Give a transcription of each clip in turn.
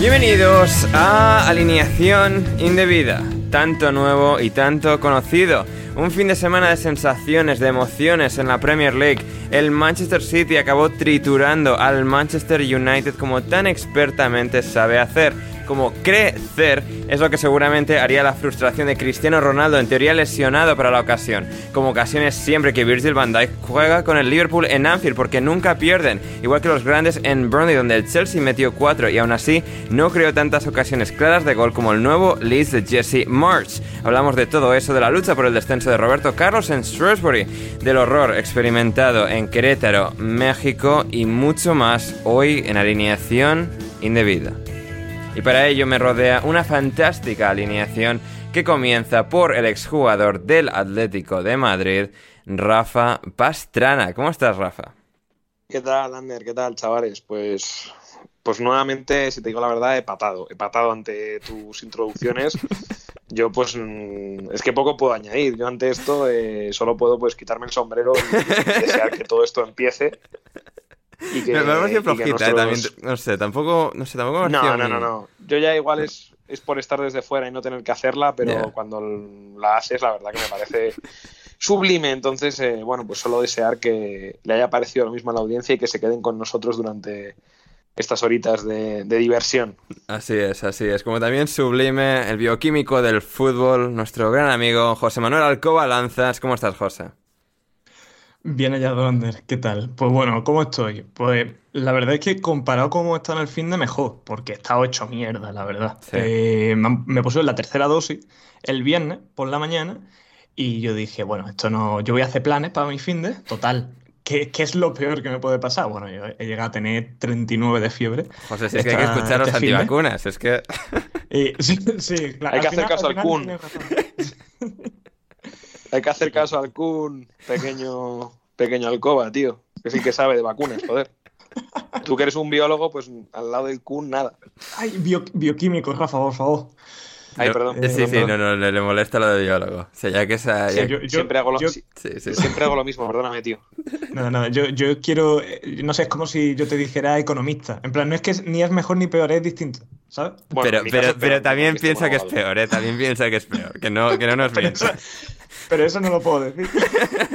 Bienvenidos a Alineación Indebida, tanto nuevo y tanto conocido. Un fin de semana de sensaciones, de emociones en la Premier League. El Manchester City acabó triturando al Manchester United como tan expertamente sabe hacer. Como crecer es lo que seguramente haría la frustración de Cristiano Ronaldo, en teoría lesionado para la ocasión. Como ocasiones siempre que Virgil van Dijk juega con el Liverpool en Anfield porque nunca pierden, igual que los grandes en Burnley donde el Chelsea metió 4 y aún así no creó tantas ocasiones claras de gol como el nuevo Leeds de Jesse March. Hablamos de todo eso, de la lucha por el descenso de Roberto Carlos en Shrewsbury, del horror experimentado en Querétaro, México y mucho más hoy en alineación indebida. Y para ello me rodea una fantástica alineación que comienza por el exjugador del Atlético de Madrid, Rafa Pastrana. ¿Cómo estás, Rafa? ¿Qué tal, Ander? ¿Qué tal, chavales? Pues, pues nuevamente, si te digo la verdad, he patado. He patado ante tus introducciones. Yo, pues, mm, es que poco puedo añadir. Yo ante esto eh, solo puedo pues quitarme el sombrero y desear que todo esto empiece. Y que, me que flojita, eh, también. No sé, tampoco, no sé, tampoco me No, no, no, no. Yo ya igual es, es por estar desde fuera y no tener que hacerla, pero cuando la haces, la verdad que me parece sublime. Entonces, eh, bueno, pues solo desear que le haya parecido lo mismo a la audiencia y que se queden con nosotros durante estas horitas de, de diversión. Así es, así es. Como también sublime el bioquímico del fútbol, nuestro gran amigo José Manuel Alcoba Lanzas. ¿Cómo estás, José? Bien hallado, Ander. ¿Qué tal? Pues bueno, ¿cómo estoy? Pues la verdad es que comparado con cómo está en el fin de mejor, porque he estado hecho mierda, la verdad. Sí. Eh, me, pusieron la tercera dosis el viernes por la mañana y yo dije, bueno, esto no, yo voy a hacer planes para mi fin de, total. ¿Qué, qué es lo peor que me puede pasar? Bueno, yo he llegado a tener 39 de fiebre. José, si es que hay que escuchar a los este antivacunas. Es que. Y, sí, sí, claro, Hay que al hacer caso al final Kun. Hay que hacer caso al Kun, pequeño, pequeño alcoba, tío. Que es el que sabe de vacunas, joder. Tú que eres un biólogo, pues al lado del Kun, nada. Ay, bio- bioquímico, Rafa, por favor. Ay, No, perdón. eh, Sí, sí, perdón, no, no, le, le molesta lo de biólogo. O sea, ya que esa. Sí, ya- yo- yo- siempre, hago lo, yo- sí, sí, sí. siempre hago lo mismo, perdóname, tío. Nada, nada, yo, yo quiero, eh, no sé, es como si yo te dijera economista. En plan, no es que es- ni es mejor ni peor, es distinto, ¿sabes? Bueno, pero, pero, pero también piensa que es peor, ¿eh? También piensa que es peor. Que no, que no nos Pero mienta. eso, pero eso no lo puedo decir.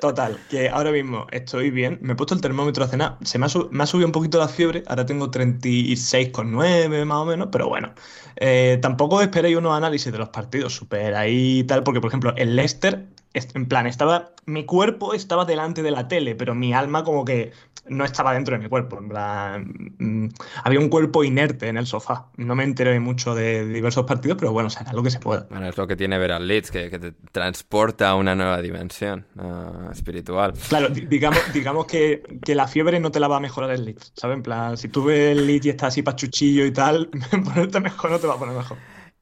Total, que ahora mismo estoy bien. Me he puesto el termómetro a cenar. Se me ha, subido un poquito la fiebre. Ahora tengo 36,9 más o menos. Pero bueno, eh, tampoco esperéis unos análisis de los partidos súper ahí y tal. Porque, por ejemplo, el Leicester, es- en plan, estaba. Mi cuerpo estaba delante de la tele, pero mi alma, como que no estaba dentro de mi cuerpo. En plan, mm, había un cuerpo inerte en el sofá. No me enteré mucho de diversos partidos, pero bueno, será lo que se pueda. Bueno, es lo que tiene ver al Leeds, que, te transporta a una nueva dimensión uh, espiritual. Claro, digamos, digamos que, que, la fiebre no te la va a mejorar el Leeds, ¿sabes? En plan, si tú ves el Leeds y estás así pachuchillo y tal, ponerte mejor no te va a poner mejor.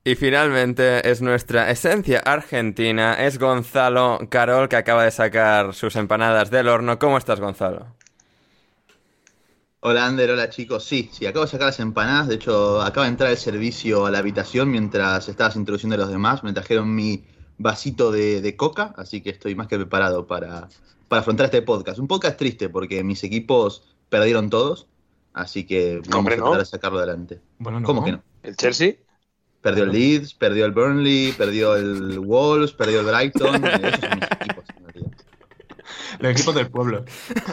Y finalmente es nuestra esencia argentina, es Gonzalo Carol que acaba de sacar sus empanadas del horno. ¿Cómo estás, Gonzalo? Hola Ander, hola chicos. Sí, sí, acabo de sacar las empanadas. De hecho, acaba de entrar el servicio a la habitación mientras estabas introduciendo a los demás. Me trajeron mi vasito de, coca, así que estoy más que preparado para, para, afrontar este podcast. Un podcast triste porque mis equipos perdieron todos, así que vamos a tratar de sacarlo adelante. Bueno, ¿Cómo que no? ¿El Chelsea? Perdió el Leeds, perdió el Burnley, perdió el Wolves, perdió el Brighton. Esos son mis equipos, Los equipos del pueblo.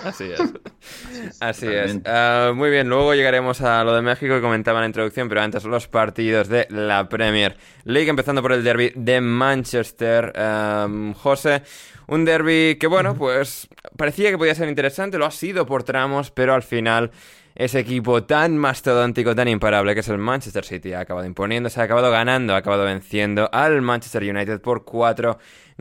Así es. Así es. Ah, muy bien, luego llegaremos a lo de México que comentaba en la introducción, pero antes los partidos de la Premier League, empezando por el derby de Manchester. José, un derby que, bueno, pues parecía que podía ser interesante, lo ha sido por tramos, pero al final ese equipo tan mastodóntico, tan imparable que es el Manchester City. Ha acabado imponiéndose, ha acabado ganando, ha acabado venciendo al Manchester United por cuatro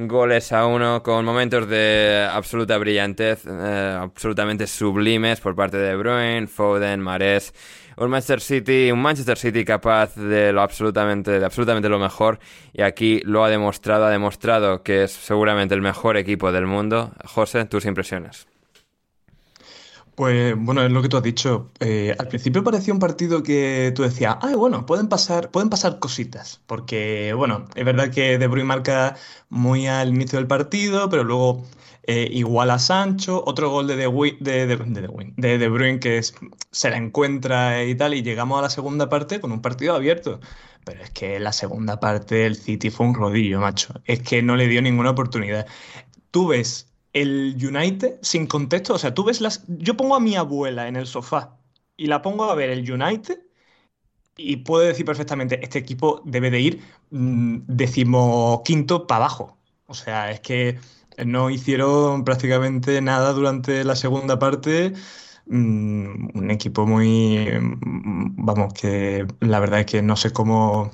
goles a uno, con momentos de absoluta brillantez, eh, absolutamente sublimes por parte de Bruin, Foden, Mares. Un Manchester City, un Manchester City capaz de lo absolutamente, de absolutamente lo mejor. Y aquí lo ha demostrado, ha demostrado que es seguramente el mejor equipo del mundo. José, tus impresiones. Pues bueno, es lo que tú has dicho. Eh, al principio parecía un partido que tú decías, ay, bueno, pueden pasar, pueden pasar cositas. Porque, bueno, es verdad que De Bruyne marca muy al inicio del partido, pero luego eh, igual a Sancho, otro gol de De, Bruyne que se la encuentra y tal, y llegamos a la segunda parte con un partido abierto. Pero es que la segunda parte el City fue un rodillo, macho. Es que no le dio ninguna oportunidad. Tú ves el United sin contexto, o sea, tú ves las... Yo pongo a mi abuela en el sofá y la pongo a ver el United y puedo decir perfectamente, este equipo debe de ir mm, decimoquinto para abajo. O sea, es que no hicieron prácticamente nada durante la segunda parte. Mm, un equipo muy, mm, vamos, que la verdad es que no sé cómo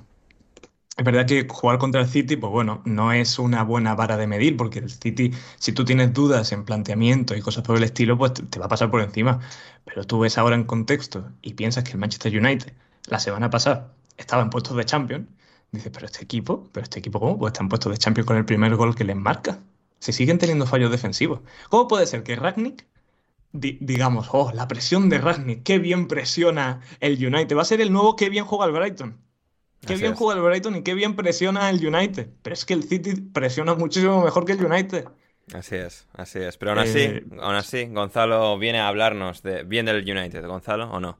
es verdad que jugar contra el City, pues bueno, no es una buena vara de medir, porque el City, si tú tienes dudas en planteamiento y cosas por el estilo, pues te va a pasar por encima. Pero tú ves ahora en contexto y piensas que el Manchester United la semana pasada estaba en puestos de Champions, dices, pero este equipo, pero este equipo, ¿cómo? Pues está en puestos de Champions con el primer gol que les marca. Se siguen teniendo fallos defensivos. ¿Cómo puede ser que Ragnick digamos, oh, la presión de Ragnick, qué bien presiona el United. Va a ser el nuevo qué bien juega el Brighton. Qué bien juega el Brighton y qué bien presiona el United. Pero es que el City presiona muchísimo mejor que el United. Así es, así es. Pero aún así, eh, aún así, Gonzalo viene a hablarnos de bien del United, Gonzalo, ¿o no?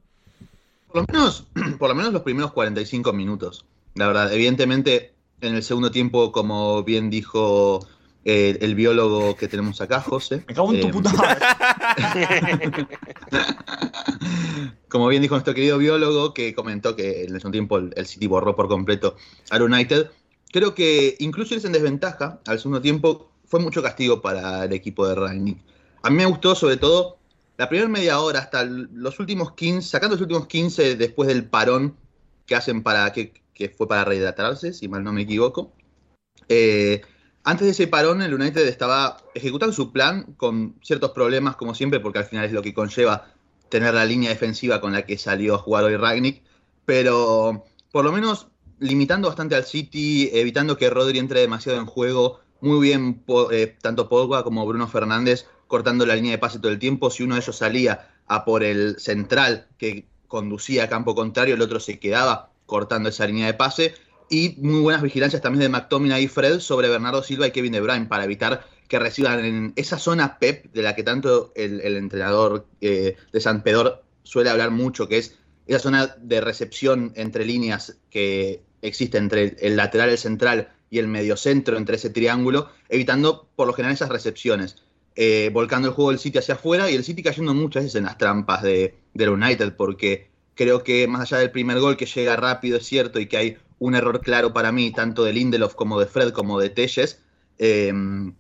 Por lo menos, por lo menos los primeros 45 minutos. La verdad, evidentemente, en el segundo tiempo, como bien dijo eh, el biólogo que tenemos acá, José. Me cago en tu eh, puta madre. Como bien dijo nuestro querido biólogo, que comentó que en ese tiempo el, City borró por completo al United, creo que incluso irse en desventaja al segundo tiempo fue mucho castigo para el equipo de Rangnick. A mí me gustó sobre todo la primera media hora hasta los últimos 15, sacando los últimos 15 después del parón que hacen para que, que fue para rehidratarse, si mal no me equivoco. Eh, antes de ese parón, el United estaba ejecutando su plan con ciertos problemas, como siempre, porque al final es lo que conlleva tener la línea defensiva con la que salió a jugar hoy Ragnick, pero por lo menos limitando bastante al City, evitando que Rodri entre demasiado en juego, muy bien eh, tanto Pogba como Bruno Fernández cortando la línea de pase todo el tiempo, si uno de ellos salía a por el central que conducía a campo contrario, el otro se quedaba cortando esa línea de pase, y muy buenas vigilancias también de McTominay y Fred sobre Bernardo Silva y Kevin De Bruyne para evitar que reciban en esa zona PEP de la que tanto el, entrenador eh, de San Pedro suele hablar mucho, que es esa zona de recepción entre líneas que existe entre el lateral, el central y el mediocentro, entre ese triángulo, evitando por lo general esas recepciones. Eh, volcando el juego del City hacia afuera y el City cayendo muchas veces en las trampas de, del United, porque creo que más allá del primer gol que llega rápido, es cierto, y que hay un error claro para mí, tanto de Lindelof como de Fred como de Telles. Em,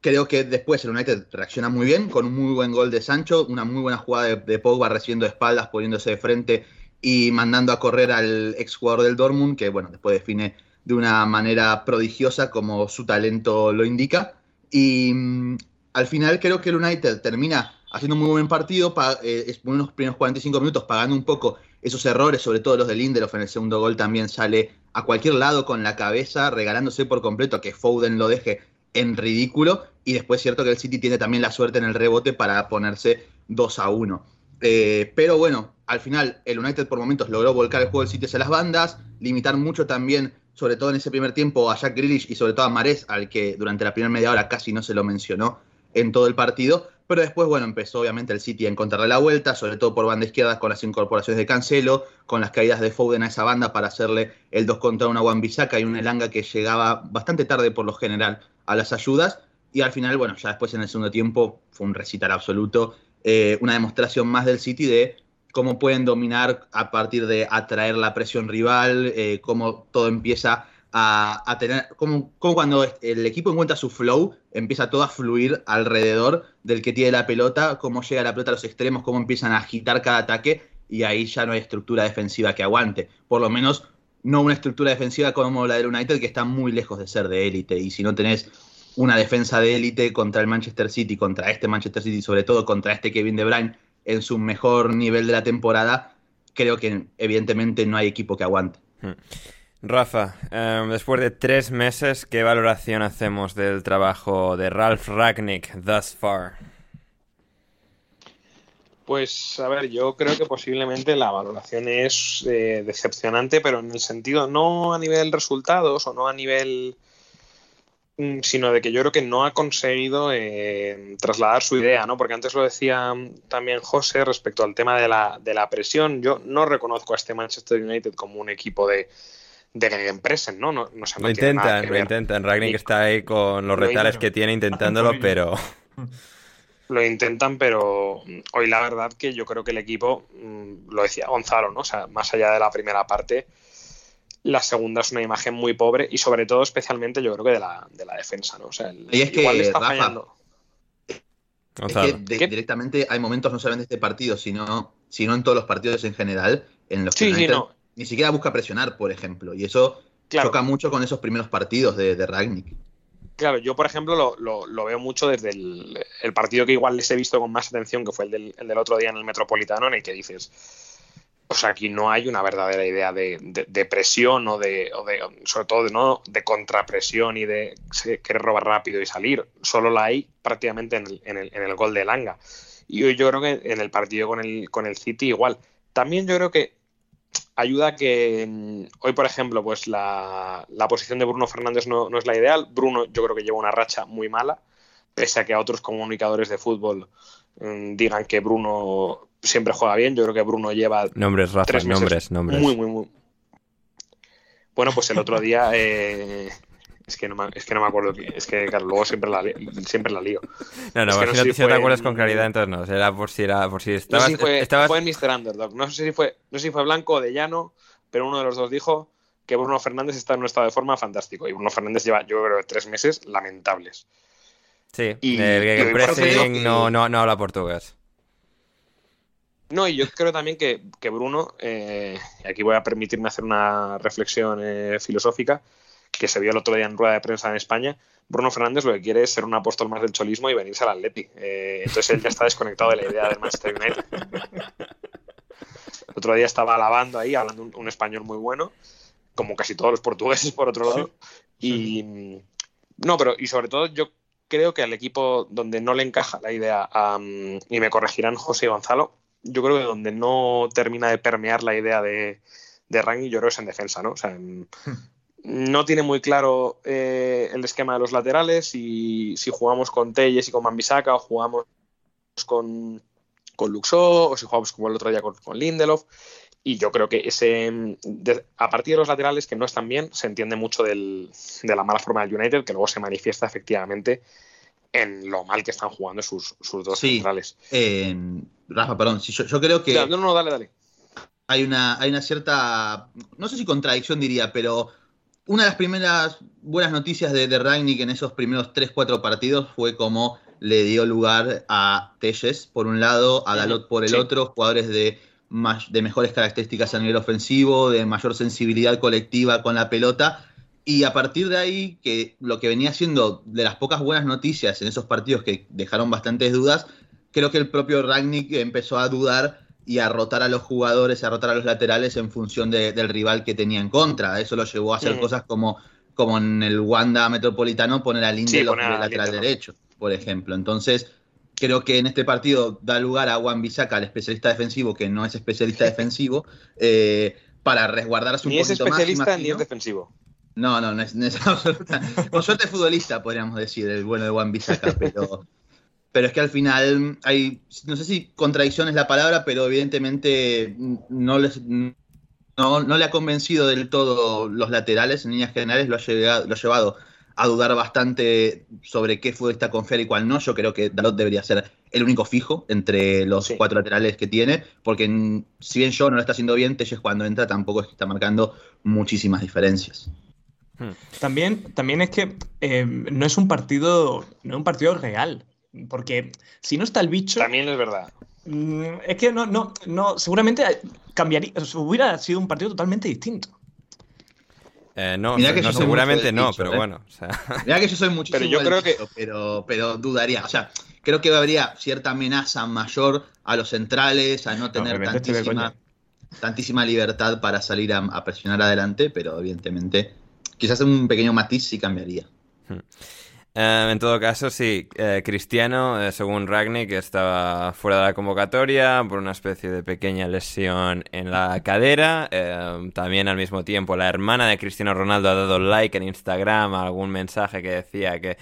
Creo que después el United reacciona muy bien, con un muy buen gol de Sancho, una muy buena jugada de, de Pogba recibiendo espaldas, poniéndose de frente y mandando a correr al ex jugador del Dortmund, que bueno, después define de una manera prodigiosa como su talento lo indica. Y mm, al final creo que el United termina haciendo un muy buen partido, pa- eh, unos primeros 45 minutos pagando un poco esos errores, sobre todo los de Lindelof en el segundo gol también sale a cualquier lado con la cabeza, regalándose por completo que Foden lo deje en ridículo. Y después es cierto que el City tiene también la suerte en el rebote para ponerse 2 a 1. Eh, pero bueno, al final el United por momentos logró volcar el juego del City hacia las bandas, limitar mucho también, sobre todo en ese primer tiempo, a Jack Grealish y sobre todo a Marés, al que durante la primera media hora casi no se lo mencionó en todo el partido. Pero después, bueno, empezó obviamente el City a encontrarle la vuelta, sobre todo por banda izquierda con las incorporaciones de Cancelo, con las caídas de Foden a esa banda para hacerle el 2 contra 1 a y un Elanga que llegaba bastante tarde por lo general a las ayudas. Y al final, bueno, ya después en el segundo tiempo fue un recital absoluto, eh, una demostración más del City de cómo pueden dominar a partir de atraer la presión rival, eh, cómo todo empieza a, tener, como, cuando el equipo encuentra su flow, empieza todo a fluir alrededor del que tiene la pelota, cómo llega la pelota a los extremos, cómo empiezan a agitar cada ataque y ahí ya no hay estructura defensiva que aguante. Por lo menos no una estructura defensiva como la del United que está muy lejos de ser de élite y si no tenés una defensa de élite contra el Manchester City, contra este Manchester City, sobre todo contra este Kevin De Bruyne en su mejor nivel de la temporada, creo que evidentemente no hay equipo que aguante. Rafa, eh, después de tres meses, ¿qué valoración hacemos del trabajo de Ralph Ragnick thus far? Pues a ver, yo creo que posiblemente la valoración es eh, decepcionante, pero en el sentido no a nivel resultados o no a nivel mm, sino de que yo creo que no ha conseguido eh, trasladar su idea, ¿no? Porque antes lo decía también José respecto al tema de la, de la presión. Yo no reconozco a este Manchester United como un equipo de, de empresen, ¿no? no, no, o sea, no Lo tiene nada intentan, que lo intentan. Ragnick Ni- está ahí con los Lo retales que tiene intentándolo, pero... Lo intentan, pero mm, hoy la verdad que yo creo que el equipo, mm, lo decía Gonzalo, ¿no? O sea, más allá de la primera parte, la segunda es una imagen muy pobre y sobre todo, especialmente, yo creo que de la, de la defensa, ¿no? O sea, el- Y es que, igual le está Rafa, fallando. Es que directamente hay momentos no solamente de este partido, sino, sino en todos los partidos en general, en los que Sí, sí, United no. Ni siquiera busca presionar, por ejemplo. Y eso Claro. choca mucho con esos primeros partidos de, de Ragnick. Claro, yo por ejemplo lo, lo- lo veo mucho desde el, el partido que igual les he visto con más atención, que fue el del, el del otro día en el Metropolitano, en el que dices, o sea, aquí no hay una verdadera idea de, de- de presión o de, o de- sobre todo de, no de contrapresión y de querer robar rápido y salir. Solo la hay prácticamente en el, en el- en el gol de Langa. Y yo, yo creo que en el partido con el, con el City igual. También yo creo que ayuda que mm, hoy, por ejemplo, pues la, la posición de Bruno Fernández no, no es la ideal. Bruno yo creo que lleva una racha muy mala, pese a que a otros comunicadores de fútbol mm, digan que Bruno siempre juega bien. Yo creo que Bruno lleva Nombres, Rafa, tres meses nombres, nombres. muy, muy, muy. Bueno, pues el otro día eh, es que no me, es que no me acuerdo. Es que claro, luego siempre la, siempre la lío. No, no, Es que si no no, sé si si no te acuerdas en- con claridad, entonces no. Era por si era por si No estabas. sé si fue, estabas- fue en Mr. Underdog. No sé si fue, no sé si fue Blanco o de Llano, pero uno de los dos dijo que Bruno Fernández está en un estado de forma fantástico. Y Bruno Fernández lleva, yo creo, tres meses lamentables. Sí, y- el hoy, por pressing no, no, no habla portugués. No, y yo creo también que, que Bruno, eh, y aquí voy a permitirme hacer una reflexión eh, filosófica, que se vio el otro día en rueda de prensa en España. Bruno Fernández lo que quiere es ser un apóstol más del cholismo y venirse al Atleti. Eh, entonces él ya está desconectado de la idea del Manchester United. El otro día estaba alabando ahí, hablando un, un español muy bueno, como casi todos los portugueses por otro lado. Y no, pero y sobre todo yo creo que al equipo donde no le encaja la idea, y me corregirán José y Gonzalo, yo creo que donde no termina de permear la idea de, de Rangnick, yo creo que es en defensa, ¿no? O sea, en- no tiene muy claro eh, el esquema de los laterales y si jugamos con Telles y con Mambisaka o jugamos con, con Luxo o si jugamos como el otro día con, con Lindelof. Y yo creo que ese de- a partir de los laterales que no están bien, se entiende mucho del- de la mala forma del United, que luego se manifiesta efectivamente en lo mal que están jugando sus, sus dos Sí. centrales. Eh, Rafa, perdón, si yo, yo creo que no, no, dale, dale. hay una, hay una cierta, no sé si contradicción diría, pero una de las primeras buenas noticias de, de Ragnick en esos primeros 3-4 partidos fue como le dio lugar a Telles por un lado, a Dalot por el Sí. otro, jugadores de, más, de mejores características a nivel ofensivo, de mayor sensibilidad colectiva con la pelota. Y a partir de ahí, que lo que venía siendo de las pocas buenas noticias en esos partidos que dejaron bastantes dudas, creo que el propio Ragnick empezó a dudar y a rotar a los jugadores, a rotar a los laterales en función de- del rival que tenía en contra. Eso lo llevó a hacer cosas como, como en el Wanda Metropolitano poner a Lindelof Sí, lateral derecho, por ejemplo. Entonces, creo que en este partido da lugar a Juan Bisaca, el especialista defensivo, que no es especialista defensivo, eh, para resguardarse un Ni es poquito más. especialista ni imagino. es defensivo. No, no, no es, no es absoluta. Con suerte futbolista, podríamos decir, el bueno de Juan Bisaca, pero, pero es que al final hay, no sé si contradicción es la palabra, pero evidentemente no, les, no, no le ha convencido del todo los laterales, en líneas generales lo ha, llegado- lo ha llevado a dudar bastante sobre qué futbolista confiar y cuál no. Yo creo que Dalot debería ser el único fijo entre los Sí. cuatro laterales que tiene, porque si bien yo no lo está haciendo bien, Telles cuando entra tampoco es que está marcando muchísimas diferencias. También, también es que eh, no es un partido, no es un partido real. Porque si no está el bicho, También es verdad. mm, es que no, no, no, seguramente cambiaría, hubiera sido un partido totalmente distinto. Eh, no, Mira que no, yo soy seguramente no, bicho, pero ¿eh? bueno. O sea, Mira que yo soy muchísimo Pero yo del creo que- pero, pero dudaría. O sea, creo que habría cierta amenaza mayor a los centrales, a no tener tantísima, tantísima libertad para salir a, a presionar adelante, pero evidentemente quizás un pequeño matiz sí cambiaría. Eh, en todo caso, sí, eh, Cristiano, eh, según Ragnick, estaba fuera de la convocatoria por una especie de pequeña lesión en la cadera. Eh, también al mismo tiempo, la hermana de Cristiano Ronaldo ha dado like en Instagram a algún mensaje que decía que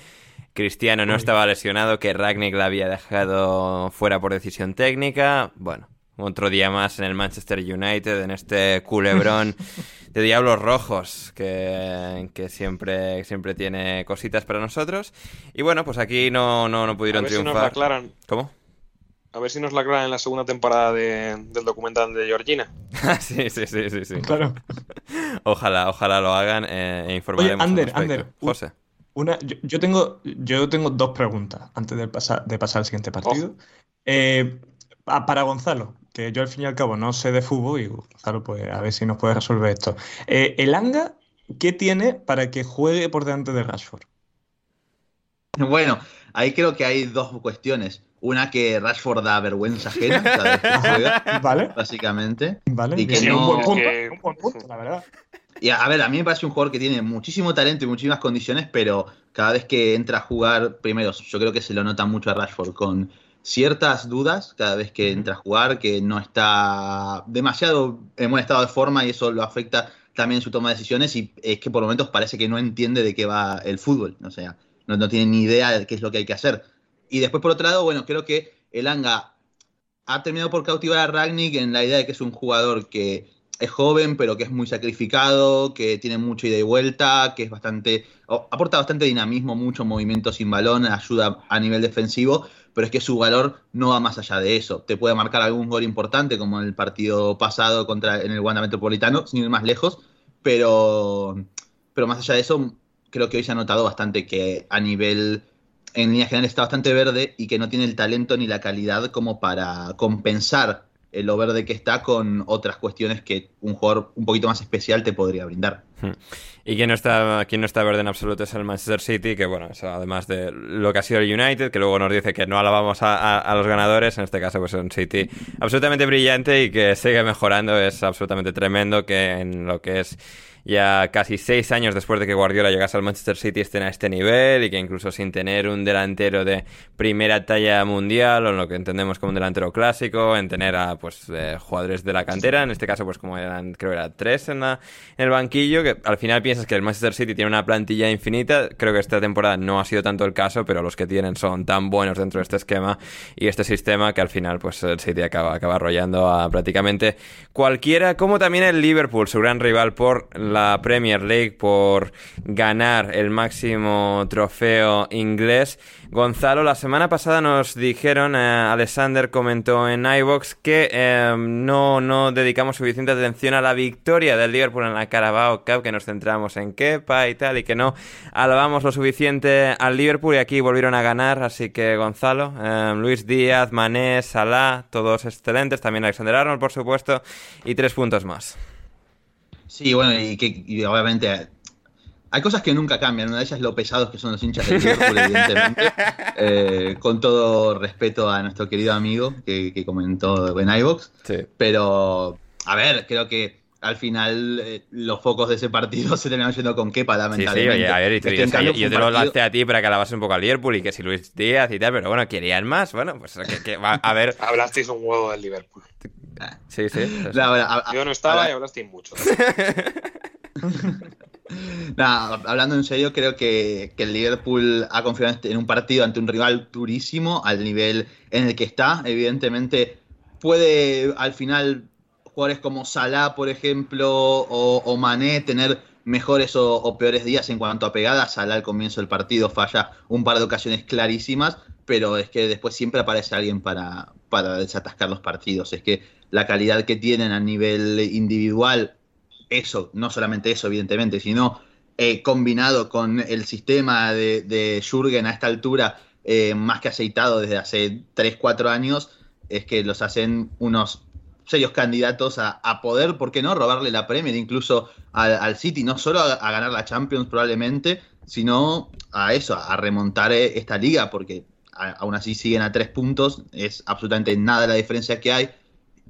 Cristiano no estaba lesionado, que Ragnick la había dejado fuera por decisión técnica. Bueno, otro día más en el Manchester United, en este culebrón de Diablos Rojos, que, que siempre, siempre tiene cositas para nosotros. Y bueno, pues aquí no, no, no A pudieron ver si nos la triunfar. aclaran. ¿Cómo? A ver si nos la aclaran en la segunda temporada de- del documental de Georgina. sí, sí, sí, sí, sí. Claro. Ojalá, ojalá lo hagan eh, e informaremos. Ander. Ander, José. Una, yo, yo tengo, yo tengo dos preguntas antes de pasar, de pasar al siguiente partido. Eh, pa- para Gonzalo, que yo al fin y al cabo no sé de fútbol, y Gonzalo, pues a ver si nos puede resolver esto. Eh, el Anga, ¿qué tiene para que juegue por delante de Rashford? Bueno, ahí creo que hay dos cuestiones. Una que Rashford da vergüenza ajena cada vez que juega, ¿Vale? básicamente. ¿Vale? Y que Bien, no- un buen punto, un buen punto, la verdad. Y a, a ver, a mí me parece un jugador que tiene muchísimo talento y muchísimas condiciones, pero cada vez que entra a jugar, primero, yo creo que se lo nota mucho a Rashford con ciertas dudas cada vez que entra a jugar, que no está demasiado en buen estado de forma y eso lo afecta también en su toma de decisiones y es que por momentos parece que no entiende de qué va el fútbol, o sea, no, no tiene ni idea de qué es lo que hay que hacer. Y después, por otro lado, bueno, creo que el Anga ha terminado por cautivar a Ragnick en la idea de que es un jugador que es joven, pero que es muy sacrificado, que tiene mucha ida y vuelta, que es bastante. aporta bastante dinamismo, mucho movimiento sin balón, ayuda a nivel defensivo, pero es que su valor no va más allá de eso. Te puede marcar algún gol importante, como en el partido pasado contra en el Wanda Metropolitano, sin ir más lejos, pero, pero más allá de eso, creo que hoy se ha notado bastante que a nivel en línea general está bastante verde y que no tiene el talento ni la calidad como para compensar lo verde que está con otras cuestiones que un jugador un poquito más especial te podría brindar. Y quien no está, quien no está verde en absoluto es el Manchester City, que bueno, además de lo que ha sido el United, que luego nos dice que no alabamos a- a los ganadores, en este caso pues es un City absolutamente brillante y que sigue mejorando, es absolutamente tremendo que en lo que es ya casi seis años después de que Guardiola llegase al Manchester City estén a este nivel y que incluso sin tener un delantero de primera talla mundial o en lo que entendemos como un delantero clásico, en tener a pues eh, jugadores de la cantera, en este caso pues como eran, creo que eran tres en, la, en el banquillo, que al final piensas que el Manchester City tiene una plantilla infinita, creo que esta temporada no ha sido tanto el caso, pero los que tienen son tan buenos dentro de este esquema y este sistema que al final pues el City acaba, acaba arrollando a prácticamente cualquiera, como también el Liverpool, su gran rival por la Premier League, por ganar el máximo trofeo inglés. Gonzalo, la semana pasada nos dijeron, eh, Alexander comentó en iVox que eh, no, no dedicamos suficiente atención a la victoria del Liverpool en la Carabao Cup, que nos centramos en Kepa y tal, y que no alabamos lo suficiente al Liverpool y aquí volvieron a ganar, así que Gonzalo, eh, Luis Díaz, Mané, Salah, todos excelentes, también Alexander Arnold, por supuesto, y tres puntos más. Sí, bueno, y que y obviamente hay cosas que nunca cambian. Una de ellas es lo pesados que son los hinchas del Liverpool, evidentemente. Eh, con todo respeto a nuestro querido amigo que, que comentó en iVox. Sí. Pero, a ver, creo que al final eh, los focos de ese partido se terminaron yendo con Kepa, Sí, sí, lamentablemente. oye, a ver, y tú yo, te lo lancé a ti para que alabas un poco al Liverpool y que si Luis Díaz y tal, pero bueno, querían más, bueno, pues que, que va- a ver, Hablasteis un huevo del Liverpool. Sí, sí. No, a a- a- Yo no estaba ahora- y hablasteis mucho. Nah, hablando en serio, creo que, que el Liverpool ha confiado en este- en un partido ante un rival durísimo al nivel en el que está. Evidentemente, puede al final jugadores como Salah, por ejemplo, o, o Mané tener mejores o, o peores días en cuanto a pegadas. Salah al comienzo del partido falla un par de ocasiones clarísimas, pero es que después siempre aparece alguien para, para desatascar los partidos. Es que la calidad que tienen a nivel individual eso, no solamente eso, evidentemente, sino eh, combinado con el sistema de, de Jürgen a esta altura, eh, más que aceitado desde hace 3, 4 años, es que los hacen unos serios candidatos a, poder, ¿por qué no?, robarle la Premier incluso al, City, no solo a, a ganar la Champions probablemente, sino a eso, a remontar eh, esta liga, porque a- aún así siguen a tres puntos, es absolutamente nada la diferencia que hay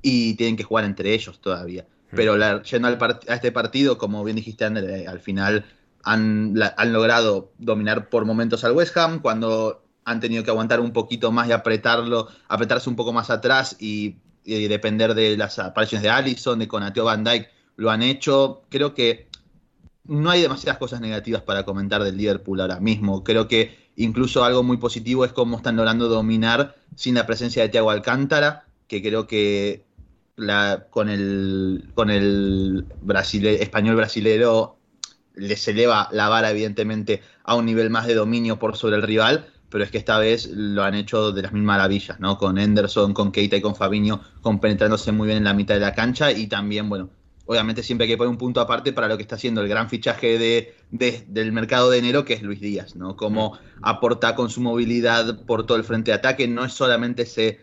y tienen que jugar entre ellos todavía. Pero la- yendo al a este partido, como bien dijiste, Ander, eh, al final han, la- han logrado dominar por momentos al West Ham, cuando han tenido que aguantar un poquito más y apretarlo, apretarse un poco más atrás y, y depender de las apariciones de Allison, de Conateo Van Dyke, lo han hecho. Creo que no hay demasiadas cosas negativas para comentar del Liverpool ahora mismo. Creo que incluso algo muy positivo es cómo están logrando dominar sin la presencia de Thiago Alcántara, que creo que la, con el, con el español brasilero les eleva la vara, evidentemente, a un nivel más de dominio por sobre el rival, pero es que esta vez lo han hecho de las mil maravillas, ¿no? Con Henderson, con Keita y con Fabinho compenetrándose muy bien en la mitad de la cancha y también, bueno, obviamente siempre hay que poner un punto aparte para lo que está haciendo el gran fichaje de, de- del mercado de enero, que es Luis Díaz, ¿no? Cómo aporta con su movilidad por todo el frente de ataque, no es solamente ese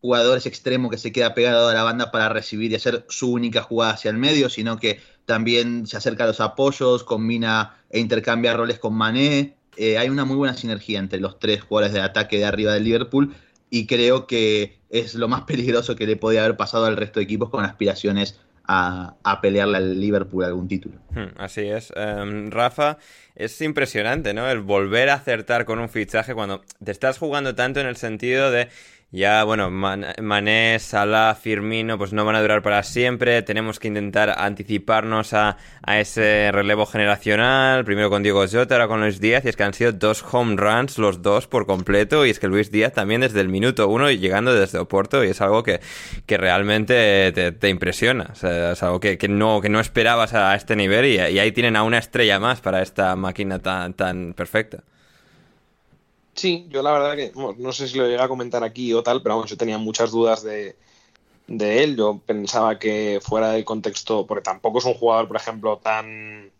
jugador, ese extremo que se queda pegado a la banda para recibir y hacer su única jugada hacia el medio, sino que también se acerca a los apoyos, combina e intercambia roles con Mané. Eh, hay una muy buena sinergia entre los tres jugadores de ataque de arriba del Liverpool y creo que es lo más peligroso que le podía haber pasado al resto de equipos con aspiraciones a, pelearle al Liverpool algún título. Hmm, Así es. Em, Rafa, es impresionante, ¿no? El volver a acertar con un fichaje cuando te estás jugando tanto en el sentido de ya, bueno, Man- Mané, Salah, Firmino, pues no van a durar para siempre. Tenemos que intentar anticiparnos a, a ese relevo generacional. Primero con Diego Jota, ahora con Luis Díaz. Y es que han sido dos home runs los dos por completo. Y es que Luis Díaz también desde el minuto uno y llegando desde Oporto. Y es algo que, que realmente te, te impresiona. O sea, es algo que, que no, que no esperabas a este nivel. Y, y ahí tienen a una estrella más para esta máquina tan, tan perfecta. Sí, yo la verdad que no sé si lo llegué a comentar aquí o tal, pero vamos, yo tenía muchas dudas de, de él. Yo pensaba que fuera del contexto, porque tampoco es un jugador, por ejemplo, tan,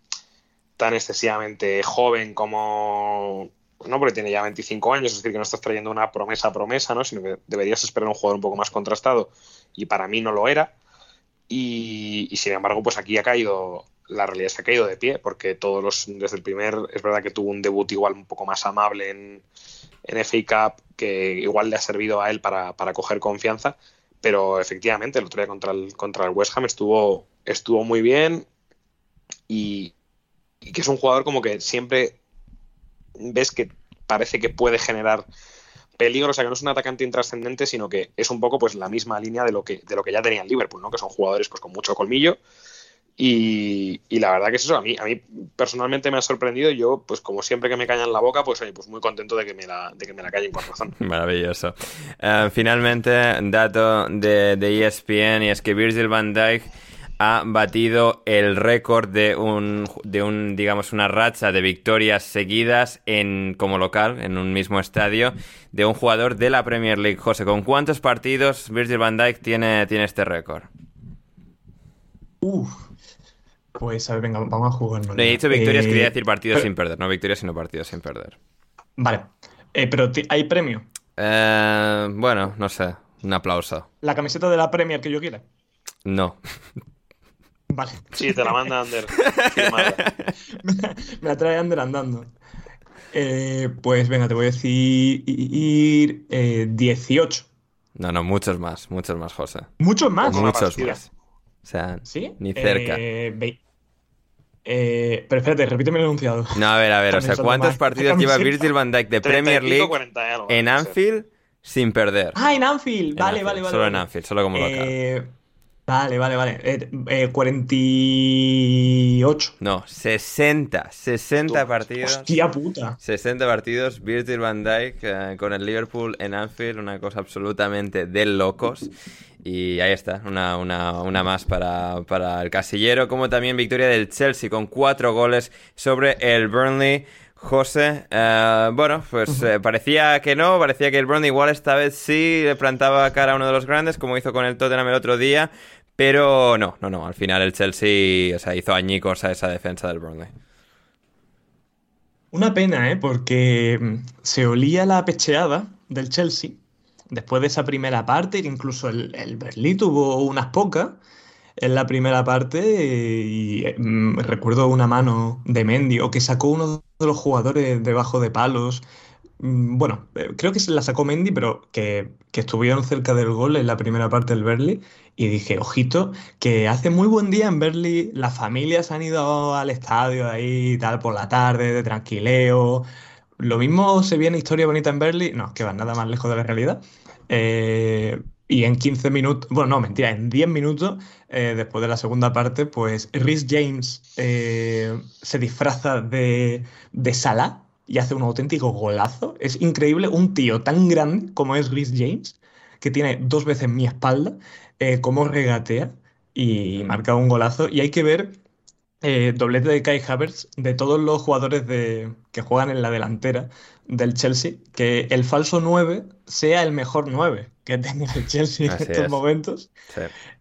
tan excesivamente joven como. No, porque tiene ya 25 años, es decir, que no estás trayendo una promesa promesa, ¿no? Sino que deberías esperar un jugador un poco más contrastado. Y para mí no lo era. Y sin embargo, pues aquí ha caído, la realidad que ha caído de pie, porque todos los, desde el primer, es verdad que tuvo un debut igual un poco más amable en, en FA Cup, que igual le ha servido a él para, para coger confianza, pero efectivamente el otro día contra el, contra el West Ham estuvo, estuvo muy bien y, que es un jugador como que siempre ves que parece que puede generar peligro, o sea que no es un atacante intrascendente, sino que es un poco pues la misma línea de lo que, de lo que ya tenía el Liverpool, ¿no? Que son jugadores pues con mucho colmillo. Y, y la verdad que es eso, a mí, a mí personalmente me ha sorprendido y yo, pues como siempre que me callan la boca, pues, oye, pues muy contento de que me la, de que me la callen con razón. Maravilloso. Eh, finalmente, dato de, de ESPN y es que Virgil van Dijk ha batido el récord de un, de un, digamos, una racha de victorias seguidas en, como local, en un mismo estadio, de un jugador de la Premier League. José, ¿con cuántos partidos Virgil van Dijk tiene, tiene este récord? Uf. Pues a ver, venga, vamos a jugar. he dicho victorias, quería decir partidos sin perder, no victorias, sino partidos sin perder. Vale. Eh, pero ¿hay premio? Eh, bueno, no sé. Un aplauso. ¿La camiseta de la Premier que yo quiera? No. Vale. Sí, te la manda Ander. me la trae Ander andando. Eh, pues venga, te voy a decir ir 18. No, no, muchos más, muchos más, José. ¿Muchos más? Muchos más. O sea, ni cerca. Eh, pero espérate, repíteme el enunciado. No, a ver, a ver, o sea, ¿cuántos partidos lleva Virgil van Dijk de Premier League en Anfield sin perder? Ah, en Anfield, vale, vale, vale. Solo en Anfield, solo como local. Eh, vale, vale, vale. Eh, 48. Eh, no, 60. 60 partidos. Hostia puta. 60 partidos. Virgil van Dijk eh, con el Liverpool en Anfield, una cosa absolutamente de locos. Y ahí está, una, más para, el casillero, como también victoria del Chelsea con cuatro goles sobre el Burnley. José, eh, bueno, pues eh, parecía que no, parecía que el Burnley igual esta vez sí le plantaba cara a uno de los grandes, como hizo con el Tottenham el otro día, pero no, no, no, al final el Chelsea o sea, hizo añicos a esa defensa del Burnley. Una pena, ¿eh? Porque mm, se olía la pecheada del Chelsea después de esa primera parte, incluso el, el Berlín tuvo unas pocas en la primera parte y mm, recuerdo una mano de Mendy o que sacó uno de los jugadores debajo de palos. Mm, bueno, eh, creo que se la sacó Mendy, pero que, estuvieron cerca del gol en la primera parte del Berlín. Y dije, ojito, que hace muy buen día en Berlín. Las familias han ido al estadio ahí tal por la tarde, de tranquileo. Lo mismo se viene Historia Bonita en Berly, no, que va nada más lejos de la realidad. Eh, y en 15 minutos, bueno, no, mentira, en 10 minutos, eh, después de la segunda parte, pues Rhys James eh, se disfraza de, de y hace un auténtico golazo. Es increíble, un tío tan grande como es Rhys James, que tiene dos veces mi espalda, como regatea y marca un golazo. Y hay que ver eh, doblete de Kai Havertz de todos los jugadores de, que juegan en la delantera del Chelsea, que el falso 9 sea el mejor 9 que tenga el Chelsea en estos momentos.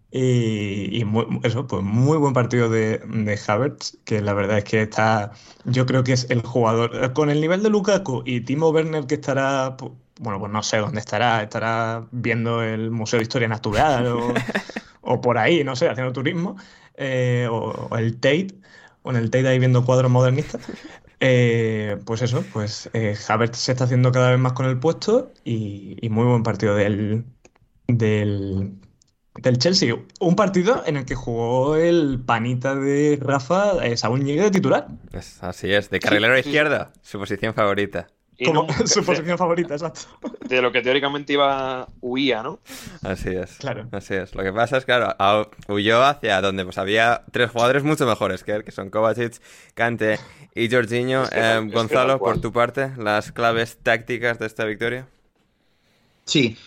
Y, eso, pues muy buen partido de, de, Havertz, que la verdad es que está, yo creo que es el jugador, con el nivel de Lukaku y Timo Werner que estará, bueno, pues no sé dónde estará, estará viendo el Museo de Historia Natural o, o por ahí, no sé, haciendo turismo. Eh, o, el Tate, o en el Tate ahí viendo cuadros modernistas. Eh, pues eso, pues eh, se está haciendo cada vez más con el puesto y, muy buen partido del, del, del, Chelsea. Un partido en el que jugó el panita de Rafa, eh, Saúl Ñigue de titular. así es, de carrilero izquierda, su posición favorita. Como su posición favorita, exacto. De lo que teóricamente iba huía, ¿no? Así es. Claro. Así es. Lo que pasa es, claro, huyó hacia donde pues había tres jugadores mucho mejores que él, que son Kovacic, Kante y Jorginho. Eh, Gonzalo, por tu parte, las claves tácticas de esta victoria. Sí.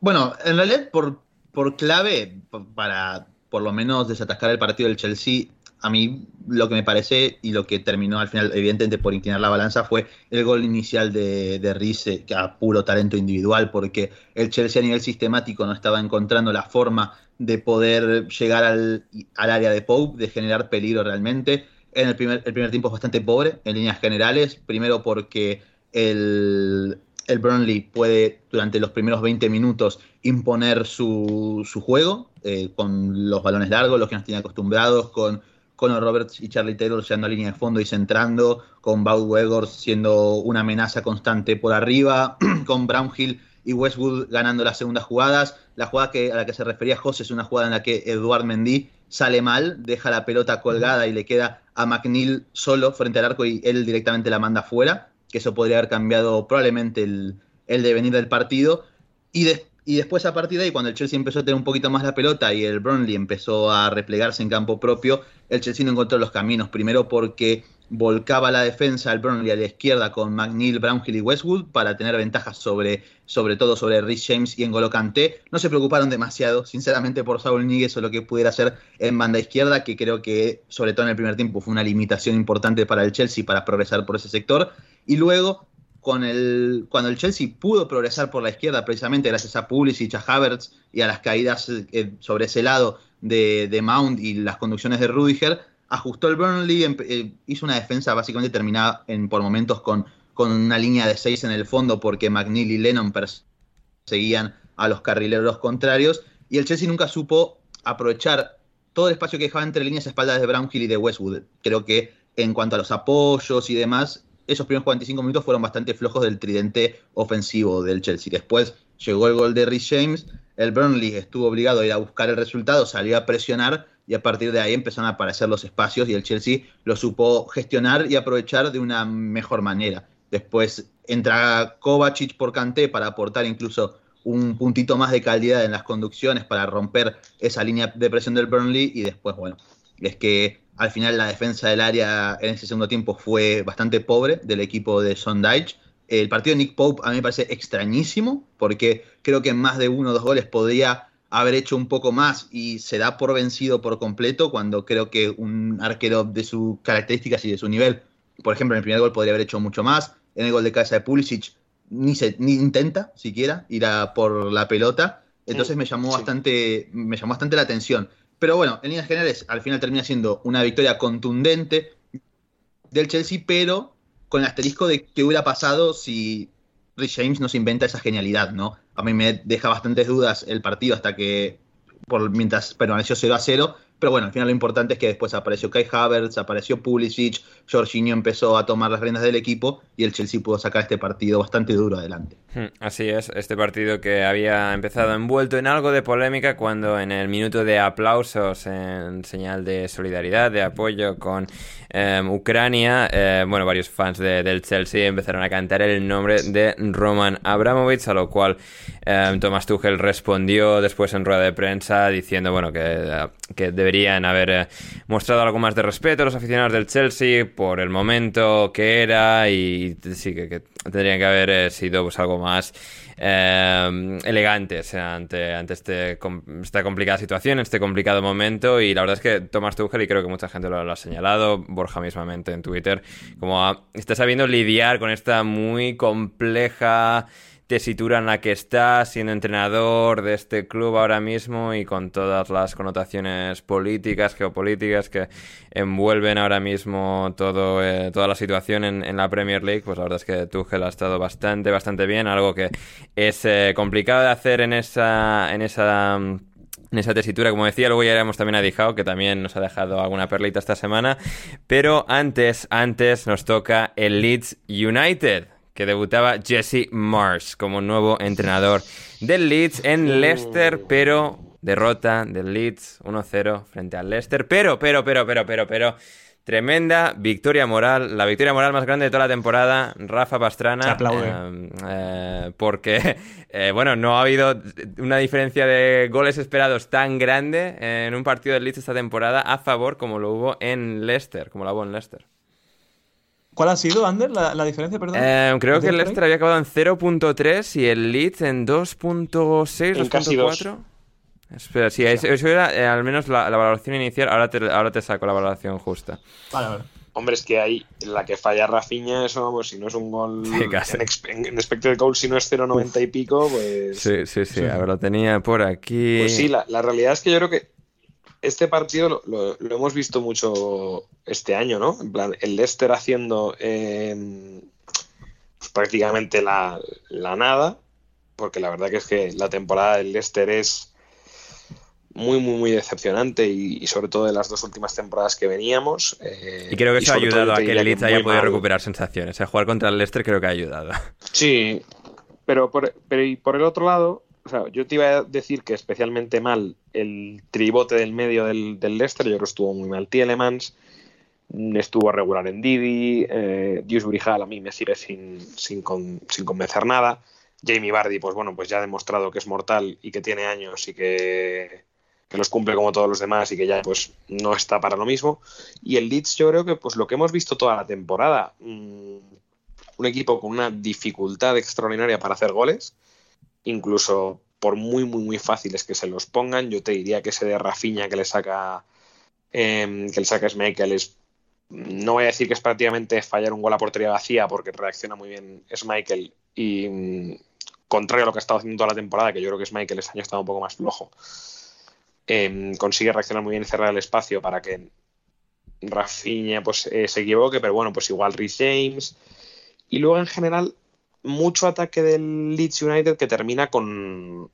Bueno, en realidad, por, por clave, para por lo menos desatascar el partido del Chelsea, a mí lo que me parece y lo que terminó al final, evidentemente, por inclinar la balanza fue el gol inicial de, de Rice, a puro talento individual, porque el Chelsea a nivel sistemático no estaba encontrando la forma de poder llegar al, área de Pope, de generar peligro realmente. En el primer, el primer tiempo es bastante pobre en líneas generales, primero porque el, el Burnley puede durante los primeros 20 minutos imponer su, su juego, eh, con los balones largos, los que nos tiene acostumbrados, con Conor Roberts y Charlie Taylor siendo a línea de fondo y centrando, con Bob Wegors siendo una amenaza constante por arriba, con Brownhill y Westwood ganando las segundas jugadas. La jugada que, a la que se refería José es una jugada en la que Eduard Mendy sale mal, deja la pelota colgada y le queda a McNeil solo frente al arco y él directamente la manda fuera, que eso podría haber cambiado probablemente el, el devenir del partido. Y después y después a partir de ahí, cuando el Chelsea empezó a tener un poquito más la pelota y el Burnley empezó a replegarse en campo propio, el Chelsea no encontró los caminos. Primero porque volcaba la defensa al Burnley a la izquierda con McNeil, Brownhill y Westwood para tener ventajas sobre, sobre todo sobre Rich James y N'Golo Kanté. No se preocuparon demasiado, sinceramente, por Saul Níguez o lo que pudiera hacer en banda izquierda, que creo que, sobre todo en el primer tiempo, fue una limitación importante para el Chelsea para progresar por ese sector. Y luego, con el, cuando el Chelsea pudo progresar por la izquierda, precisamente gracias a Pulisic, a Havertz y a las caídas eh, sobre ese lado de, de Mount y las conducciones de Rudiger, ajustó el Burnley, eh, hizo una defensa básicamente terminada en, por momentos con, con una línea de 6 en el fondo porque McNeil y Lennon perseguían a los carrileros contrarios y el Chelsea nunca supo aprovechar todo el espacio que dejaba entre líneas espaldas de Brownhill y de Westwood. Creo que en cuanto a los apoyos y demás, esos primeros 45 minutos fueron bastante flojos del tridente ofensivo del Chelsea. Después llegó el gol de Rhys James, el Burnley estuvo obligado a ir a buscar el resultado, salió a presionar y a partir de ahí empezaron a aparecer los espacios y el Chelsea lo supo gestionar y aprovechar de una mejor manera. Después entra Kovacic por Kanté para aportar incluso un puntito más de calidad en las conducciones para romper esa línea de presión del Burnley y después, bueno, es que al final la defensa del área en ese segundo tiempo fue bastante pobre del equipo de Sondage. El partido de Nick Pope a mí me parece extrañísimo porque creo que en más de uno o dos goles podría haber hecho un poco más y se da por vencido por completo cuando creo que un arquero de sus características y de su nivel, por ejemplo, en el primer gol podría haber hecho mucho más, en el gol de cabeza de Pulisic ni, se, ni intenta siquiera ir a por la pelota, entonces me llamó bastante me llamó bastante la atención. Pero bueno, en líneas generales, al final termina siendo una victoria contundente del Chelsea, pero con el asterisco de qué hubiera pasado si Rich James no se inventa esa genialidad, ¿no? A mí me deja bastantes dudas el partido hasta que, por, mientras permaneció 0 a 0, pero bueno, al final lo importante es que después apareció Kai Havertz, apareció Pulisic, Jorginho empezó a tomar las riendas del equipo y el Chelsea pudo sacar este partido bastante duro adelante. Hmm, así es, este partido que había empezado envuelto en algo de polémica cuando en el minuto de aplausos en señal de solidaridad, de apoyo con em, Ucrania, eh, bueno, varios fans del Chelsea empezaron a cantar el nombre de Roman Abramovich, a lo cual eh, Thomas Tuchel respondió después en rueda de prensa diciendo, bueno, que, que deberían haber eh, mostrado algo más de respeto a los aficionados del Chelsea por el momento que era y sí que, tendrían que haber eh, sido pues algo más eh, elegantes ante, ante este, esta complicada situación, este complicado momento. Y la verdad es que Thomas Tuchel y creo que mucha gente lo, ha señalado, Borja mismamente en Twitter, como está sabiendo lidiar con esta muy compleja tesitura en la que está siendo entrenador de este club ahora mismo y con todas las connotaciones políticas, geopolíticas que envuelven ahora mismo todo, eh, toda la situación en, la Premier League, pues la verdad es que Tuchel ha estado bastante, bastante bien, algo que es eh, complicado de hacer en esa, en esa en esa tesitura, como decía, luego ya iremos también a Dijao, que también nos ha dejado alguna perlita esta semana, pero antes, antes nos toca el Leeds United que debutaba Jesse Marsh como nuevo entrenador del Leeds en Leicester, pero derrota del Leeds 1-0 frente al Leicester. Pero, pero, pero, pero, pero, pero. Tremenda victoria moral, la victoria moral más grande de toda la temporada, Rafa Pastrana. Eh, eh, porque, eh, bueno, no ha habido una diferencia de goles esperados tan grande en un partido del Leeds esta temporada a favor como lo hubo en Leicester, como lo hubo en Leicester. ¿Cuál ha sido, Ander, la, diferencia, perdón? Eh, creo que el Leicester había acabado en 0.3 y el Leeds en 2.6, 2.4. Espera, sí, eso, era eh, al menos la, valoración inicial. Ahora te, ahora te saco la valoración justa. Vale, vale. Hombre, es que hay la que falla Rafiña, eso, vamos, si no es un gol en, en, de goal, si no es 0.90 y pico, pues... Sí, sí, sí, a ver, lo tenía por aquí. Pues sí, la, la realidad es que yo creo que este partido lo, hemos visto mucho este año, ¿no? En plan, el Leicester haciendo em, pues prácticamente la, nada, porque la verdad que es que la temporada del Leicester es muy, muy, muy decepcionante y, sobre todo de las dos últimas temporadas que veníamos. Eh, y creo que eso ha ayudado a que el Leeds haya podido recuperar sensaciones. A jugar contra el Leicester creo que ha ayudado. Sí, pero por, pero y por el otro lado, o sea, yo te iba a decir que especialmente mal el tribote del medio del, del Leicester, yo creo que estuvo muy mal Tielemans, estuvo regular en Didi, eh, a mí me sigue sin, sin, sin, convencer nada. Jamie Bardi, pues bueno, pues ya ha demostrado que es mortal y que tiene años y que, que los cumple como todos los demás y que ya pues no está para lo mismo. Y el Leeds yo creo que pues lo que hemos visto toda la temporada, mm, un equipo con una dificultad extraordinaria para hacer goles, incluso por muy, muy, muy fáciles que se los pongan, yo te diría que ese de Rafinha que le saca, em, que le saca es, no voy a decir que es prácticamente fallar un gol a portería vacía porque reacciona muy bien Schmeichel y mm, contrario a lo que ha estado haciendo toda la temporada, que yo creo que Schmeichel este año ha un poco más flojo, em, consigue reaccionar muy bien y cerrar el espacio para que Rafinha pues, eh, se equivoque, pero bueno, pues igual Rhys James. Y luego en general mucho ataque del Leeds United que termina con,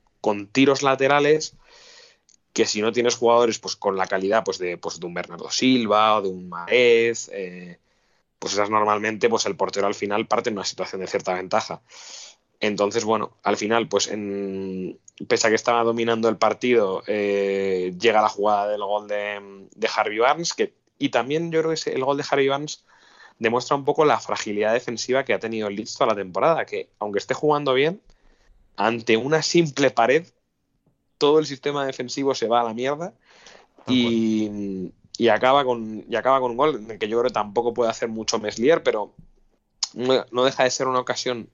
tiros laterales que si no tienes jugadores pues con la calidad pues de, pues, de un Bernardo Silva o de un Maez, eh, pues esas normalmente pues el portero al final parte en una situación de cierta ventaja. Entonces, bueno, al final, pues en, pese a que estaba dominando el partido, eh, llega la jugada del gol de, Harvey Barnes, que, y también yo creo que el gol de Harvey Barnes demuestra un poco la fragilidad defensiva que ha tenido el Leeds toda la temporada, que aunque esté jugando bien, ante una simple pared, todo el sistema defensivo se va a la mierda y, acaba, con, y acaba con un gol en el que yo creo que tampoco puede hacer mucho Meslier, pero no, deja de ser una ocasión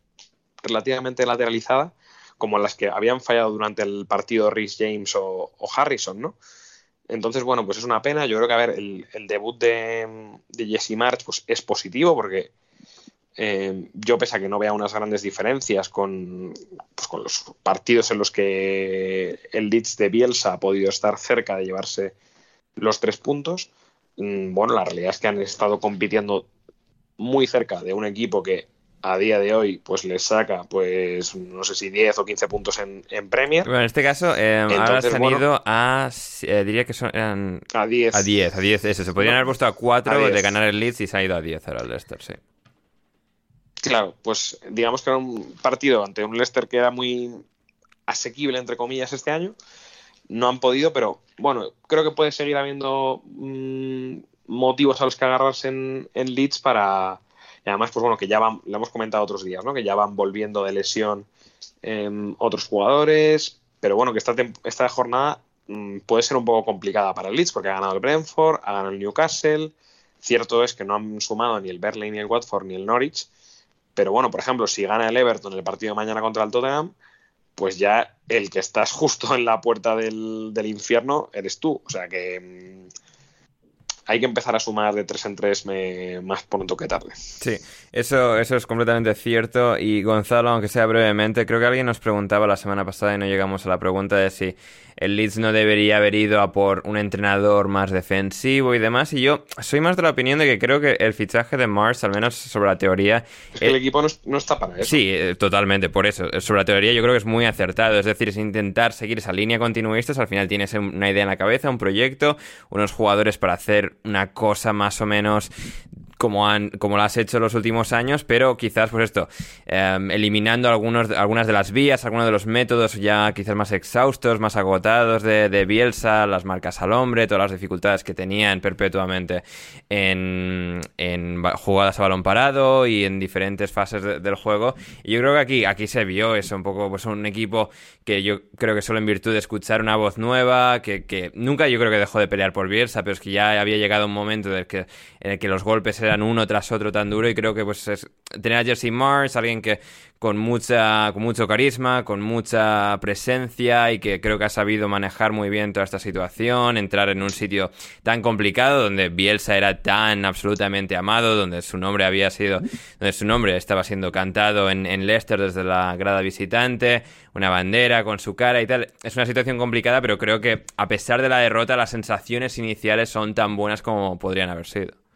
relativamente lateralizada, como las que habían fallado durante el partido Rhys James o, o Harrison, ¿no? Entonces, bueno, pues es una pena. Yo creo que, a ver, el, debut de, Jesse March pues, es positivo porque eh, yo, pese a que no vea unas grandes diferencias con, pues, con los partidos en los que el Leeds de Bielsa ha podido estar cerca de llevarse los tres puntos, mm, bueno, la realidad es que han estado compitiendo muy cerca de un equipo que a día de hoy pues le saca pues no sé si 10 o 15 puntos en, en Premier. Bueno, en este caso eh, ahora se han ido a eh, diría que son eran a 10. A 10, a 10, eso, se podrían haber puesto a 4 de ganar el Leeds y se ha ido a 10 ahora el Leicester, sí. Claro, pues digamos que era un partido ante un Leicester que era muy asequible entre comillas este año. No han podido, pero bueno, creo que puede seguir habiendo mm, motivos a los que agarrarse en, en Leeds para además, pues bueno, que ya van, lo hemos comentado otros días, ¿no? Que ya van volviendo de lesión em, otros jugadores. Pero bueno, que esta, esta jornada mm, puede ser un poco complicada para el Leeds, porque ha ganado el Brentford, ha ganado el Newcastle. Cierto es que no han sumado ni el Berlin, ni el Watford, ni el Norwich. Pero bueno, por ejemplo, si gana el Everton el partido de mañana contra el Tottenham, pues ya el que estás justo en la puerta del, del infierno eres tú. O sea que mm, hay que empezar a sumar de tres en tres más pronto que tarde. Sí, eso, eso es completamente cierto. Y Gonzalo, aunque sea brevemente, creo que alguien nos preguntaba la semana pasada y no llegamos a la pregunta de si el Leeds no debería haber ido a por un entrenador más defensivo y demás. Y yo soy más de la opinión de que creo que el fichaje de Mars, al menos sobre la teoría. Es que el, equipo no, está para eso. Sí, eh, totalmente, por eso. Sobre la teoría yo creo que es muy acertado. Es decir, es intentar seguir esa línea continuista. Al final tienes una idea en la cabeza, un proyecto, unos jugadores para hacer una cosa más o menos como, han, como lo has hecho los últimos años, pero quizás, pues esto, em, eliminando algunos, algunas de las vías, algunos de los métodos ya quizás más exhaustos, más agotados de, de Bielsa, las marcas al hombre, todas las dificultades que tenían perpetuamente en, en jugadas a balón parado y en diferentes fases del juego. Y yo creo que aquí, aquí se vio eso, un poco, pues un equipo que yo creo que solo en virtud de escuchar una voz nueva, que, que nunca yo creo que dejó de pelear por Bielsa, pero es que ya había llegado un momento en el que, en el que los golpes eran uno tras otro tan duro y creo que pues es tener a Jesse Mars, alguien que con mucha con mucho carisma, con mucha presencia y que creo que ha sabido manejar muy bien toda esta situación, entrar en un sitio tan complicado donde Bielsa era tan absolutamente amado, donde su nombre había sido donde su nombre estaba siendo cantado en, en Leicester desde la grada visitante, una bandera con su cara y tal. Es una situación complicada, pero creo que a pesar de la derrota las sensaciones iniciales son tan buenas como podrían haber sido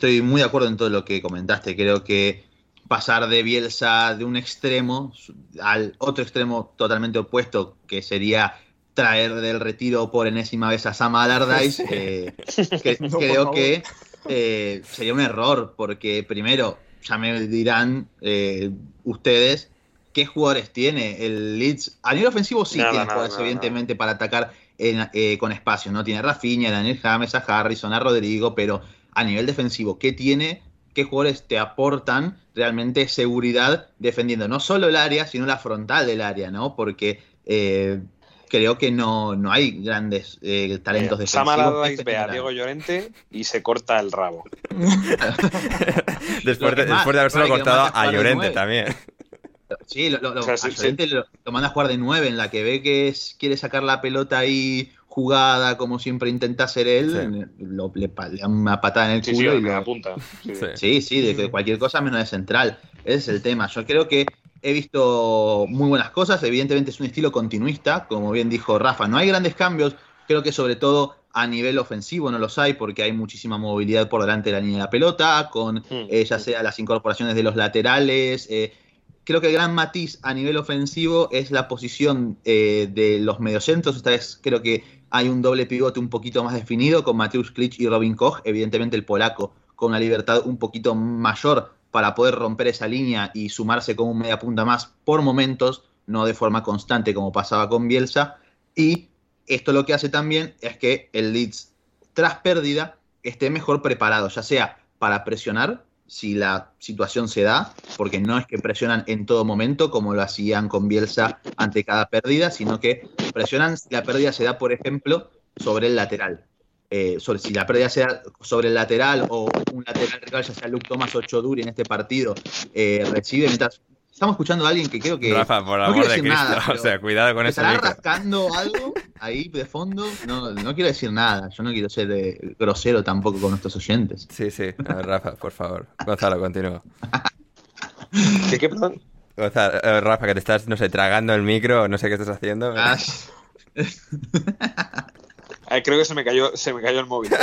estoy muy de acuerdo en todo lo que comentaste. Creo que pasar de Bielsa de un extremo al otro extremo totalmente opuesto, que sería traer del retiro por enésima vez a Sam Allardyce, eh, creo que eh, sería un error, porque primero, ya me dirán eh, ustedes qué jugadores tiene el Leeds. A nivel ofensivo sí tiene jugadores, evidentemente, para atacar con espacio, ¿no? Tiene a Rafinha, a Daniel James, a Harrison, a Rodrigo, pero a nivel defensivo, qué tiene, qué jugadores te aportan realmente seguridad defendiendo no solo el área, sino la frontal del área, ¿no? Porque eh, creo que no, no hay grandes eh, talentos Eh, defensivos. Ve a general. Diego Llorente y se corta el rabo. después, de, después de habérselo cortado a de Llorente también. Sí, lo, lo, lo- O sea, sí, a Llorente lo, lo manda a jugar de 9, en la que ve que es- quiere sacar la pelota ahí jugada, como siempre intenta hacer él, lo- le, da una patada en el Sí, sí, culo y lo, apunta. Sí, sí. De, de cualquier cosa menos de central. Ese es el tema. Yo creo que he visto muy buenas cosas. Evidentemente es un estilo continuista, como bien dijo Rafa. No hay grandes cambios. Creo que sobre todo a nivel ofensivo no los hay porque hay muchísima movilidad por delante de la línea de la pelota, con Hmm. eh, ya sea las incorporaciones de los laterales. eh, creo que el gran matiz a nivel ofensivo es la posición eh, de los mediocentros. Esta vez creo que hay un doble pivote un poquito más definido con Mateusz Klich y Robin Koch. Evidentemente el polaco con una libertad un poquito mayor para poder romper esa línea y sumarse como un media punta más por momentos, no de forma constante como pasaba con Bielsa. Y esto lo que hace también es que el Leeds, tras pérdida, esté mejor preparado, ya sea para presionar si la situación se da, porque no es que presionan en todo momento como lo hacían con Bielsa ante cada pérdida, sino que presionan si la pérdida se da, por ejemplo, sobre el lateral. Eh, sobre, si la pérdida se da sobre el lateral o un lateral rival, ya sea Luke Thomas o Choduri en este partido, eh, recibe mientras... Estamos escuchando a alguien que creo que... Rafa, por no amor de Cristo. nada, o sea, cuidado con ¿Me ese estará rascando algo ahí de fondo? No, no quiero decir nada. Yo no quiero ser eh, grosero tampoco con nuestros oyentes. Sí, sí. A ver, Rafa, por favor. Gonzalo, continúa. ¿Qué, qué, perdón? Gonzalo, eh, Rafa, que te estás, no sé, tragando el micro, no sé qué estás haciendo. Ah, Eh, creo que se me cayó, se me cayó el móvil.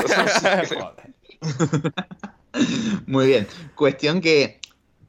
Muy bien. Cuestión que,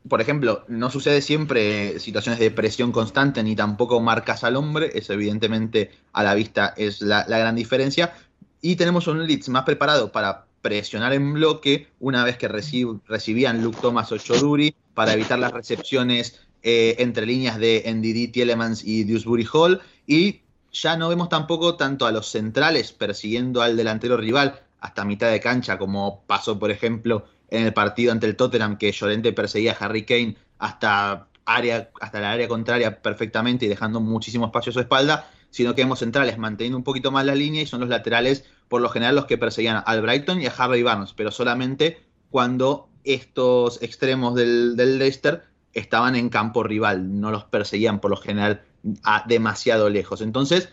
por ejemplo, no sucede siempre situaciones de presión constante ni tampoco marcas al hombre. Eso evidentemente a la vista es la, la gran diferencia. Y tenemos un Leeds más preparado para presionar en bloque una vez que reci- recibían Luke Thomas o Choduri para evitar las recepciones eh, entre líneas de NDD, Tielemans y Dewsbury Hall. Y ya no vemos tampoco tanto a los centrales persiguiendo al delantero rival hasta mitad de cancha, como pasó, por ejemplo, en el partido ante el Tottenham, que Llorente perseguía a Harry Kane hasta, área, hasta la área contraria perfectamente y dejando muchísimo espacio a su espalda, sino que vemos centrales manteniendo un poquito más la línea y son los laterales, por lo general, los que perseguían al Brighton y a Harvey Barnes, pero solamente cuando estos extremos del, del Leicester estaban en campo rival, no los perseguían por lo general a demasiado lejos. Entonces,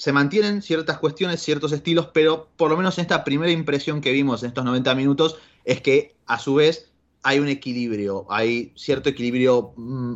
se mantienen ciertas cuestiones, ciertos estilos, pero por lo menos en esta primera impresión que vimos en estos 90 minutos es que a su vez hay un equilibrio, hay cierto equilibrio mm,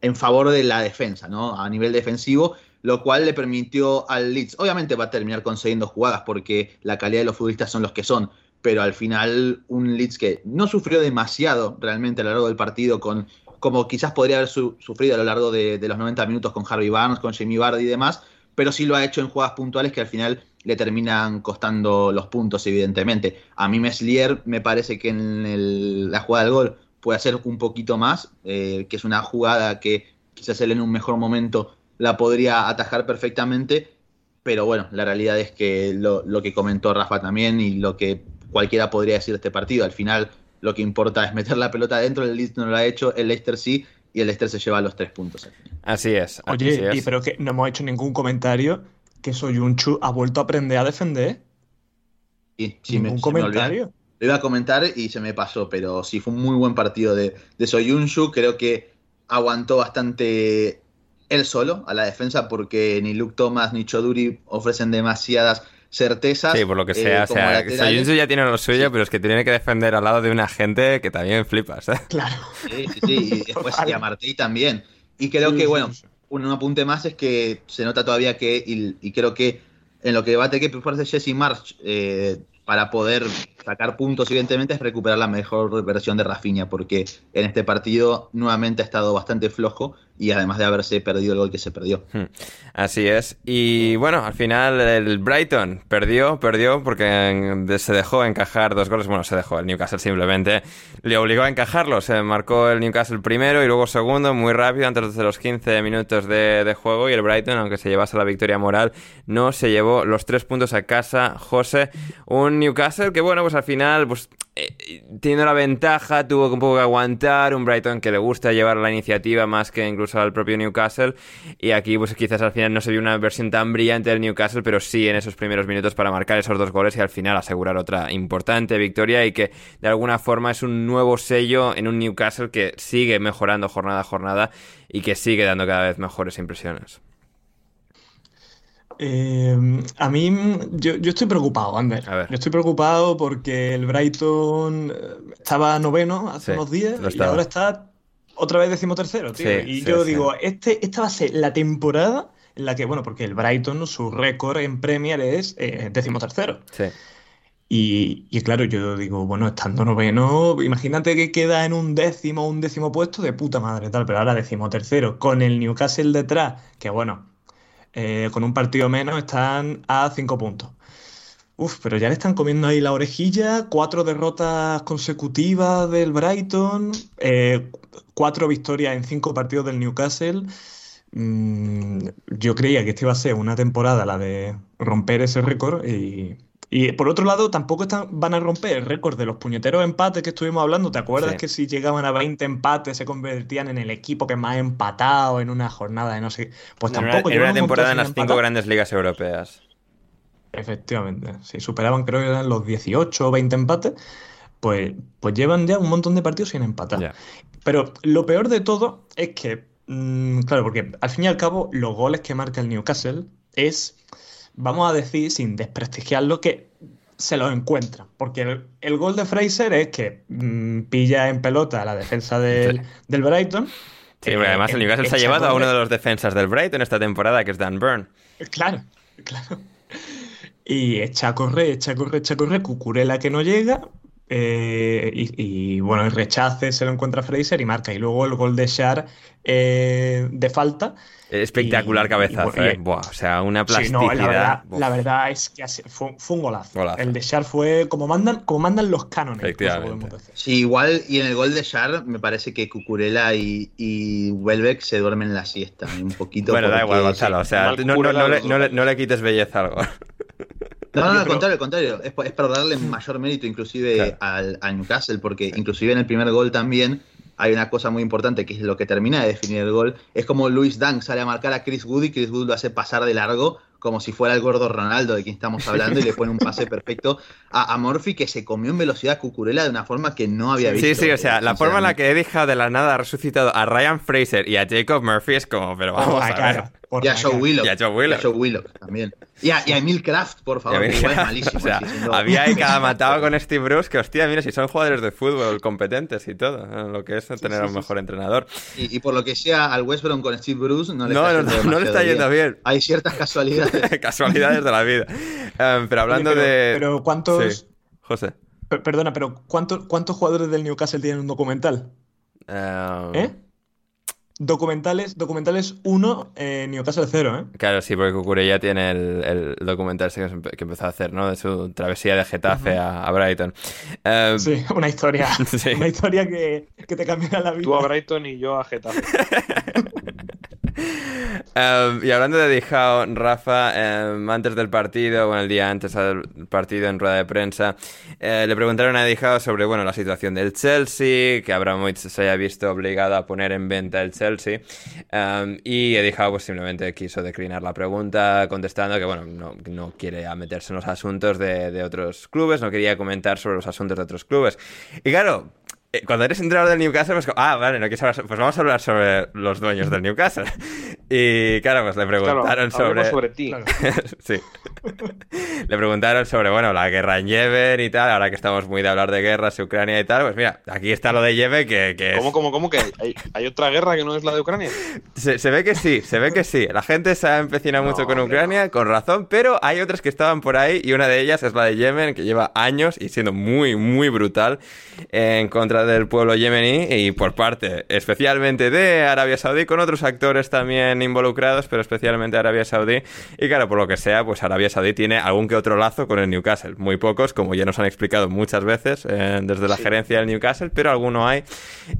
en favor de la defensa, ¿no? A nivel defensivo, lo cual le permitió al Leeds, obviamente va a terminar concediendo jugadas porque la calidad de los futbolistas son los que son, pero al final un Leeds que no sufrió demasiado realmente a lo largo del partido con como quizás podría haber su, sufrido a lo largo de, de los 90 minutos con Harvey Barnes, con Jamie Vardy y demás, pero sí lo ha hecho en jugadas puntuales que al final le terminan costando los puntos, evidentemente. A mí Meslier me parece que en el- la jugada del gol puede hacer un poquito más, eh, que es una jugada que quizás él en un mejor momento la podría atajar perfectamente, pero bueno, la realidad es que lo, lo que comentó Rafa también y lo que cualquiera podría decir de este partido, al final lo que importa es meter la pelota adentro, el Leeds no lo ha hecho, el Leicester sí, y el Leicester se lleva los tres puntos. Así es. así Oye, y es. pero que no hemos hecho ningún comentario que Soyunchu ha vuelto a aprender a defender. Y sí, ningún me comentario. Lo iba a comentar y se me pasó, pero sí fue un muy buen partido de, de Soyunshu. Creo que aguantó bastante él solo a la defensa porque ni Luke Thomas ni Choduri ofrecen demasiadas certezas. Sí, por lo que eh, sea. o como sea. Soyuncu ya tiene lo suyo, Sí. pero es que tiene que defender al lado de una gente que también flipas. ¿eh? Claro. Sí, sí, sí, y después y a Martí también. Y creo Sí, que, bueno, sí. un apunte más es que se nota todavía que, y, y creo que en lo que va a tener que preocuparse Jesse March eh, para poder sacar puntos, evidentemente, es recuperar la mejor versión de Rafinha, porque en este partido nuevamente ha estado bastante flojo y además de haberse perdido el gol que se perdió. Hmm. Así es. Y bueno, al final el Brighton perdió, perdió porque se dejó encajar dos goles. Bueno, se dejó. El Newcastle simplemente le obligó a encajarlo. Se marcó el Newcastle primero y luego segundo, muy rápido, antes de los 15 minutos de, de juego. Y el Brighton, aunque se llevase la victoria moral, no se llevó los tres puntos a casa. José, un Newcastle que, bueno, pues al final, pues eh, teniendo la ventaja, tuvo un poco que aguantar. Un Brighton que le gusta llevar la iniciativa más que incluso al propio Newcastle. Y aquí, pues quizás al final no se vio una versión tan brillante del Newcastle, pero sí en esos primeros minutos para marcar esos dos goles y al final asegurar otra importante victoria. Y que de alguna forma es un nuevo sello en un Newcastle que sigue mejorando jornada a jornada y que sigue dando cada vez mejores impresiones. Eh, a mí, yo, yo estoy preocupado, Ander. A ver. Yo estoy preocupado porque el Brighton eh, estaba noveno hace Sí, unos días y ahora está otra vez decimotercero, tío. Sí, y sí, yo digo, este, esta va a ser la temporada en la que, bueno, porque el Brighton, su récord en Premier es eh, decimotercero. Sí. Y, y claro, yo digo, bueno, estando noveno, imagínate que queda en un décimo, un décimo puesto de puta madre, tal, pero ahora decimotercero, con el Newcastle detrás, que bueno, eh, con un partido menos están a cinco puntos. Uf, pero ya le están comiendo ahí la orejilla, cuatro derrotas consecutivas del Brighton, eh, cuatro victorias en cinco partidos del Newcastle. Mm, yo creía que esta iba a ser una temporada la de romper ese récord y, y por otro lado tampoco están, van a romper el récord de los puñeteros empates que estuvimos hablando. ¿Te acuerdas Sí. que si llegaban a 20 empates se convertían en el equipo que más ha empatado en una jornada de no sé? Pues tampoco llevan una temporada en las cinco grandes ligas europeas. Efectivamente, si superaban creo que eran los 18 o 20 empates, pues, pues llevan ya un montón de partidos sin empatar. Pero lo peor de todo es que, mm, claro, porque al fin y al cabo los goles que marca el Newcastle es, vamos a decir, sin desprestigiarlo, que se los encuentran. Porque el, el gol de Fraser es que mm, pilla en pelota a la defensa del, Brighton. Sí, eh, además el Newcastle se ha llevado a uno de los defensas del Brighton esta temporada, que es Dan Burn. Claro, claro. Y echa a correr, echa a correr, echa a correr, Cucurella que no llega. eh, y, y, bueno, el rechace se lo encuentra Fraser y marca. Y luego el gol de Shar eh, de falta. Espectacular Y- cabezazo, y y- ¿eh? Buah, o sea, una Sí, plasticidad. no, la verdad, la verdad es que fue, fue un golazo. Golazo. El de Shar fue como mandan, como mandan los cánones. Efectivamente. Sí, igual, y en el gol de Shar me parece que Cucurella y, y Welbeck se duermen la siesta un poquito. Bueno, da igual, Gonzalo. O sea, no, no- no le, le- no le quites belleza al gol. No, no, no, al contrario, al contrario. Es, es para darle mayor mérito inclusive Claro. al, al Newcastle, porque inclusive en el primer gol también hay una cosa muy importante que es lo que termina de definir el gol. Es como Luis Dunk sale a marcar a Chris Wood y Chris Wood lo hace pasar de largo como si fuera el gordo Ronaldo de quien estamos hablando y le pone un pase perfecto a, a Murphy que se comió en velocidad a Cucurella de una forma que no había visto. Sí, sí, o sea, la forma en la que Howe de la nada ha resucitado a Ryan Fraser y a Jacob Murphy es como, pero vamos a ver. Por Y a Joe. Willock. Y a Joe Willock. Y a Joe Willock también. Y a, y a Emil Kraft, por favor, que igual es malísimo. o sea, había ahí cada matado con Steve Bruce que, hostia, mira, si son jugadores de fútbol competentes y todo, lo que es tener a un mejor entrenador. Y, y por lo que sea, al West Brom con Steve Bruce no le No, está no, yendo no, no le está yendo bien. Hay ciertas casualidades. Casualidades de la vida. Em, pero hablando Oye, pero- de. pero ¿cuántos- Sí, José. Per- Perdona, pero ¿cuántos, ¿cuántos jugadores del Newcastle tienen un documental? Em, ¿Eh? Documentales, documentales 1, eh, Newcastle 0, ¿eh? Claro, sí, porque Cucurella tiene el, el documental que, empe- que empezó a hacer, ¿no? De su travesía de Getafe a, a Brighton. Em, Sí, una historia. Sí. Una historia que, que te cambiará la vida. Tú a Brighton y yo a Getafe. Um, y hablando de Dijao, Rafa, um, antes del partido, bueno, el día antes del partido en rueda de prensa, eh, le preguntaron a Dijao sobre, bueno, la situación del Chelsea, que Abramovich se haya visto obligado a poner en venta el Chelsea, um, y Dijao pues simplemente quiso declinar la pregunta contestando que, bueno, no, no quiere meterse en los asuntos de, otros clubes, no quería comentar sobre los asuntos de otros clubes. Y claro, cuando eres entrenador del Newcastle, pues, ah, vale, no quieres hablar, pues vamos a hablar sobre los dueños del Newcastle. Y claro, pues le Claro, preguntaron sobre... hablemos sobre ti. Claro. sí. Le preguntaron sobre, bueno, la guerra en Yemen y tal, ahora que estamos muy de hablar de guerras, Ucrania y tal, pues mira, aquí está lo de Yemen que, que es- ¿Cómo, cómo, cómo que hay, hay- otra guerra que no es la de Ucrania? Se, se ve que sí, se ve que sí. La gente se ha empecinado mucho con Ucrania, con razón, pero hay otras que estaban por ahí y una de ellas es la de Yemen, que lleva años y siendo muy, muy brutal en contra del pueblo yemení y por parte especialmente de Arabia Saudí, con otros actores también estén involucrados, pero especialmente Arabia Saudí. Y claro, por lo que sea, pues Arabia Saudí tiene algún que otro lazo con el Newcastle. Muy pocos, como ya nos han explicado muchas veces eh, desde la gerencia del Newcastle, pero alguno hay.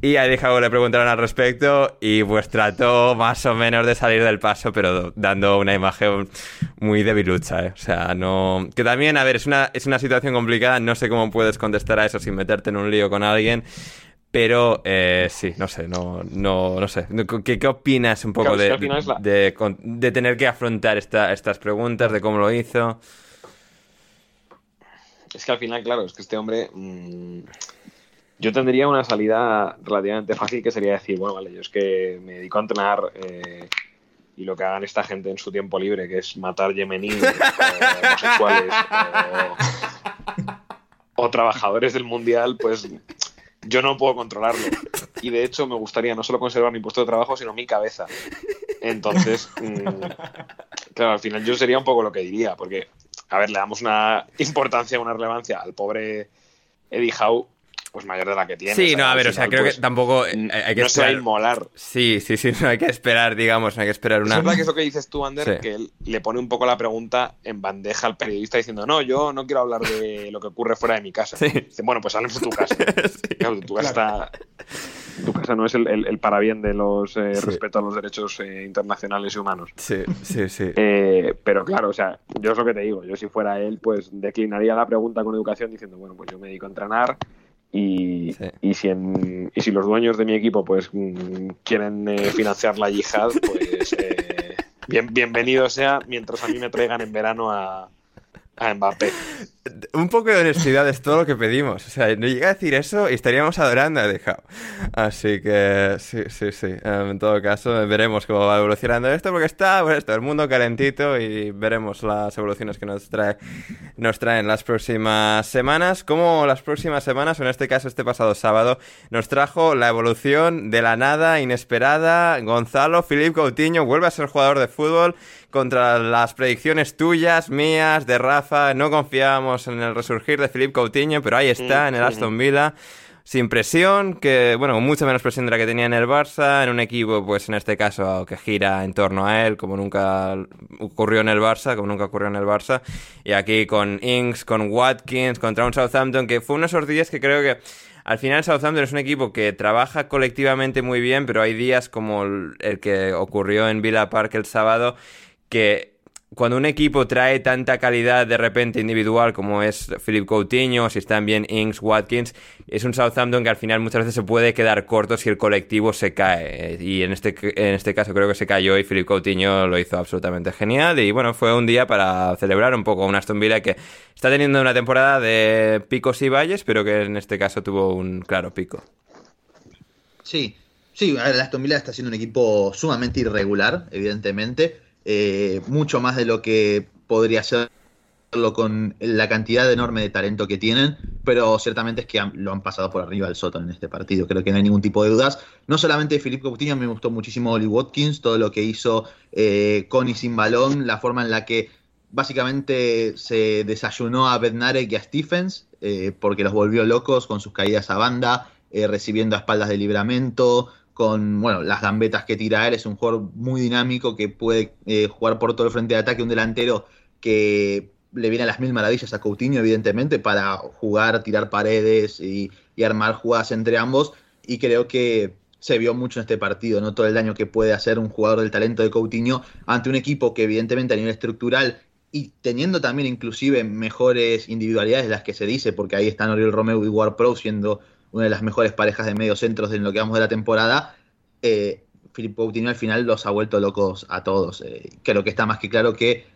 Y a Eddie Howe le preguntaron al respecto y pues trató más o menos de salir del paso, pero dando una imagen muy debilucha, ¿eh? O sea, no... Que también, a ver, es una, es una situación complicada, no sé cómo puedes contestar a eso sin meterte en un lío con alguien. Pero eh, sí, no sé, no, no, no sé. ¿Qué, qué opinas un poco Claro, de, la- de, tener que afrontar esta- estas preguntas, de cómo lo hizo? Es que al final, claro, es que este hombre. mm, yo tendría una salida relativamente fácil que sería decir, bueno, vale, yo es que me dedico a entrenar eh, y lo que hagan esta gente en su tiempo libre, que es matar yemeníes, o homosexuales, o, o trabajadores del mundial, pues yo no puedo controlarlo. Y de hecho me gustaría no solo conservar mi puesto de trabajo, sino mi cabeza. Entonces, mm, claro, al final yo sería un poco lo que diría, porque, a ver, le damos una importancia, una relevancia al pobre Eddie Howe, pues mayor de la que tiene. Sí, no, a ver, o sea, creo pues, que tampoco eh, hay que no se va a esperar. inmolar. Sí, sí, sí, no hay que esperar, digamos, no hay que esperar Es una. verdad que eso que dices tú, Ander, Sí. que él le pone un poco la pregunta en bandeja al periodista diciendo, no, yo no quiero hablar de lo que ocurre fuera de mi casa. Sí. Dice, bueno, pues hablemos de tu casa. Sí. Claro, tu casa está- Tu casa no es el, el- el parabién de los eh, Sí. respeto a los derechos eh, internacionales y humanos. Sí, sí, sí. Eh, pero claro, o sea, yo es lo que te digo, yo si fuera él, pues declinaría la pregunta con educación diciendo, bueno, pues yo me dedico a entrenar y, Sí. y, si, en- y si los dueños de mi equipo pues mm, quieren eh, financiar la yihad, pues eh, bien, bienvenido sea mientras a mí me traigan en verano a, a Mbappé. Un poco de honestidad es todo lo que pedimos. O sea, no llega a decir eso y estaríamos adorando a Dejao. Así que sí, sí, sí. Em, En todo caso, veremos cómo va evolucionando esto, porque está, pues esto, el mundo calentito y veremos las evoluciones que nos trae, nos traen las próximas semanas. Como las próximas semanas, o en este caso este pasado sábado, nos trajo la evolución de la nada inesperada. Gonzalo, Filip Coutinho vuelve a ser jugador de fútbol contra las predicciones tuyas, mías, de Rafa. No confiábamos en el resurgir de Filip Coutinho, pero ahí está, en el Aston Villa. Sin presión, que, bueno, mucha menos presión de la que tenía en el Barça, en un equipo, pues en este caso, que gira en torno a él, como nunca ocurrió en el Barça, como nunca ocurrió en el Barça. Y aquí con Inks, con Watkins, contra un Southampton, que fue esos días que creo que al final Southampton es un equipo que trabaja colectivamente muy bien, pero hay días como el que ocurrió en Villa Park el sábado, que cuando un equipo trae tanta calidad de repente individual como es Philip Coutinho, si están bien Inks, Watkins, es un Southampton que al final muchas veces se puede quedar corto si el colectivo se cae. Y en este, en este caso creo que se cayó y Philip Coutinho lo hizo absolutamente genial. Y bueno, fue un día para celebrar un poco a un Aston Villa que está teniendo una temporada de picos y valles, pero que en este caso tuvo un claro pico. Sí, sí, el Aston Villa está siendo un equipo sumamente irregular, evidentemente, eh, mucho más de lo que podría serlo con la cantidad enorme de talento que tienen, pero ciertamente es que lo han pasado por arriba del sótano en este partido, creo que no hay ningún tipo de dudas. No solamente Filipe Coutinho, me gustó muchísimo Oli Watkins, todo lo que hizo eh, con y sin balón, la forma en la que básicamente se desayunó a Bednarek y a Stephens, eh, porque los volvió locos con sus caídas a banda, recibiendo a espaldas de libramento, con bueno, las gambetas que tira él. Es un jugador muy dinámico que puede eh, jugar por todo el frente de ataque, un delantero que le viene a las mil maravillas a Coutinho, evidentemente, para jugar, tirar paredes y, armar jugadas entre ambos. Y creo que se vio mucho en este partido, ¿no? Todo el daño que puede hacer un jugador del talento de Coutinho ante un equipo que, evidentemente, a nivel estructural y teniendo también inclusive mejores individualidades de las que se dice, porque ahí están Oriol Romeo y Ward Pro siendo una de las mejores parejas de medio centros en lo que vamos de la temporada, eh, Philip Coutinho al final los ha vuelto locos a todos. Eh, creo que está más que claro que,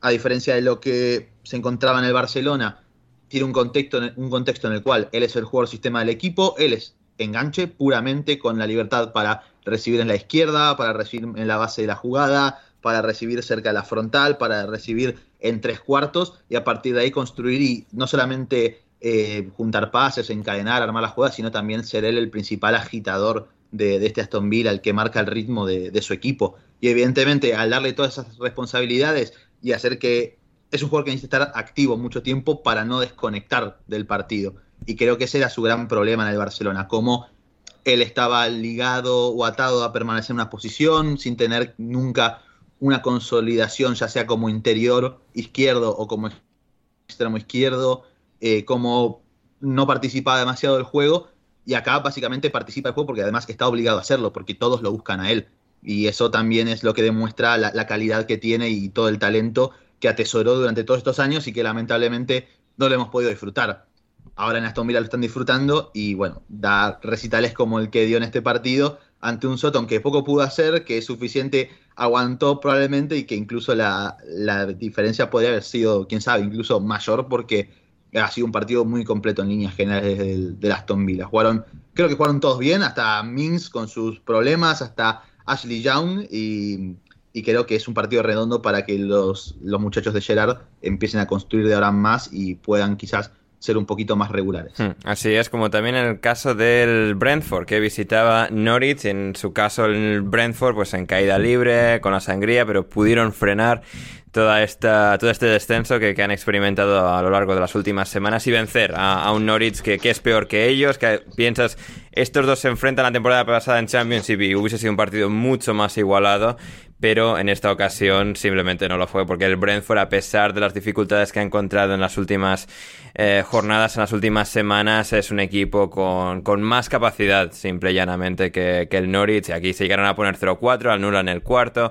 a diferencia de lo que se encontraba en el Barcelona, tiene un contexto, un contexto en el cual él es el jugador sistema del equipo, él es enganche puramente con la libertad para recibir en la izquierda, para recibir en la base de la jugada, para recibir cerca de la frontal, para recibir en tres cuartos y a partir de ahí construir y no solamente eh, juntar pases, encadenar, armar las jugadas, sino también ser él el principal agitador de, este Aston Villa, el que marca el ritmo de, de, su equipo. Y evidentemente al darle todas esas responsabilidades y hacer que es un jugador que necesita estar activo mucho tiempo para no desconectar del partido. Y creo que ese era su gran problema en el Barcelona, cómo él estaba ligado o atado a permanecer en una posición sin tener nunca una consolidación, ya sea como interior izquierdo o como extremo izquierdo, eh, como no participaba demasiado del juego, y acá básicamente participa del juego porque además está obligado a hacerlo, porque todos lo buscan a él. Y eso también es lo que demuestra la, calidad que tiene y todo el talento que atesoró durante todos estos años y que lamentablemente no lo hemos podido disfrutar. Ahora en Aston Villa lo están disfrutando y bueno, da recitales como el que dio en este partido ante un Soton que poco pudo hacer, que es suficiente aguantó probablemente y que incluso la, la, diferencia podría haber sido, quién sabe, incluso mayor porque ha sido un partido muy completo en líneas generales del, Aston Villa. Jugaron, creo que jugaron todos bien, hasta Mings con sus problemas, hasta Ashley Young y, y creo que es un partido redondo para que los, los muchachos de Gerard empiecen a construir de ahora en más y puedan quizás ser un poquito más regulares. Hmm, así es, como también en el caso del Brentford, que visitaba Norwich, en su caso el Brentford, pues en caída libre, con la sangría, pero pudieron frenar toda esta, todo este descenso que, que, han experimentado a lo largo de las últimas semanas y vencer a, un Norwich que, que, es peor que ellos, que piensas, estos dos se enfrentan la temporada pasada en Championship y hubiese sido un partido mucho más igualado, pero en esta ocasión simplemente no lo fue, porque el Brentford, a pesar de las dificultades que ha encontrado en las últimas eh, jornadas, en las últimas semanas, es un equipo con, con más capacidad, simple y llanamente, que, el Norwich. Aquí se llegaron a poner 0-4, anulan el cuarto.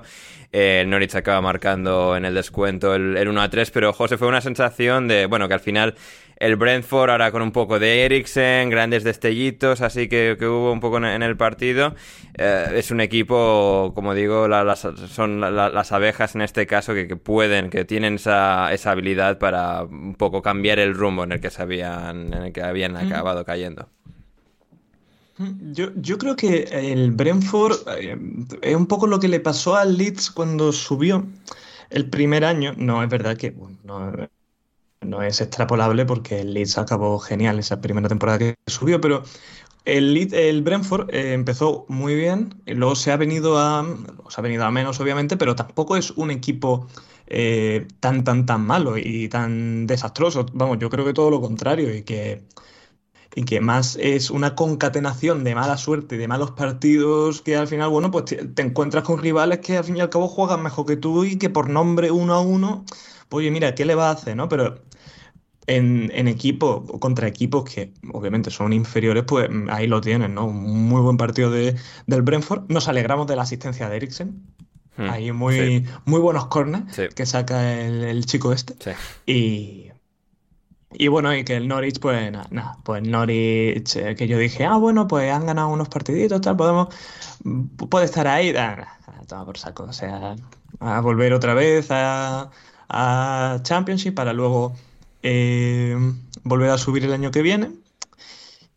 El Norwich acaba marcando en el descuento el, el 1-3, pero José fue una sensación de, bueno, que al final el Brentford ahora con un poco de Eriksen, grandes destellitos, así que, que hubo un poco en, en el partido. Eh, es un equipo, como digo, la, las, son la, las abejas en este caso que, que, pueden, que tienen esa, esa habilidad para un poco cambiar el rumbo en el que se habían, en el que habían acabado cayendo. Yo, yo, creo que el Brentford eh, es un poco lo que le pasó al Leeds cuando subió el primer año. No, es verdad que bueno, no, no, es extrapolable porque el Leeds acabó genial esa primera temporada que subió, pero el, Leeds, el Brentford eh, empezó muy bien, y luego se ha venido a, se ha venido a menos obviamente, pero tampoco es un equipo eh, tan, tan, tan malo y tan desastroso. Vamos, yo creo que todo lo contrario y que y que más es una concatenación de mala suerte, de malos partidos, que al final, bueno, pues te, te, encuentras con rivales que al fin y al cabo juegan mejor que tú y que por nombre uno a uno, pues, oye, mira, ¿qué le va a hacer, no? Pero en, en equipo, contra equipos que obviamente son inferiores, pues ahí lo tienen, ¿no? Un muy buen partido de, del Brentford. Nos alegramos de la asistencia de Eriksen. Hmm, Ahí muy, sí. muy buenos corners sí. que saca el, el chico este. Sí. Y, y bueno, y que el Norwich, pues nada, nah, pues Norwich, eh, que yo dije, ah, bueno, pues han ganado unos partiditos, tal, podemos, puede estar ahí, ah, toma por saco, o sea, a volver otra vez a, a Championship para luego eh, volver a subir el año que viene.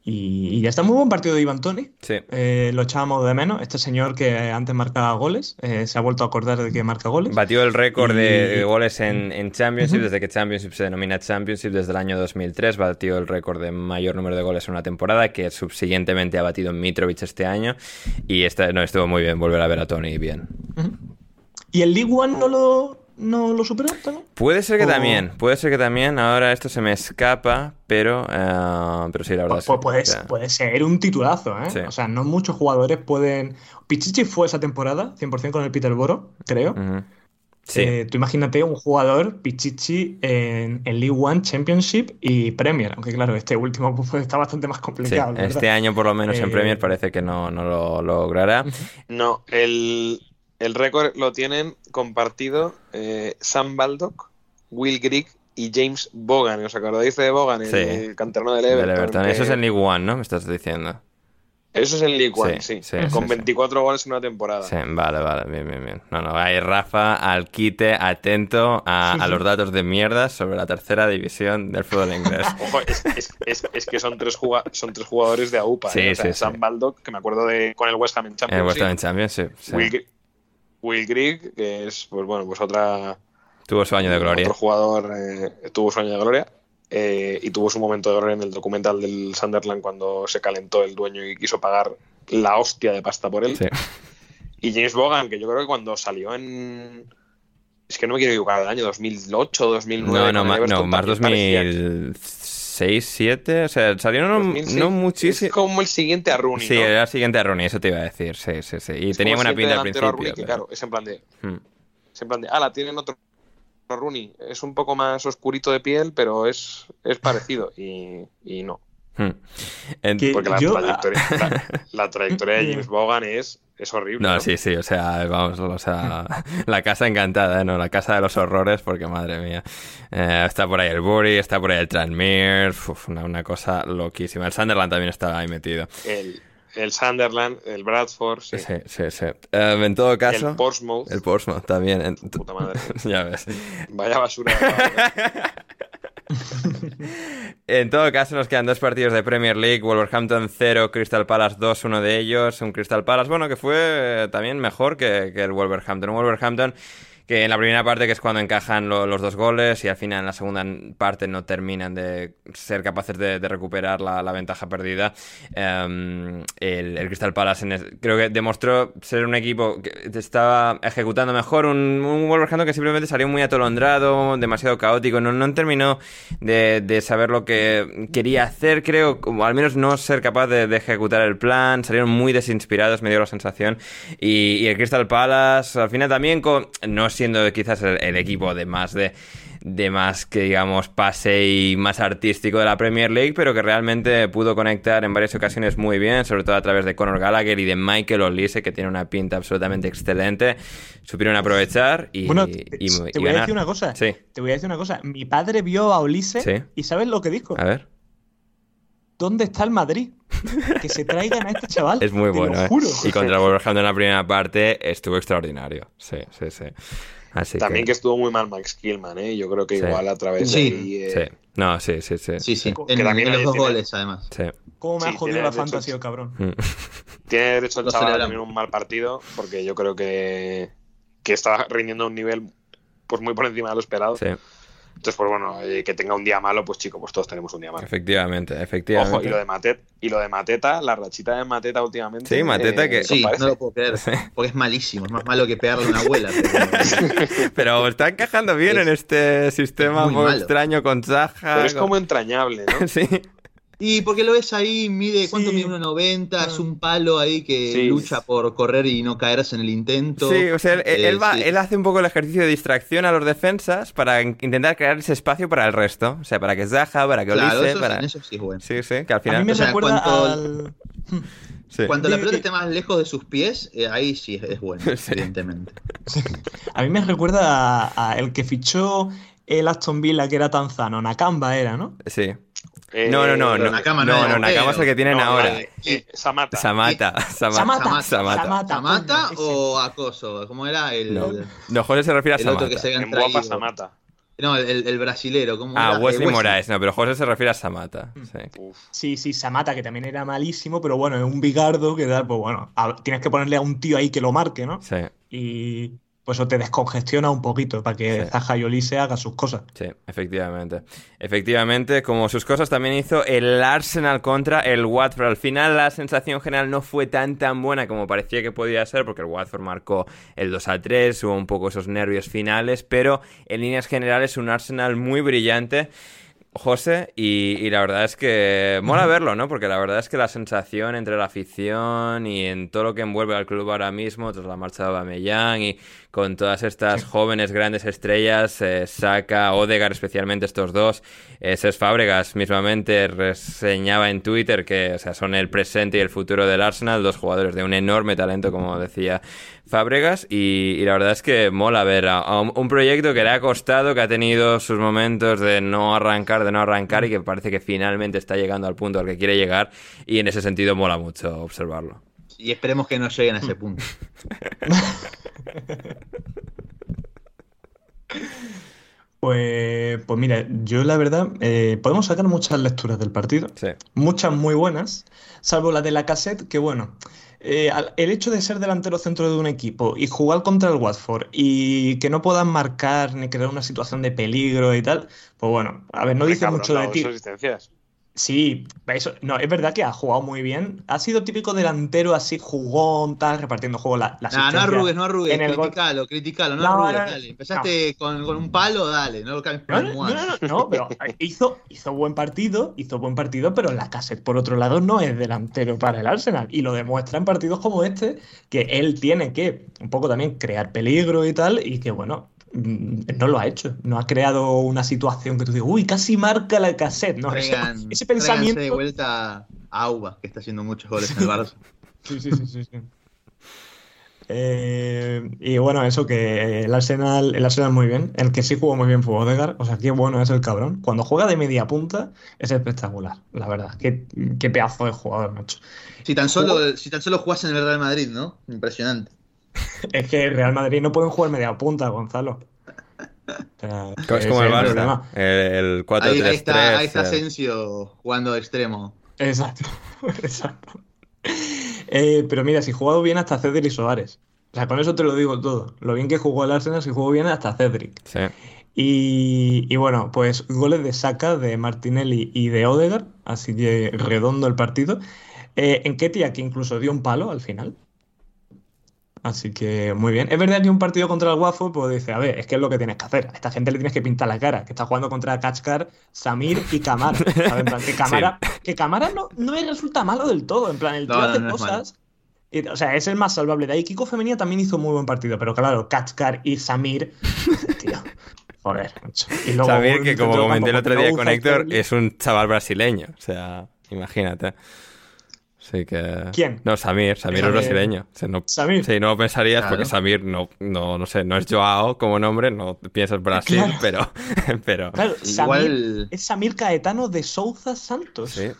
Y, y, ya está muy buen partido de Iván Tony. Sí. Eh, lo echábamos de menos. Este señor que antes marcaba goles, eh, se ha vuelto a acordar de que marca goles. Batió el récord y... de, goles en, en Championship, uh -huh. desde que Championship se denomina Championship, desde el año 2003. Batió el récord de mayor número de goles en una temporada, que subsiguientemente ha batido Mitrovic este año. Y este, no, estuvo muy bien volver a ver a Tony bien. Uh -huh. ¿Y el League One no lo, no lo superó también? Puede ser que o... también, puede ser que también. Ahora esto se me escapa, pero, uh, pero sí, la verdad. Pues, puede, sí. puede, ser un titulazo, ¿eh? Sí. O sea, no muchos jugadores pueden. Pichichi fue esa temporada, 100% con el Peterborough, creo. Uh -huh. Sí. Eh, tú imagínate un jugador, Pichichi, en, en, League One, Championship y Premier. Aunque claro, este último pues, está bastante más complicado. Sí, este año, por lo menos, eh... en Premier parece que no, no lo logrará. No, el, el récord lo tienen compartido eh, Sam Baldock, Will Grigg y James Bogan. ¿Os acordáis de Bogan, el, sí. el canterano del Everton? Del Everton. Que... Eso es en League One, ¿no? Me estás diciendo. Eso es en League One, sí. sí, sí con 24 goles en una temporada. Sí, vale, vale, bien, bien, bien. No, no, ahí Rafa al quite, atento a, a los datos de mierda sobre la tercera división del fútbol inglés. Ojo, es, es, es, es, que son tres, son tres jugadores de AUPA. Sí, ¿eh? o sea, sí, Sam Baldock, que me acuerdo de con el West Ham en Champions. El West Ham en Champions, sí. Will, Will Grigg, que es, pues bueno, pues otra. Tuvo su año de gloria. Otro jugador eh, tuvo su año de gloria. Eh, y tuvo su momento de gloria en el documental del Sunderland cuando se calentó el dueño y quiso pagar la hostia de pasta por él. Sí. Y James Bogan, que yo creo que cuando salió en. Es que no me quiero equivocar, el año 2008, 2009. No, no, más, no, más 2000. 6, 7, o sea, salieron no, 2006. no Es muchísimo. como el siguiente a Rooney, Sí, ¿no? era el siguiente a Rooney, eso te iba a decir, sí, sí, sí. Y Es tenía buena pinta al principio. Rooney, que pero- claro, es en plan de... Hmm. Es en plan de, ala, tienen otro Rooney. Es un poco más oscurito de piel, pero es, es parecido. Y, y no. Hmm. En- Que- Porque la, yo- trayectoria, la, la trayectoria de James Vaughan es, es horrible. No, ¿no? sí, sí, o sea, vamos, o sea, la casa encantada. ¿no? La casa de los horrores, porque madre mía. Eh, está por ahí el Bury, está por ahí el Tranmere, uf, una, una cosa loquísima. El Sunderland también estaba ahí metido. El, el Sunderland, el Bradford, sí. Sí, sí, sí. Eh, en todo caso, el Portsmouth. el Portsmouth también. en- Puta madre. ya ves. Vaya basura. En todo caso, nos quedan dos partidos de Premier League. Wolverhampton 0, Crystal Palace 2, uno de ellos. Un Crystal Palace, bueno, que fue eh, también mejor que, que el Wolverhampton. Un Wolverhampton que en la primera parte, que es cuando encajan lo- los dos goles, y al final en la segunda parte no terminan de ser capaces de, de recuperar la, la ventaja perdida. em, el, el Crystal Palace en es- creo que demostró ser un equipo que estaba ejecutando mejor. Un, un Wolverhampton que simplemente salió muy atolondrado, demasiado caótico. No, no terminó de, de saber lo que quería hacer, creo, como al menos no ser capaz de, de ejecutar el plan. Salieron muy desinspirados, me dio la sensación. Y, y el Crystal Palace, al final también, con, no siendo quizás el, el equipo de más de de más que digamos pase y más artístico de la Premier League, pero que realmente pudo conectar en varias ocasiones muy bien, sobre todo a través de Conor Gallagher y de Michael Olise, que tiene una pinta absolutamente excelente. Supieron aprovechar y, Bueno, y- te, y te voy a ganar. decir una cosa. Sí, Te voy a decir una cosa. Mi padre vio a Ulises Sí. y ¿sabes lo que dijo? a ver. ¿Dónde está el Madrid? Que se traigan a este chaval. Es muy Te bueno, lo ¿eh? juro. Y contra Wolverhampton en la primera parte estuvo extraordinario. Sí, sí, sí. Así También que que... estuvo muy mal Max Killman, ¿eh? Yo creo que Sí. igual a través Sí. de ahí, eh, Sí. No, sí, sí, sí. Sí, sí. Que En, también en los dos tiene- goles, además. Sí. ¿Cómo me ha jodido la derecho- fantasía, cabrón? Mm. Tiene derecho el chaval a tener un mal partido, porque yo creo que, que está rindiendo a un nivel pues muy por encima de lo esperado. Sí, Entonces, pues bueno, eh, que tenga un día malo, pues chico, pues todos tenemos un día malo. efectivamente, efectivamente. Ojo, y lo de Matet, y lo de Mateta, la rachita de Mateta últimamente. Sí, Mateta que- ¿qué os Sí, parece? no lo puedo creer. Porque es malísimo. Es más malo que pegarle a una abuela. pero- Pero está encajando bien Es- en este sistema muy extraño con Zaha. Pero es como entrañable, ¿no? Sí, Y porque lo ves ahí, mide, ¿cuánto Sí. mide? 1,90, es un palo ahí que Sí. lucha por correr y no caerse en el intento. sí, o sea, él, Eh, él va- sí. él hace un poco el ejercicio de distracción a los defensas para in- intentar crear ese espacio para el resto. O sea, para que Zaha, para que Claro, Olise, eso, para... eso sí es bueno. Sí, sí, que al A final... mí me O sea, recuerda cuanto- al... sí. Cuando la pelota esté más lejos de sus pies, eh, ahí sí es, es bueno, Sí. evidentemente. A mí me recuerda a, a el que fichó el Aston Villa, que era Tanzano. Nakamba era, ¿no? Sí. Eh, No, no, no, no, Nakama no no, era no, Nakama es el que tienen no, ahora. eh, eh, Samata. Samata, Samata, Samata. Samata. ¿Samata o Acoso? ¿Cómo era el, No, no, José se refiere a el otro que Samata. se habían traído? Samata. No, el, el brasilero. ¿cómo Ah, era? Eh, Wesley Moraes, no, pero José se refiere a Samata. Mm. Sí. Sí, sí, Samata, que también era malísimo, pero bueno, es un bigardo que tal, pues bueno, a- tienes que ponerle a un tío ahí que lo marque, ¿no? Sí, Y pues eso te descongestiona un poquito para que Sí. Zaha y Olise hagan sus cosas. sí, efectivamente. Efectivamente, como sus cosas también hizo el Arsenal contra el Watford. Al final la sensación general no fue tan tan buena como parecía que podía ser, porque el Watford marcó el 2 a 3, hubo un poco esos nervios finales, pero en líneas generales un Arsenal muy brillante. José, y, y la verdad es que mola verlo, ¿no? Porque la verdad es que la sensación entre la afición y en todo lo que envuelve al club ahora mismo, tras la marcha de Aubameyang y con todas estas jóvenes grandes estrellas, eh, Saka, Odegar especialmente estos dos, eh, Cesc Fábregas mismamente reseñaba en Twitter que o sea, son el presente y el futuro del Arsenal, dos jugadores de un enorme talento, como decía Fábregas, y, y la verdad es que mola ver a, a un, un proyecto que le ha costado, que ha tenido sus momentos de no arrancar, de no arrancar, y que parece que finalmente está llegando al punto al que quiere llegar, y en ese sentido mola mucho observarlo. Y esperemos que no lleguen a ese punto. Pues, pues mira, yo la verdad, eh, podemos sacar muchas lecturas del partido, Sí. muchas muy buenas, salvo la de la cassette, que bueno, eh, el hecho de ser delantero centro de un equipo y jugar contra el Watford y que no puedan marcar ni crear una situación de peligro y tal, pues bueno, a ver, no dice mucho de ti. asistencias. Sí, eso, no, es verdad que ha jugado muy bien. Ha sido típico delantero así, jugón, tal, repartiendo juego. La, la Nah, no arrugues, no arrugues, en el gol. criticalo, criticalo, no, No, arrugues, no, dale. Empezaste con, con un palo, dale, no lo cambies No, no, no, pero hizo, hizo buen partido, hizo buen partido, pero la cassette por otro lado no es delantero para el Arsenal. Y lo demuestra en partidos como este, que él tiene que un poco también crear peligro y tal, y que bueno, no lo ha hecho. No ha creado una situación que tú digas, uy, casi marca la cassette. No, ese, pensamiento. de vuelta a Auba, que está haciendo muchos goles en el Barça. Sí, sí, sí, sí, sí. Eh, y bueno, eso que el Arsenal, el Arsenal muy bien. El que sí jugó muy bien fue Odegaard. O sea, qué bueno es el cabrón. Cuando juega de media punta es espectacular, la verdad. Qué, qué pedazo de jugador, macho. Si tan solo, si tan solo en el Real Madrid, ¿no? Impresionante. Es que Real Madrid no pueden jugar media punta, Gonzalo. O sea, Es como el Barça. El, el 4-3-3. Ahí, ahí está, ahí está Asensio jugando de extremo. Exacto, exacto. Eh, pero mira, si jugado bien hasta Cedric y Soares. O sea, con eso te lo digo todo. Lo bien que jugó el Arsenal, si jugó bien hasta Cedric. Sí. Y, y bueno, pues goles de Saka, de Martinelli y de Odegaard, así que redondo el partido. Eh, Enketia, que incluso dio un palo al final. Así que muy bien. Es verdad que un partido contra el Watford, pues dice, a ver, es que es lo que tienes que hacer. A esta gente le tienes que pintar la cara, que está jugando contra Kachkar, Samir y Camara. ¿sabes? En plan, que Camara, que Camara no, no me resulta malo del todo. En plan, el tío No, hace no cosas. y, o sea, es el más salvable de ahí. Kiko Femenía también hizo muy buen partido, pero claro, Kachkar y Samir, tío. Joder, macho. Y luego Samir, que como comenté el otro día con Héctor, es un chaval brasileño. O sea, imagínate. Sí que... ¿Quién? No, Samir. Samir es brasileño. O sea, no... Samir. Sí, no pensarías Claro. porque Samir no, no, no sé, no es Joao como nombre, no piensas Brasil, Claro. pero... pero Claro, Samir Igual, es Samir Caetano de Souza Santos. sí.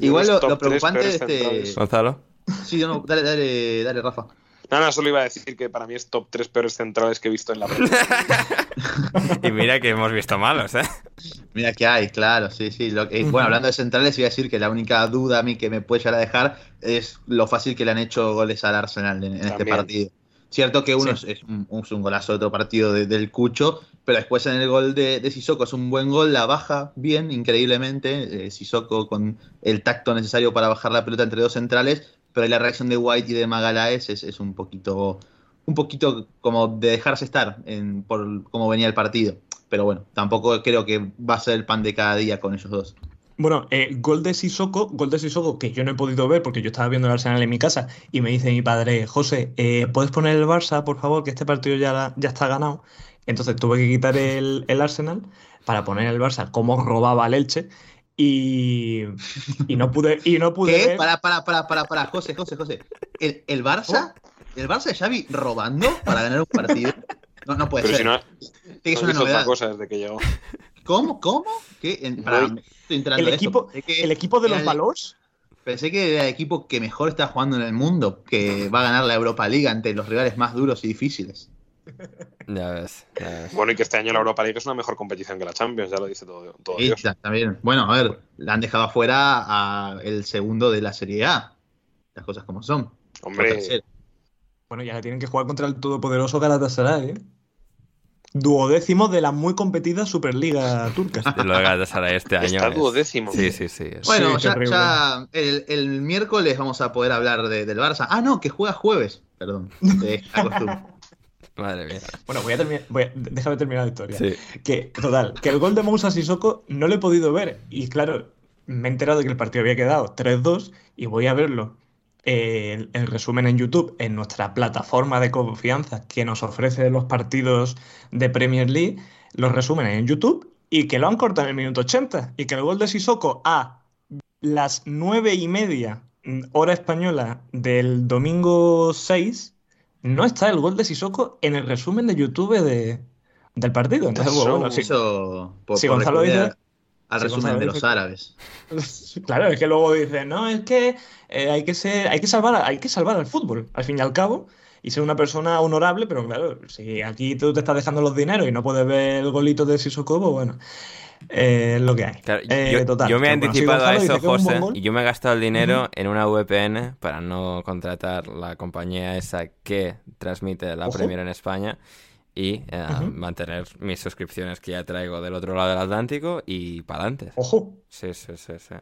igual lo, lo preocupante de este. Gonzalo. Sí, no, dale, dale, dale, Rafa. No, no, solo iba a decir que para mí es top 3 peores centrales que he visto en la. Y mira que hemos visto malos, ¿eh? Mira que hay, claro, sí, sí. Lo que- bueno, hablando de centrales, iba a decir que la única duda a mí que me puede llegar a dejar es lo fácil que le han hecho goles al Arsenal en, en este partido. Cierto que uno es, es un, es un golazo de otro partido de- del Cucho, pero después en el gol de, de Sissoko es un buen gol, la baja bien, increíblemente. Eh, Sissoko con el tacto necesario para bajar la pelota entre dos centrales, pero la reacción de White y de Magalaes es, es un poquito un poquito como de dejarse estar en, por cómo venía el partido. Pero bueno, tampoco creo que va a ser el pan de cada día con ellos dos. Bueno, eh, gol de Sissoko, gol de Sissoko que yo no he podido ver porque yo estaba viendo el Arsenal en mi casa y me dice mi padre, José, eh, ¿puedes poner el Barça, por favor, que este partido ya, ya está ganado? Entonces tuve que quitar el, el Arsenal para poner el Barça como robaba el Elche y, y no pude, y no pude ¿Qué? ver- Para, para, para, para, para, José, José, José. ¿El, el Barça? ¿El Barça de Xavi robando para ganar un partido? No, no puede Pero ser. si no, no una novedad. cosa desde que llegó. ¿Cómo? ¿Cómo? ¿Qué? En- para- el equipo, que el equipo de los valores. Pensé que era el equipo que mejor está jugando en el mundo, que va a ganar la Europa League ante los rivales más duros y difíciles. Ya ves, ya ves. Bueno, y que este año la Europa League es una mejor competición que la Champions, ya lo dice todo, todo Dios. ta- también, bueno, a ver, le han dejado afuera a el segundo de la Serie A. Las cosas como son. Hombre. Bueno, ya tienen que jugar contra el todopoderoso Galatasaray, ¿eh? Duodécimo de la muy competida Superliga turca. Lo de Galatasaray este año. está es- duodécimo. Sí, sí, sí. es- Bueno, Sí, ya, el, el miércoles vamos a poder hablar de- del Barça. Ah, no, que juega jueves. Perdón. Eh, la costumbre. Madre mía. Bueno, voy a terminar. voy a- déjame terminar la historia. Sí. Que, total, que el gol de Moussa Sissoko no lo he podido ver. Y claro, me he enterado de que el partido había quedado 3-2 y voy a verlo. eh, el, el resumen en YouTube, en nuestra plataforma de confianza que nos ofrece los partidos de Premier League, los resúmenes en YouTube y que lo han cortado en el minuto 80. Y que el gol de Sissoko a las 9 y media, hora española, del domingo 6, no está el gol de Sissoko en el resumen de YouTube de, del partido. Entonces, Eso- bueno, sí. Por, Si por Gonzalo dice- al si resumen Gonzalo de dice los árabes. Claro, es que luego dicen, no, es que eh, hay que ser, hay que salvar, hay que salvar al fútbol, al fin y al cabo, y ser una persona honorable, pero claro, si aquí tú te estás dejando los dineros y no puedes ver el golito de Sissoko, pues bueno, eh, es lo que hay. Claro, Eh, yo, total, yo me he anticipado a eso, José, y yo me he gastado el dinero en una VPN para no contratar la compañía esa que transmite la Ojo. Premier en España. y eh, mantener mis suscripciones que ya traigo del otro lado del Atlántico y para adelante. ¡Ojo! Sí, sí, sí, sí.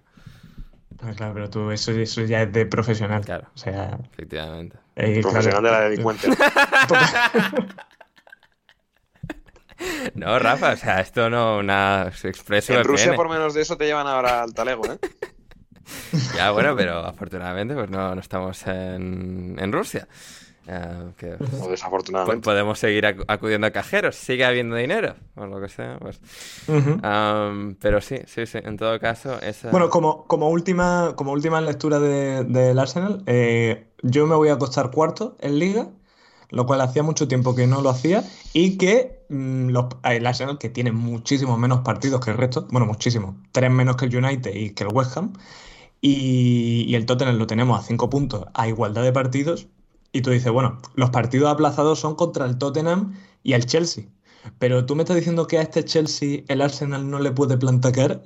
Ah, claro, pero tú, eso, eso ya es de profesional. Claro. O sea, Efectivamente. eh, Profesional claro. de la delincuencia. No, Rafa, o sea, esto no una expreso En Rusia por menos de eso te llevan ahora al talego, ¿eh? Ya, bueno, pero afortunadamente pues no, no estamos en, en Rusia. Eh, que, O po- desafortunadamente. podemos seguir acu- acudiendo a cajeros, sigue habiendo dinero, o lo que sea. Pues. Pero sí, sí, sí, en todo caso, esa... Bueno, como, como última, como última lectura de- del Arsenal, eh, yo me voy a acostar cuarto en Liga, lo cual hacía mucho tiempo que no lo hacía, y que mm, el Arsenal, que tiene muchísimos menos partidos que el resto, bueno, muchísimos, tres menos que el United y que el West Ham, y, y el Tottenham lo tenemos a cinco puntos a igualdad de partidos, y tú dices, bueno, los partidos aplazados son contra el Tottenham y el Chelsea. Pero tú me estás diciendo que a este Chelsea el Arsenal no le puede plantar cara.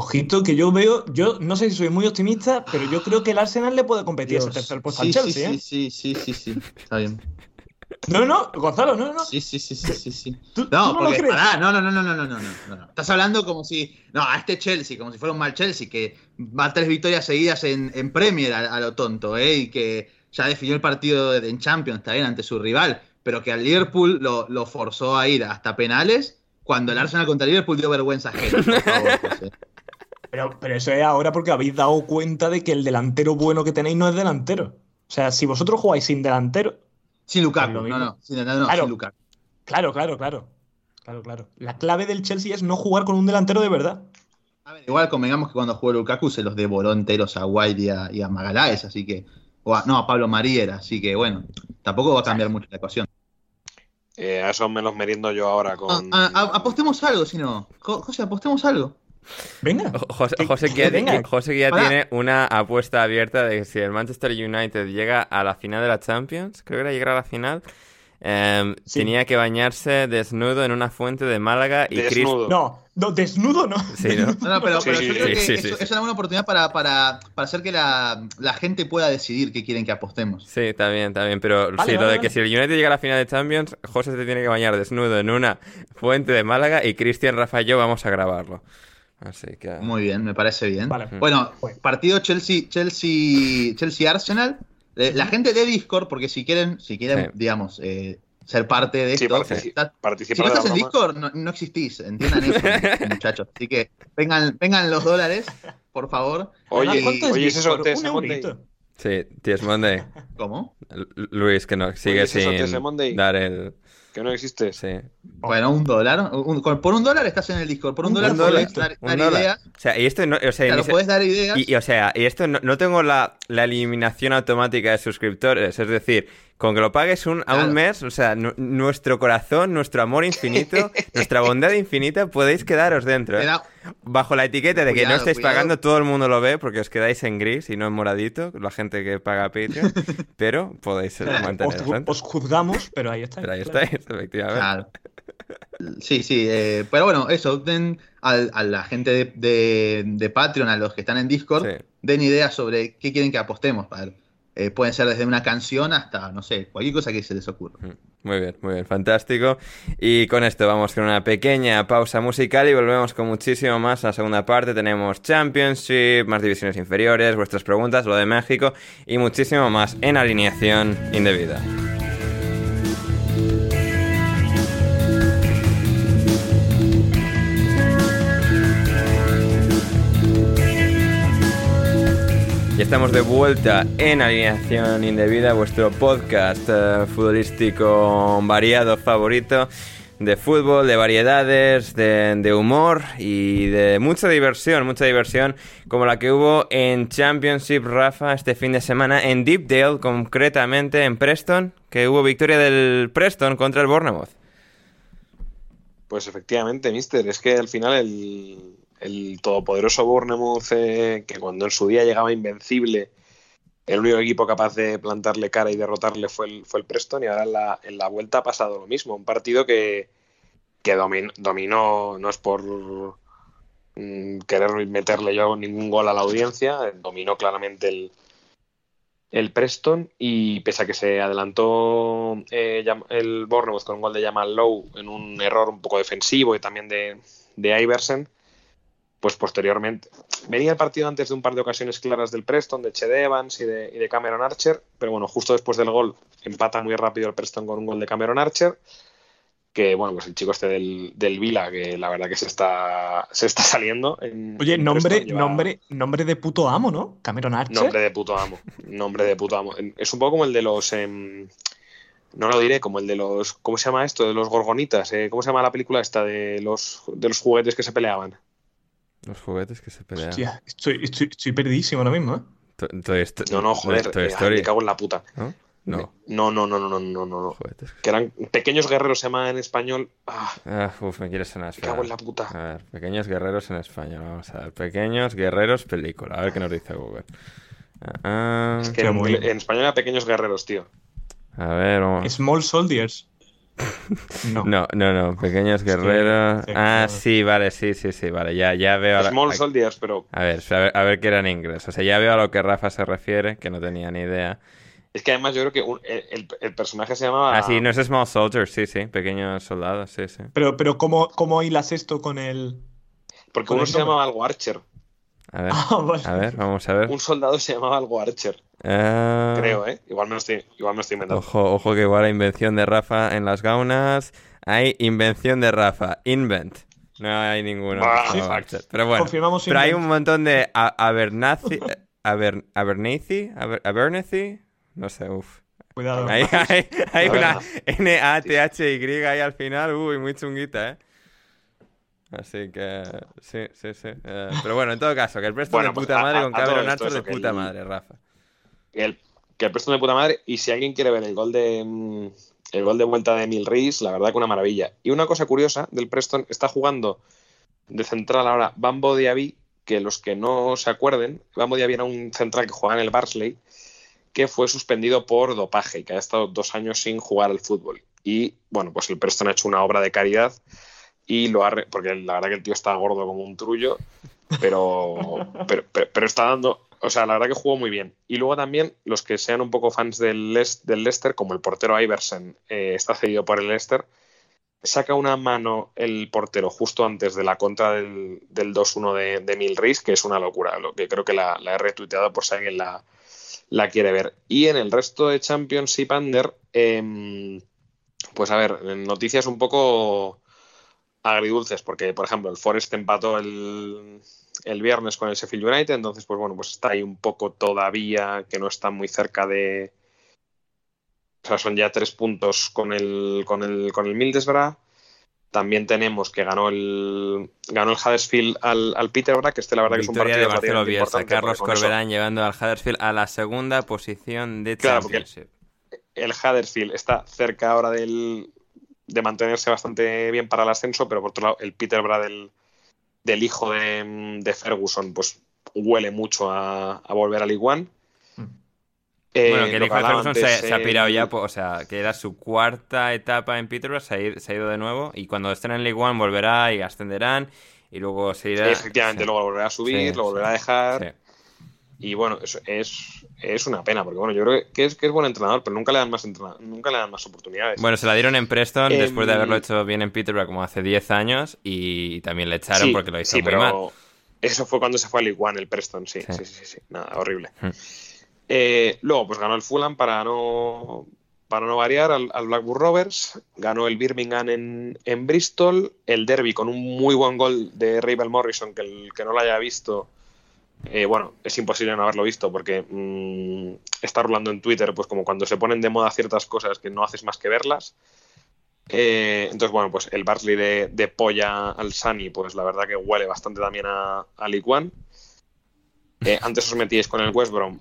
Ojito, que yo veo, yo no sé si soy muy optimista, pero yo creo que el Arsenal le puede competir ese Dios. tercer puesto sí, al Chelsea, sí, ¿eh? sí, sí, sí, sí, está bien. No, no, Gonzalo, no, no. Sí, sí, sí, sí, sí, sí. ¿Tú- tú No, no lo crees? pará, no, no, no, no, no, no, no, no. Estás hablando como si, no, a este Chelsea, como si fuera un mal Chelsea, que va a tres victorias seguidas en, en Premier a, a lo tonto, ¿eh? Y que ya definió el partido en Champions, está bien, ante su rival, pero que al Liverpool lo, lo forzó a ir hasta penales, cuando el Arsenal contra el Liverpool dio vergüenza ajena, por favor, José. Pero, pero eso es ahora porque habéis dado cuenta de que el delantero bueno que tenéis no es delantero. O sea, si vosotros jugáis sin delantero, Sin Lukaku, no, no, sin, no, no, Claro. sin Lukaku. claro, claro, claro. Claro, claro. La clave del Chelsea es no jugar con un delantero de verdad. A ver, igual convengamos que cuando jugó Lukaku se los devoró enteros a White y a, y a Magaláes, así que. o a- no, a Pablo María era, así que bueno, tampoco va a cambiar mucho la ecuación. Eh, a eso me los meriendo yo ahora con. Ah, ah, apostemos algo, si no. Jo- José, apostemos algo. Venga. Jo- José, Que- José, que que, venga. José que ya tiene una apuesta abierta de que si el Manchester United llega a la final de la Champions, creo que era llegar a la final, em, Sí. tenía que bañarse desnudo en una fuente de Málaga y Chris... Desnudo. No, no, desnudo no. Sí, ¿no? No, no, pero, Sí, pero sí, yo creo sí, que sí, eso- sí. es una oportunidad para, para, para hacer que la, la gente pueda decidir qué quieren que apostemos. Sí, está bien, está bien, pero Vale, sí, lo vale, de que si el United llega a la final de Champions, José se tiene que bañar desnudo en una fuente de Málaga y Cristian, Rafa y yo vamos a grabarlo. Así que... Muy bien, me parece bien. Vale. Bueno, partido Chelsea, Chelsea, Chelsea Arsenal. Eh, La gente de Discord, porque si quieren, si quieren, Sí. digamos, eh, ser parte de Sí, esto, partici- está- Si no estás en. Discord, no, no existís. Entiendan eso, muchachos. Así que vengan, vengan los dólares, por favor. Oye, Además, ¿cuánto es oye, ese Monday. eurito. Sí, Tías Monday. ¿Cómo? Lu- Luis, que no, sigue sin dar el... Que no existe. Sí. Bueno, un dólar. un- con- por un dólar estás en el Discord. Por un, Un dólar dólar, podés dar, un dar dólar. ideas. O sea, y esto no, o sea, Claro, dar ideas. y, y, o sea, y esto no, no tengo la, la eliminación automática de suscriptores, es decir, con que lo pagues un, a un mes, o sea, nu- nuestro corazón, nuestro amor infinito, nuestra bondad infinita, podéis quedaros dentro. Te ¿eh? da- Bajo la etiqueta de que no estáis cuidado. pagando, todo el mundo lo ve porque os quedáis en gris y no en moradito, la gente que paga Patreon, pero podéis eh, Os, dentro. os juzgamos, pero ahí está. Pero ahí estáis, efectivamente. Claro. Sí, sí, eh, pero bueno, eso, den al- a, la gente de, de- de Patreon, a los que están en Discord, Sí. den ideas sobre qué quieren que apostemos. A ver, eh, pueden ser desde una canción hasta, no sé, cualquier cosa que se les ocurra. Muy bien, muy bien, fantástico. Y con esto vamos con una pequeña pausa musical y volvemos con muchísimo más. La segunda parte tenemos Championship, más divisiones inferiores, vuestras preguntas, lo de México y muchísimo más en alineación indebida. Y estamos de vuelta en Alineación Indebida, vuestro podcast eh, futbolístico variado favorito de fútbol, de variedades, de, de humor y de mucha diversión, mucha diversión como la que hubo en Championship Rafa este fin de semana en Deepdale, concretamente en Preston, que hubo victoria del Preston contra el Bournemouth. Pues efectivamente, mister. Es que al final el, el todopoderoso Bournemouth, eh, que cuando en su día llegaba invencible, el único equipo capaz de plantarle cara y derrotarle fue el, fue el Preston, y ahora en la, vuelta ha pasado lo mismo. Un partido que, que domin- dominó, no es por mm, querer meterle yo ningún gol a la audiencia, dominó claramente el, el Preston y pese a que se adelantó eh, el Bournemouth con un gol de Jamal Lowe en un error un poco defensivo y también de, de Iversen, pues posteriormente venía el partido antes de un par de ocasiones claras del Preston, de Ched Evans y de, y de Cameron Archer, pero bueno, justo después del gol empata muy rápido el Preston con un gol de Cameron Archer, que bueno, pues el chico este del, del Vila, que la verdad que se está, se está saliendo. en- Oye, en nombre, Preston, lleva- nombre, nombre de puto amo, ¿no? Cameron Archer. Nombre de puto amo. Nombre de puto amo. Es un poco como el de los. em, no lo diré, como el de los. ¿Cómo se llama esto? De los gorgonitas. eh, ¿Cómo se llama la película esta de los, de los juguetes que se peleaban? Los juguetes que se pelean. Hostia, estoy, estoy, estoy perdidísimo ahora mismo, ¿eh? Toy No, no, joder. Toy eh, Story, me cago en la puta. ¿no? No, No, no, no, no, no, no, no. no. juguetes. Que eran pequeños guerreros, se llama en español. Ah, Ah, uf, me quieres sonar. me cago en la puta. A ver, pequeños guerreros en español. Vamos a ver. Pequeños guerreros película. A ver qué nos dice Google. Ah, ah, Es que en, muy- en español era pequeños guerreros, tío. a ver, vamos. Small Soldiers. No. No, no, no. Pequeños guerreros. sí, Ah, claro. sí, vale, sí, sí, sí, vale. Ya, ya veo. a la- Small a- Soldiers, pero A ver, a ver, a ver qué era en inglés. O sea, ya veo a lo que Rafa se refiere, que no tenía ni idea. es que además yo creo que un- el, personaje se llamaba. Ah, sí, no es Small Soldiers, sí, sí. Pequeños soldados, sí, sí. Pero, pero ¿cómo, ¿cómo hilas esto con el. Porque con uno el se llamaba algo Archer. A ver, Ah, vale. a ver, vamos a ver. Un soldado se llamaba algo Archer. Ah, Creo, ¿eh? Igual me lo estoy, igual me lo estoy inventando. Ojo, ojo que igual la invención de Rafa en las gaunas. Hay invención de Rafa. Invent. No hay ninguno. Archer. Pero bueno. Confirmamos Pero hay un montón de a- Abernazi. eh, Aber, Abernathy. Aber- Abernathy. No sé, uff. Cuidado. Hay, hay, hay una. N-A-T-H-Y ahí al final. Uy, muy chunguita, ¿eh? Así que sí, sí, sí. Eh, pero bueno, en todo caso, que el Preston Bueno, de pues puta a- madre a- con Cameron Archer de puta el- madre, Rafa. Que el, que el Preston de puta madre. Y si alguien quiere ver el gol de mm, el gol de vuelta de Emil Reis, la verdad que una maravilla. Y una cosa curiosa del Preston, está jugando de central ahora Bambo Diaby, que los que no se acuerden, Bambo Diaby era un central que jugaba en el Barnsley, que fue suspendido por dopaje y que ha estado dos años sin jugar al fútbol. Y bueno, pues el Preston ha hecho una obra de caridad y lo ha. Porque la verdad que el tío está gordo como un trullo, pero, pero, pero, pero está dando. O sea, la verdad que jugó muy bien. Y luego también, los que sean un poco fans del, del Leicester, como el portero Iversen eh, está cedido por el Leicester, saca una mano el portero justo antes de la contra del, del 2-1 de, de Milris, que es una locura, lo que creo que la, la he retuiteado por si alguien la, la quiere ver. Y en el resto de Championship Under, em, pues a ver, noticias un poco agridulces, porque por ejemplo el Forest empató el, el viernes con el Sheffield United, entonces pues bueno, pues está ahí un poco todavía que no está muy cerca de... O sea, son ya tres puntos con el, con el, con el Middlesbrough. También tenemos que ganó el ganó el Huddersfield al, al Peterborough, que este la verdad que es un partido de Marcelo Bielsa, Carlos eso- Corberán llevando al Huddersfield a la segunda posición de Claro, Championship. el Huddersfield está cerca ahora del, de mantenerse bastante bien para el ascenso, pero por otro lado, el Peterborough del, del hijo de, de Ferguson, pues huele mucho a, a volver al League One. Mm. Eh, Bueno, que el hijo de Ferguson se, ha pirado ya, o sea, que era su cuarta etapa en Peterborough, se ha, ido, se ha ido de nuevo y cuando estén en League One volverá y ascenderán y luego se irá. Efectivamente, Sí. luego volverá a subir, Sí, lo volverá sí. a dejar. Y bueno, es, es, es una pena, porque bueno, yo creo que es, que es buen entrenador, pero nunca le dan más nunca le dan más oportunidades. Bueno, se la dieron en Preston Em, después de haberlo hecho bien en Peterborough como hace 10 años y también le echaron Sí, porque lo hizo sí, muy pero mal. Eso fue cuando se fue al League One, el Preston, sí, Sí. sí, sí, sí, sí. Nada, horrible. Hmm. Eh, luego, pues ganó el Fulham para no, para no variar al, al Blackburn Rovers, ganó el Birmingham en, en Bristol, el Derby con un muy buen gol de Ravel Morrison, que el que no lo haya visto, eh, bueno, es imposible no haberlo visto porque mm, está rolando en Twitter, pues como cuando se ponen de moda ciertas cosas que no haces más que verlas. Eh, entonces, bueno, pues el Barley de, de polla al Sunny, pues la verdad que huele bastante también a, a One. Eh, antes os metíais con el West Brom,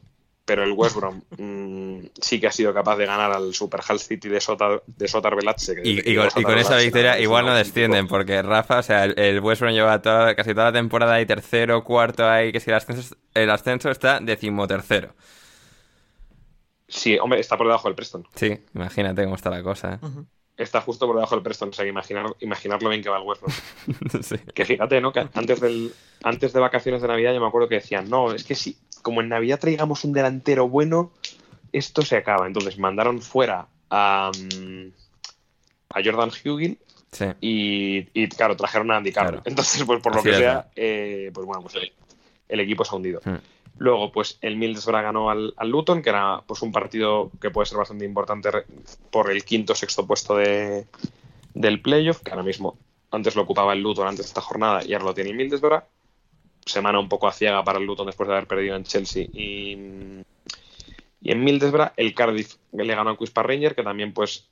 pero el West Brom mm, sí que ha sido capaz de ganar al Super Hull City de Sotar, de Sotar Velatse. que Y, con, y esa victoria igual no descienden, porque Rafa, o sea, el, el West Brom lleva toda- casi toda la temporada ahí tercero, cuarto ahí, que si el ascenso, el ascenso está decimotercero. Sí, hombre, está por debajo del Preston. Sí, imagínate cómo está la cosa. ¿eh? Está justo por debajo del Preston. O sea, que imaginar, imaginar lo bien que va el West Brom. Sí. Que fíjate, ¿no? Que antes, del, antes de vacaciones de Navidad yo me acuerdo que decían, no, es que si, como en Navidad traigamos un delantero bueno, esto se acaba. Entonces mandaron fuera a, mm, a Jordan Hugin Sí. y, y, claro, trajeron a Andy Carroll. Claro. Entonces, pues por lo que sea, eh, pues bueno, pues el, el equipo se ha hundido. Hmm. Luego, pues el Middlesbrough ganó al, al Luton, que era pues un partido que puede ser bastante importante por el quinto o sexto puesto de, del playoff, que ahora mismo antes lo ocupaba el Luton antes de esta jornada y ahora lo tiene el Middlesbrough. Semana un poco a ciega para el Luton después de haber perdido en Chelsea y, y en Middlesbrough el Cardiff le ganó al Queen's Park Ranger, que también pues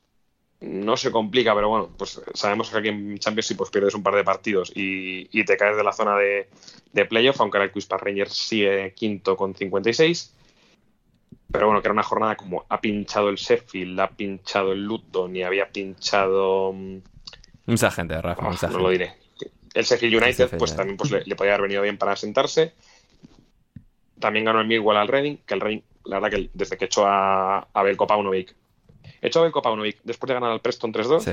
no se complica, pero bueno, pues sabemos que aquí en Championship pues pierdes un par de partidos y, y te caes de la zona de, de playoff, aunque ahora el Queen's Park Rangers sigue quinto con 56. Pero bueno, que era una jornada como ha pinchado el Sheffield, ha pinchado el Luton y había pinchado... mm, Mucha gente, Rafa, mucha no gente. lo diré. El Sheffield United, pues también pues, le, le podía haber venido bien para sentarse. También ganó el Millwall al Reading, que el Reading, la verdad que desde que echó a, a Belko Paunovic, echó a Belko Paunovic después de ganar al Preston 3-2 Sí.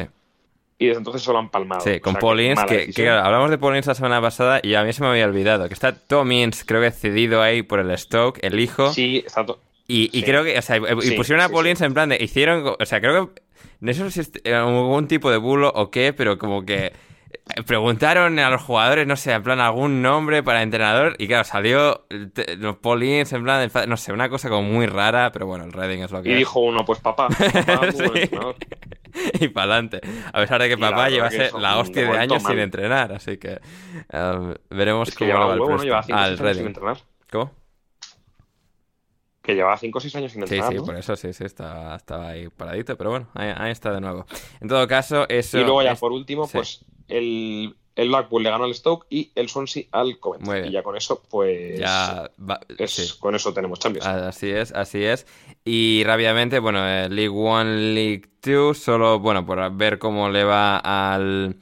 y desde entonces solo han palmado. Sí, O con sea, Paul que que, hablamos de Paul Ince la semana pasada y a mí se me había olvidado que está Tom Ince, creo que cedido ahí por el Stoke, el hijo. Sí, está Y, y Sí. creo que, o sea, y Sí, pusieron a sí, Paul sí. Ince en plan de, hicieron, o sea, creo que, no sé si es eh, algún tipo de bulo o qué, pero como que preguntaron a los jugadores, no sé, en plan algún nombre para entrenador y claro, salió los Paul Ince en plan, no sé, una cosa como muy rara, pero bueno, el Reading es lo que Y es. dijo uno, pues papá, papá, Sí. y para adelante. A pesar de que Y papá llevase la hostia de años sin entrenar, así que eh, veremos Es que cómo va el huevo, ¿no? Preston. Llevaba 5 Ah, o el 6 años sin Reading. entrenar. ¿Cómo? Que llevaba 5 o 6 años sin Sí, entrenar. sí, ¿no? por eso sí, sí, estaba, estaba ahí paradito, pero bueno, ahí, ahí está de nuevo. En todo caso, eso... Y luego ya es- por último, sí. pues el, el Blackpool le ganó al Stoke y el Swansea al Coventry. Muy bien. Y ya con eso, pues Ya va- es- sí. con eso tenemos Champions. Así es, así es. Y rápidamente, bueno, eh, League One, League Two, solo, bueno, por ver cómo le va al,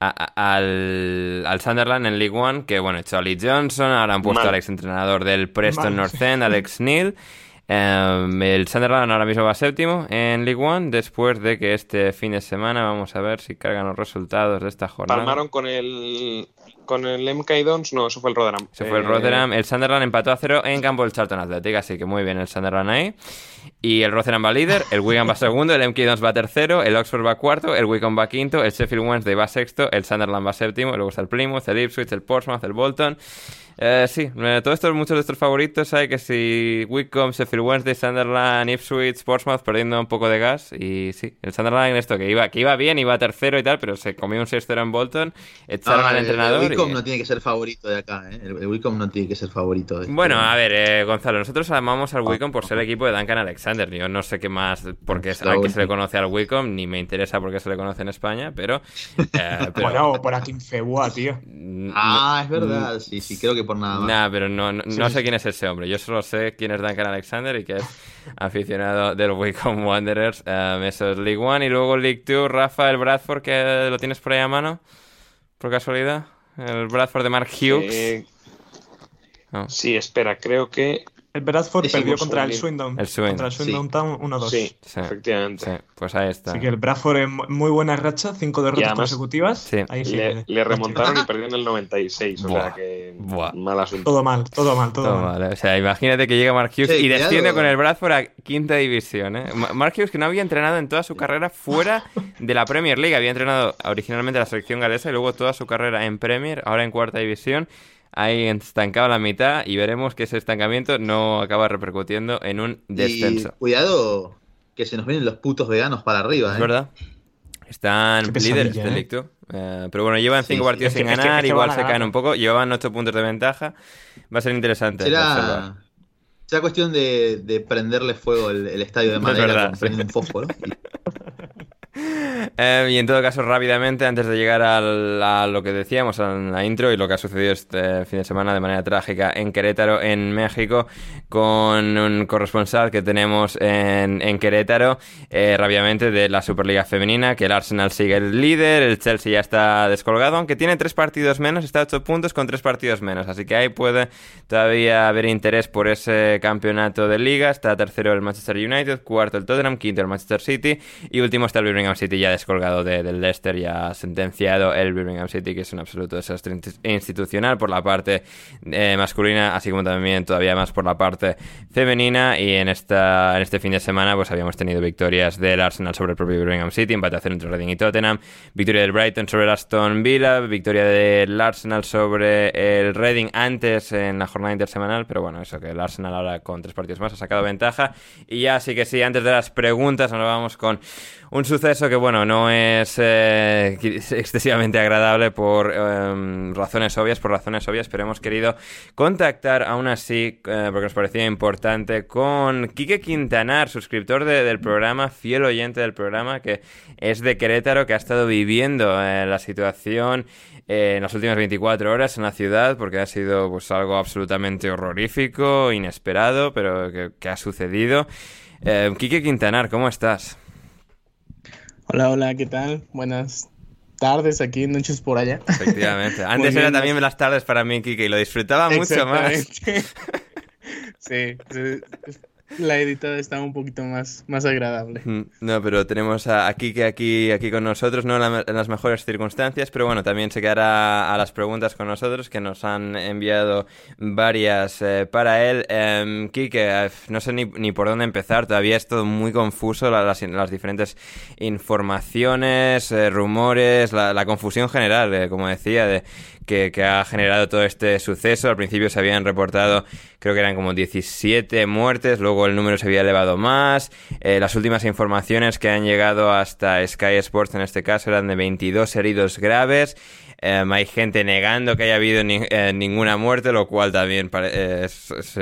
a- a- al, al Sunderland en League One, que bueno, Charlie Johnson, ahora han puesto al ex entrenador del Preston. North End, Alex Neil. Em, el Sunderland ahora mismo va séptimo en League One, después de que este fin de semana, vamos a ver si cargan los resultados de esta jornada. Palmaron con el con el MK Dons, no, eso fue el Rotherham. Se fue el Eh, Rotherham. El Sunderland empató a cero en campo del Charlton Athletic, así que muy bien el Sunderland ahí. Y el Rotherham va líder, el Wigan va segundo, el MK Dons va tercero, el Oxford va cuarto, el Wycombe va quinto, el Sheffield Wednesday va sexto, el Sunderland va séptimo, y luego está el Plymouth, el Ipswich, el Portsmouth, el Bolton. Eh, sí, eh, todos estos, muchos de estos favoritos hay que si Wycombe, Sheffield Wednesday, Sunderland, Ipswich, Portsmouth perdiendo un poco de gas. Y sí, el Sunderland esto que iba, que iba bien, iba tercero y tal, pero se comió un 6-0 en Bolton, echaron Ah, al el- entrenador. El Wicom y- no tiene que ser favorito de acá, ¿eh? El, el Wicom no tiene que ser favorito. De este- Bueno, a ver, eh, Gonzalo, nosotros amamos al Wicom por ser el equipo de Duncan Alexander. Yo no sé qué más, porque es a qué se le conoce al Wicom, ni me interesa por qué se le conoce en España, pero. eh, pero Bueno, por aquí en Febua, tío. mm, Ah, es verdad, sí, sí, creo que por nada más. Nah, pero no, no, no sé quién es ese hombre. Yo solo sé quién es Duncan Alexander y que es aficionado del Wicom Wanderers. Eh, eso es League One y luego League Two. Rafa, el Bradford, que lo tienes por ahí a mano, por casualidad. El Bradford de Mark Hughes. eh, sí, espera, creo que El Bradford perdió contra el. Swindon. El Swindon, Contra el Swindon sí. Town 1-2. sí, Sí. efectivamente. Sí, pues ahí está. Así que el Bradford en mu- muy buena racha, cinco derrotas además- consecutivas. Sí. Ahí sí. Le, le remontaron y perdieron en el 96, o Buah, sea que buah. mal asunto. Todo mal, todo mal, todo Todo mal. mal, ¿eh? O sea, imagínate que llega Mark Hughes Sí, y desciende con el Bradford a quinta división. ¿eh? Ma- Mark Hughes que no había entrenado en toda su carrera fuera de la Premier League. Había entrenado originalmente la selección galesa y luego toda su carrera en Premier, ahora en cuarta división. Ahí estancado a la mitad y veremos que ese estancamiento no acaba repercutiendo en un Y descenso. cuidado que se nos vienen los putos veganos para arriba, ¿eh? Es verdad. Están líderes del ¿eh? Two. Eh, pero bueno, llevan Sí, cinco sí. partidos Es que- sin es que- ganar, es que igual se caen un poco. Llevaban ocho puntos de ventaja. Va a ser interesante. Será, será cuestión de, de prenderle fuego el, el estadio de Es madera verdad, con sí. un fósforo. Eh, y en todo caso, rápidamente, antes de llegar a lo que decíamos en la intro y lo que ha sucedido este fin de semana de manera trágica en Querétaro, en México, con un corresponsal que tenemos en, en Querétaro, eh, rápidamente de la Superliga Femenina, que el Arsenal sigue el líder, el Chelsea ya está descolgado, aunque tiene tres partidos menos, está a ocho puntos con tres partidos menos, así que ahí puede todavía haber interés por ese campeonato de liga, está tercero el Manchester United, cuarto el Tottenham, quinto el Manchester City y último está el Birmingham City ya descolgado del Leicester y ha sentenciado el Birmingham City, que es un absoluto desastre institucional por la parte eh, masculina, así como también todavía más por la parte femenina. Y en, esta, en este fin de semana pues habíamos tenido victorias del Arsenal sobre el propio Birmingham City, empate a cero entre Reading y Tottenham, victoria del Brighton sobre el Aston Villa, victoria del Arsenal sobre el Reading antes en la jornada intersemanal, pero bueno, eso que el Arsenal ahora con tres partidos más ha sacado ventaja. Y ya sí que sí, antes de las preguntas nos vamos con un suceso que, bueno, no es eh, excesivamente agradable por em, razones obvias, por razones obvias, pero hemos querido contactar aún así, eh, porque nos parecía importante, con Quique Quintanar, suscriptor del programa, fiel oyente del programa, que es de Querétaro, que ha estado viviendo eh, la situación en las últimas 24 horas en la ciudad, porque ha sido pues algo absolutamente horrorífico, inesperado, pero que, ha sucedido. Quique Quintanar, ¿cómo estás? Hola, hola, ¿qué tal? Buenas tardes aquí, noches por allá. Efectivamente. Antes era también las tardes para mí, Kike, y lo disfrutaba mucho más. sí, la editada está un poquito más, más agradable. No, pero tenemos a, que aquí, aquí con nosotros, no en las mejores circunstancias, pero bueno, también se quedará a las preguntas con nosotros que nos han enviado varias eh, para él. Eh, Quique, no sé ni, por dónde empezar, todavía es todo muy confuso, las, las, diferentes informaciones, eh, rumores, la, la, confusión general, eh, como decía, de que, ha generado todo este suceso. Al principio se habían reportado, creo que eran como 17 muertes, luego el número se había elevado más. Eh, las últimas informaciones que han llegado hasta Sky Sports en este caso eran de 22 heridos graves. Em, hay gente negando que haya habido eh, ninguna muerte, lo cual también eh,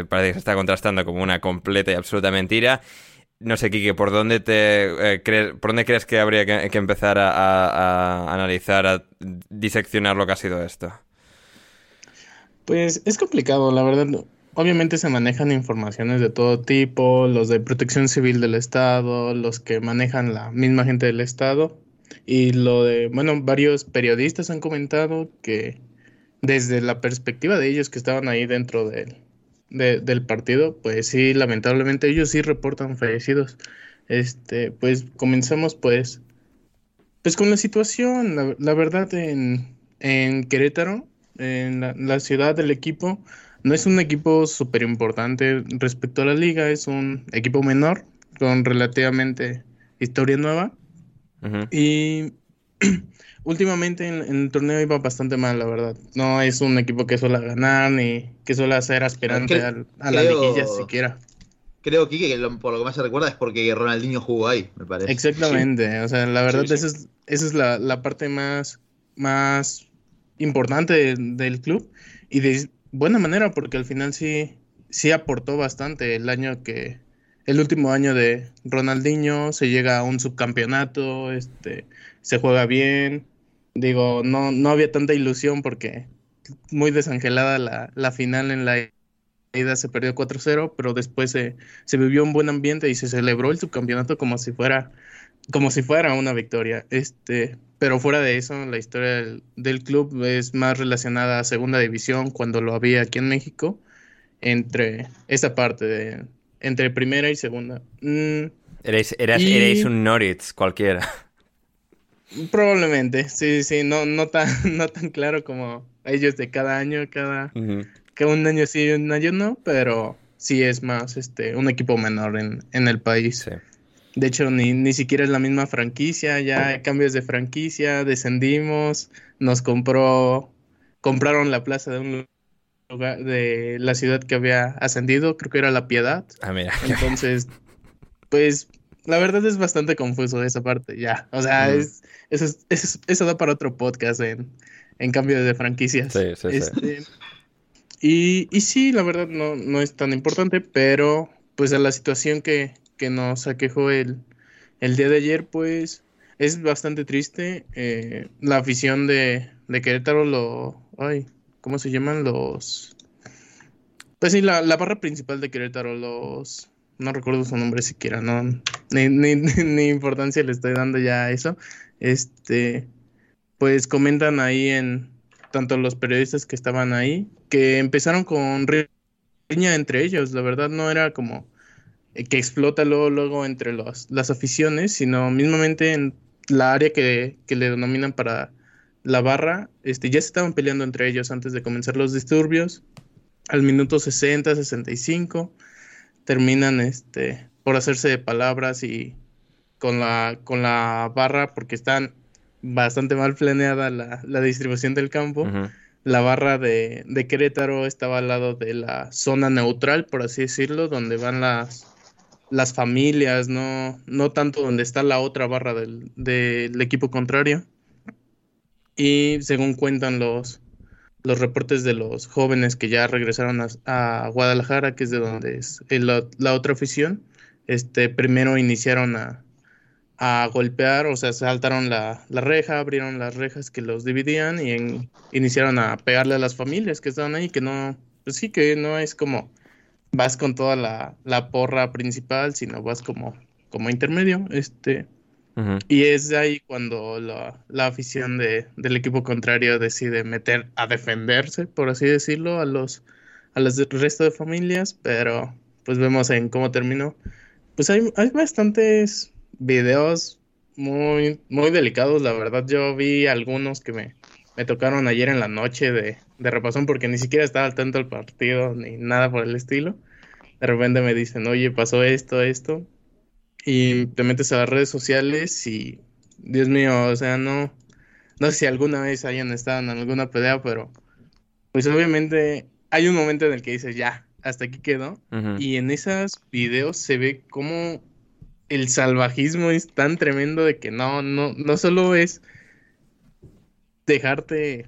parece que se está contrastando como una completa y absoluta mentira. No sé, Kike, ¿por dónde te eh, crees, por dónde crees que habría que, empezar a, analizar, a diseccionar lo que ha sido esto? Pues es complicado, la verdad. Obviamente se manejan informaciones de todo tipo, los de protección civil del Estado, los que manejan la misma gente del Estado. Y lo de, bueno, varios periodistas han comentado que desde la perspectiva de ellos que estaban ahí dentro del, del partido, pues sí, lamentablemente ellos sí reportan fallecidos. Este, pues comenzamos pues, pues con la situación, la, verdad en, en, Querétaro, en la, ciudad del equipo, no es un equipo súper importante respecto a la liga, es un equipo menor con relativamente historia nueva. Y últimamente en, el torneo iba bastante mal, la verdad. No es un equipo que suele ganar ni que suele ser aspirante a, la liguilla siquiera. Creo, Kike, que por lo que más se recuerda es porque Ronaldinho jugó ahí, me parece. Exactamente, o sea, la verdad esa es, esa es la, la, parte más, más importante del club y de buena manera porque al final sí, sí aportó bastante el año que, el último año de Ronaldinho, se llega a un subcampeonato, este, se juega bien, digo, no, no había tanta ilusión porque muy desangelada la, la final en la ida se perdió 4-0, pero después se, se, vivió un buen ambiente y se celebró el subcampeonato como si fuera como si fuera una victoria. Este, pero fuera de eso, la historia del, club es más relacionada a segunda división cuando lo había aquí en México, entre esa parte de entre primera y segunda. Mm, erais, un Norwich cualquiera. Probablemente, sí, sí, no, no, tan, no tan claro como ellos de cada año, cada, que un año sí y un año no, pero sí es más este un equipo menor en, en el país. De hecho, ni, ni siquiera es la misma franquicia, ya hay cambios de franquicia, descendimos, nos compró, compraron la plaza de un lugar de la ciudad que había ascendido, creo que era La Piedad. Ah, mira. Entonces, pues la verdad es bastante confuso esa parte, ya. O sea, es, eso, eso, da para otro podcast en, en cambio de franquicias. Sí, sí, sí. Este, y, y, sí, la verdad no, no es tan importante, pero pues a la situación que, que nos aquejó el, el día de ayer, pues es bastante triste. Eh, la afición de, de Querétaro lo... Ay, ¿Cómo se llaman los...? Pues sí, la, la barra principal de Querétaro, los no recuerdo su nombre siquiera, no, ni, ni, ni, importancia le estoy dando ya a eso. Este, pues comentan ahí en tanto los periodistas que estaban ahí, que empezaron con riña entre ellos, la verdad no era como que explota luego, luego entre los, las aficiones, sino mismamente la área que, que le denominan para la barra, este, ya se estaban peleando entre ellos antes de comenzar los disturbios. Al minuto 60, 65, terminan este, por hacerse de palabras y con la, con la barra, porque están bastante mal planeada la, la distribución del campo. La barra de, de, Querétaro estaba al lado de la zona neutral, por así decirlo, donde van las, las familias, no, no tanto donde está la otra barra del, del equipo contrario. Y según cuentan los, los reportes de los jóvenes que ya regresaron a, Guadalajara, que es de donde es la, la, otra afición, este, primero iniciaron a, a golpear, o sea, saltaron la, la, reja, abrieron las rejas que los dividían y iniciaron a pegarle a las familias que estaban ahí, que no, pues sí, que no es como vas con toda la, la porra principal, sino vas como, como intermedio, este, y es ahí cuando la, la afición de, del equipo contrario decide meter a defenderse, por así decirlo, a los a los resto de familias, pero pues vemos en cómo terminó. Pues hay, hay bastantes videos muy, muy delicados, la verdad. Yo vi algunos que me, me tocaron ayer en la noche de, de repasón porque ni siquiera estaba al tanto del partido ni nada por el estilo. De repente me dicen, oye, pasó esto, esto y te metes a las redes sociales y, Dios mío, o sea, no, no sé si alguna vez hayan estado en alguna pelea, pero pues obviamente hay un momento en el que dices, ya, hasta aquí quedó. Y en esos videos se ve como el salvajismo es tan tremendo de que no, no, no solo es dejarte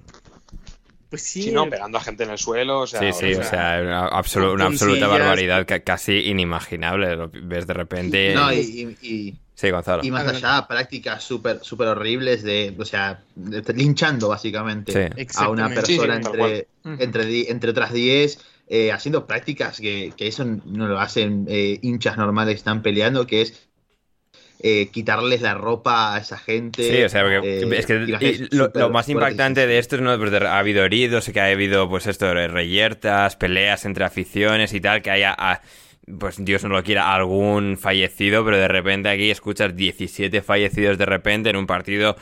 pues sí. no, pegando a gente en el suelo. O sea, sí, sí, o sea, una, absoluta barbaridad casi inimaginable. Lo ves de repente. No, y, sí, Gonzalo. Y más allá, prácticas súper super horribles de, o sea, linchando básicamente a una persona entre, entre, entre otras 10, eh, haciendo prácticas que, que, eso no lo hacen eh, hinchas normales que están peleando, que es eh, quitarles la ropa a esa gente. Sí, o sea, eh, es que lo, más impactante de esto es no pues, ha habido heridos, que ha habido pues esto, reyertas, peleas entre aficiones y tal, que haya pues Dios no lo quiera, algún fallecido, pero de repente aquí escuchas 17 fallecidos de repente en un partido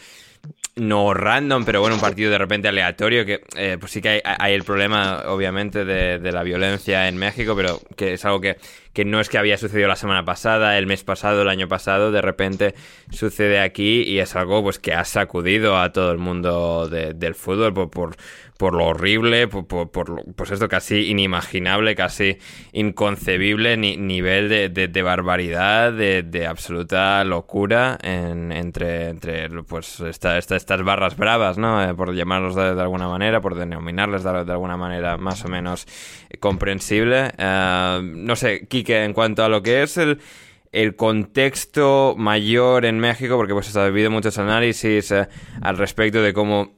no random, pero bueno, un partido de repente aleatorio, que eh, pues sí que hay, el problema, obviamente, de, de, la violencia en México, pero que es algo que, que, no es que había sucedido la semana pasada, el mes pasado, el año pasado, de repente sucede aquí y es algo pues que ha sacudido a todo el mundo del fútbol por, por, lo horrible, por, por, pues esto casi inimaginable, casi inconcebible ni, nivel de, de, barbaridad, de, absoluta locura en, entre, entre pues esta, estas barras bravas, ¿no? Eh, por llamarlos de, alguna manera, por denominarles de, alguna manera más o menos comprensible. Eh, no sé, Quique, en cuanto a lo que es el el contexto mayor en México, porque pues ha habido muchos análisis eh, al respecto de cómo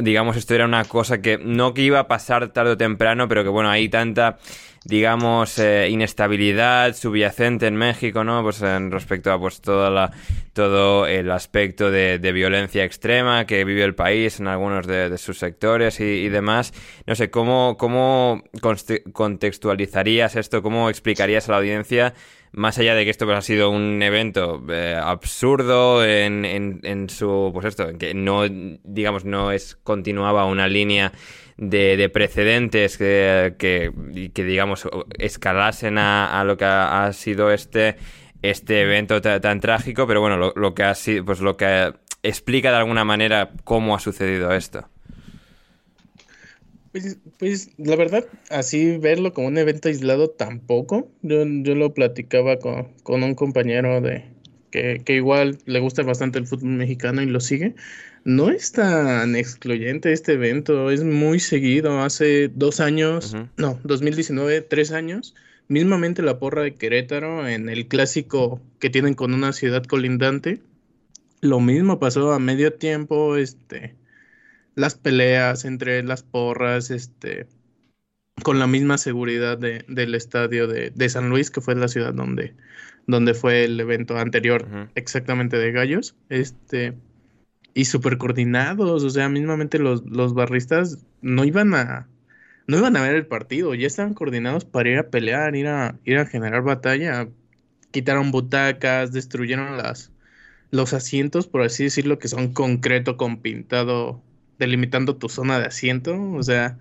digamos, esto era una cosa que no que iba a pasar tarde o temprano, pero que bueno, hay tanta, digamos, eh, inestabilidad subyacente en México, ¿no? Pues en respecto a pues toda la, todo el aspecto de, violencia extrema que vive el país en algunos de, sus sectores y, demás. No sé, ¿cómo, cómo contextualizarías esto? ¿Cómo explicarías a la audiencia más allá de que esto pues, ha sido un evento eh, absurdo en, en, su, pues esto, que no, digamos, no es, continuaba una línea de, precedentes que, que, digamos, escalasen a, lo que ha, sido este, este evento tan, trágico, pero bueno, lo, lo, que ha sido, pues lo que explica de alguna manera cómo ha sucedido esto. Pues, pues la verdad, así verlo como un evento aislado tampoco. Yo, yo lo platicaba con, con un compañero de que, que, igual le gusta bastante el fútbol mexicano y lo sigue. No es tan excluyente este evento, es muy seguido. Hace dos años, no, 2019, tres años, mismamente la porra de Querétaro en el clásico que tienen con una ciudad colindante. Lo mismo pasó a medio tiempo, este las peleas entre las porras, este, con la misma seguridad de, del estadio de, San Luis, que fue la ciudad donde, donde fue el evento anterior, exactamente de Gallos, este, y súper coordinados, o sea, mismamente los, los barristas no iban a, no iban a ver el partido, ya estaban coordinados para ir a pelear, ir a, ir a generar batalla, quitaron butacas, destruyeron las, los asientos, por así decirlo, que son concreto con pintado, delimitando tu zona de asiento, o sea,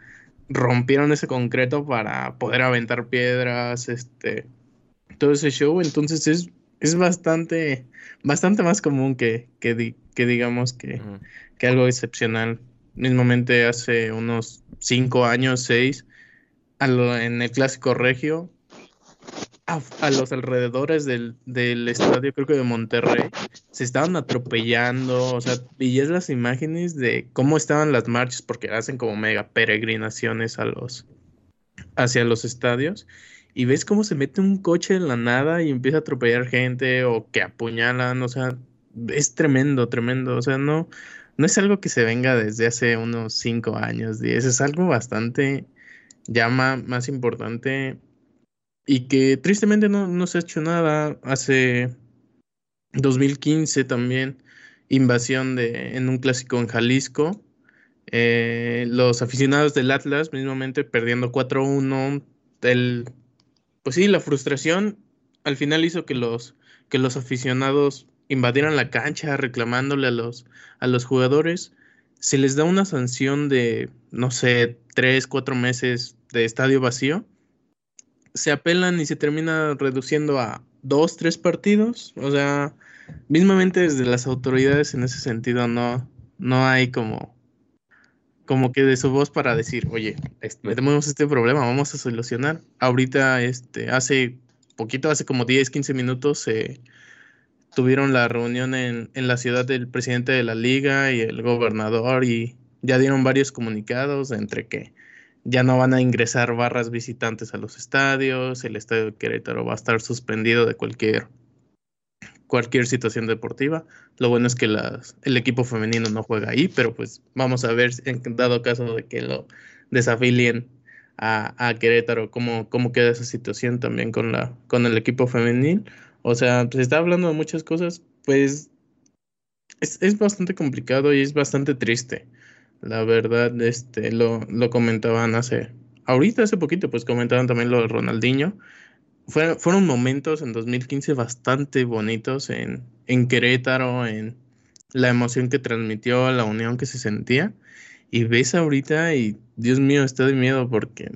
rompieron ese concreto para poder aventar piedras, este, todo ese show, entonces es, es bastante, bastante más común que, que, que digamos que, que algo excepcional. Mismamente hace unos cinco años, seis, en el clásico regio, a, los alrededores del, estadio, creo que de Monterrey, se estaban atropellando, o sea, es las imágenes de cómo estaban las marchas, porque hacen como mega peregrinaciones a los, hacia los estadios, y ves cómo se mete un coche en la nada y empieza a atropellar gente o que apuñalan, o sea, es tremendo, tremendo, o sea, no, no es algo que se venga desde hace unos cinco años, diez, es algo bastante, ya más importante y que tristemente no, se ha hecho nada. Hace 2015 también, invasión de, en un clásico en Jalisco. Eh, los aficionados del Atlas, mismamente perdiendo 4-1. Pues sí, la frustración al final hizo que los, que los aficionados invadieran la cancha reclamándole a los, a los jugadores. Se les da una sanción de, no sé, 3, 4 meses de estadio vacío se apelan y se termina reduciendo a dos, tres partidos. O sea, mismamente desde las autoridades en ese sentido no, no hay como, como que de su voz para decir, oye, tenemos este problema, vamos a solucionar. Ahorita, este, hace poquito, hace como 10, 15 minutos, se tuvieron la reunión en, en la ciudad del presidente de la liga y el gobernador y ya dieron varios comunicados entre que ya no van a ingresar barras visitantes a los estadios, el estadio de Querétaro va a estar suspendido de cualquier, cualquier situación deportiva. Lo bueno es que las, el equipo femenino no juega ahí, pero pues vamos a ver en dado caso de que lo desafilien a, Querétaro, cómo, cómo queda esa situación también con, la, con el equipo femenil. O sea, se está hablando de muchas cosas, pues es, es bastante complicado y es bastante triste. La verdad, este, lo, lo comentaban hace, ahorita hace poquito, pues comentaban también lo de Ronaldinho. fueron momentos en 2015 bastante bonitos en, en Querétaro, en la emoción que transmitió, la unión que se sentía. Y ves ahorita y, Dios mío, está de miedo porque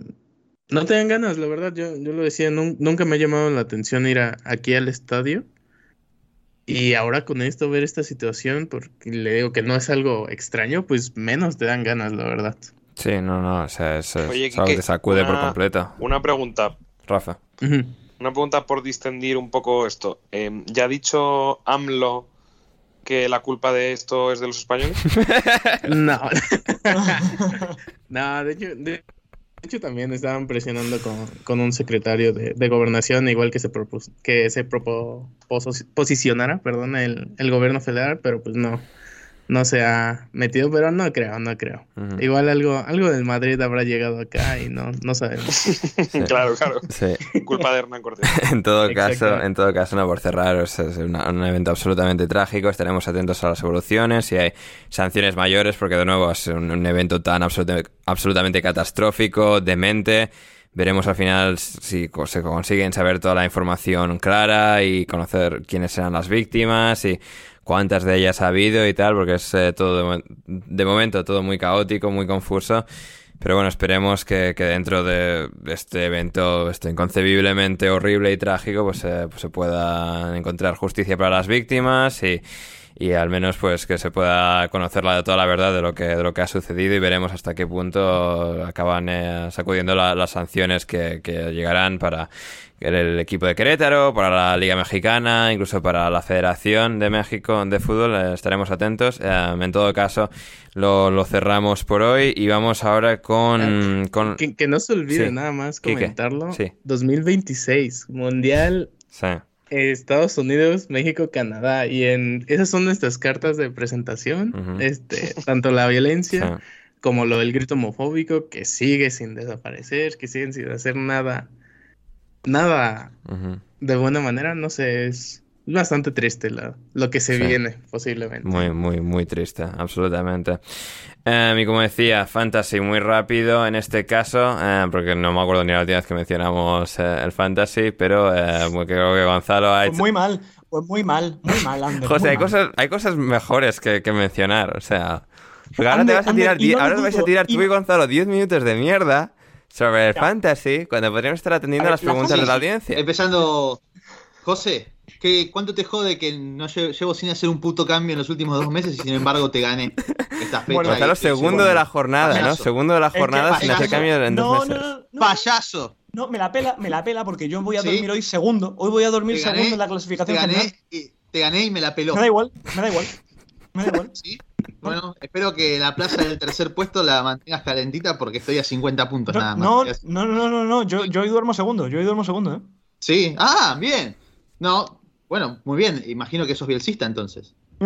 no te dan ganas, la verdad. Yo, yo lo decía, nunca me ha llamado la atención ir aquí al estadio y ahora con esto, ver esta situación, porque le digo que no es algo extraño, pues menos te dan ganas, la verdad. Sí, no, no, o sea, es, algo que te sacude por completo. Una pregunta. Rafa. Una pregunta por distendir un poco esto. Em, ¿Ya ha dicho AMLO que la culpa de esto es de los españoles? no. no, de hecho, de hecho, también estaban presionando con, un secretario de, gobernación, igual que se que se posicionara, perdón, el, el gobierno federal, pero pues no, no se ha metido, pero no creo, no creo. Igual algo, algo del Madrid habrá llegado acá y no, no sabemos. claro, claro. Culpa de Hernán Cortés. en todo caso, en todo caso, no por cerrar, es un evento absolutamente trágico. Estaremos atentos a las evoluciones, si hay sanciones mayores, porque de nuevo es un, evento tan absolutamente catastrófico, demente veremos al final si se consiguen saber toda la información clara y conocer quiénes serán las víctimas y cuántas de ellas ha habido y tal, porque es eh, todo de, momento todo muy caótico, muy confuso. Pero bueno, esperemos que, dentro de este evento este inconcebiblemente horrible y trágico, pues, eh, pues se pueda encontrar justicia para las víctimas y, y al menos pues que se pueda conocer la, toda la verdad de lo que de lo que ha sucedido y veremos hasta qué punto acaban eh, sacudiendo las sanciones que, que, llegarán para el equipo de Querétaro, para la Liga Mexicana, incluso para la Federación de México de Fútbol. Eh, estaremos atentos. Eh, en todo caso, lo, lo, cerramos por hoy y vamos ahora con... con... Que, no se olvide nada más comentarlo. Sí. 2026, Mundial sí. Estados Unidos, México, Canadá. Y en esas son nuestras cartas de presentación. Este, tanto la violencia como lo del grito homofóbico, que sigue sin desaparecer, que siguen sin hacer nada, nada de buena manera. No sé, es bastante triste lo que se viene, posiblemente. Muy, muy, muy triste, absolutamente. Eh, y como decía, fantasy muy rápido en este caso, eh, porque no me acuerdo ni la última vez que mencionamos eh, el fantasy, pero creo que Gonzalo ha hecho... Muy mal. Pues muy mal, muy mal, Ander. José, muy hay mal. cosas, hay cosas mejores que, que mencionar, o sea... Porque ahora Ander, te vas a Ander, tirar, lo ahora te vais a tirar y- tú y Gonzalo 10 minutos de mierda sobre el Ya. fantasy cuando podríamos estar atendiendo A ver, las la preguntas de la audiencia. Empezando, José, ¿qué, ¿cuánto te jode que no lle- llevo sin hacer un puto cambio en los últimos dos meses y sin embargo te gané esta fecha? Bueno, Gonzalo, y- segundo de la jornada, ¿no? Payaso. Segundo de la que jornada sin hacer cambio en dos No, meses. no, no, no. ¡Payaso! No, me la pela, me la pela porque yo voy a ¿Sí? dormir hoy segundo. Hoy voy a dormir Te gané, segundo en la Te clasificación gané, general. y, te gané y me la peló. Me da igual, me da igual. Me da igual. ¿Sí? Bueno, espero que la plaza del tercer puesto la mantengas calentita porque estoy a 50 puntos No, nada más. no, no, no, no, no, yo, yo hoy duermo segundo, yo hoy duermo segundo, ¿eh? Sí, ah, bien. No, bueno, muy bien. Imagino que sos bielcista entonces.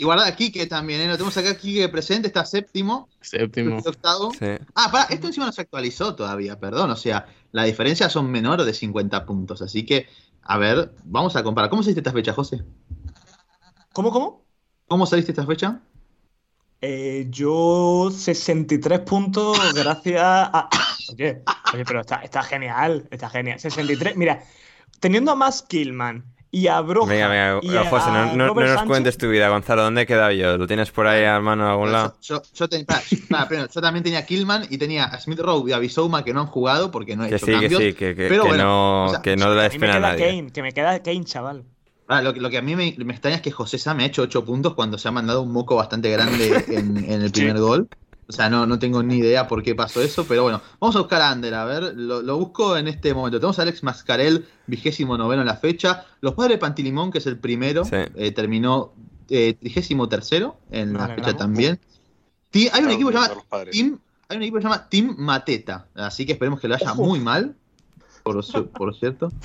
Y guarda aquí que también, ¿eh? Lo tenemos acá aquí que presente, está séptimo, Séptimo. octavo. Sí. Ah, pará, esto encima no se actualizó todavía, perdón. O sea, la diferencia son menores de 50 puntos. Así que, a ver, vamos a comparar. ¿Cómo saliste esta fecha, José? ¿Cómo, cómo? ¿Cómo saliste esta fecha? Eh, yo 63 puntos gracias a... Oye, oye, pero está, está genial, está genial. 63, mira, teniendo a más Killman y a Broja Venga, venga, y a José, no, no- nos Sánchez, cuentes tu vida, Gonzalo. ¿Dónde he quedado yo? ¿Lo tienes por ahí a mano a algún lado? Yo, yo, ten- pará, pará, primero, yo también tenía Killman y tenía a Smith Rowe y a Bisouma que no han jugado porque no he Que hecho sí, que sí, que, que- pero que bueno, no, o sea, que no le a des mí me pena a nadie. Kane, que me queda Kane, chaval. Ah, lo, que- lo que a mí me, me extraña es que José Sam me ha hecho 8 puntos cuando se ha mandado un moco bastante grande en, en el primer gol. O sea, no, no tengo ni idea por qué pasó eso, pero bueno, vamos a buscar a Ander, a ver, lo, lo busco en este momento. Tenemos a Alex Mascarel, vigésimo noveno en la fecha. Los padres de Pantilimón, que es el primero, Sí. eh, terminó eh, trigésimo tercero en la fecha también. Hay un equipo que se los llama padres. Team, hay un equipo que se llama Team Mateta, así que esperemos que lo haya Ojo. muy mal, por, su- por cierto.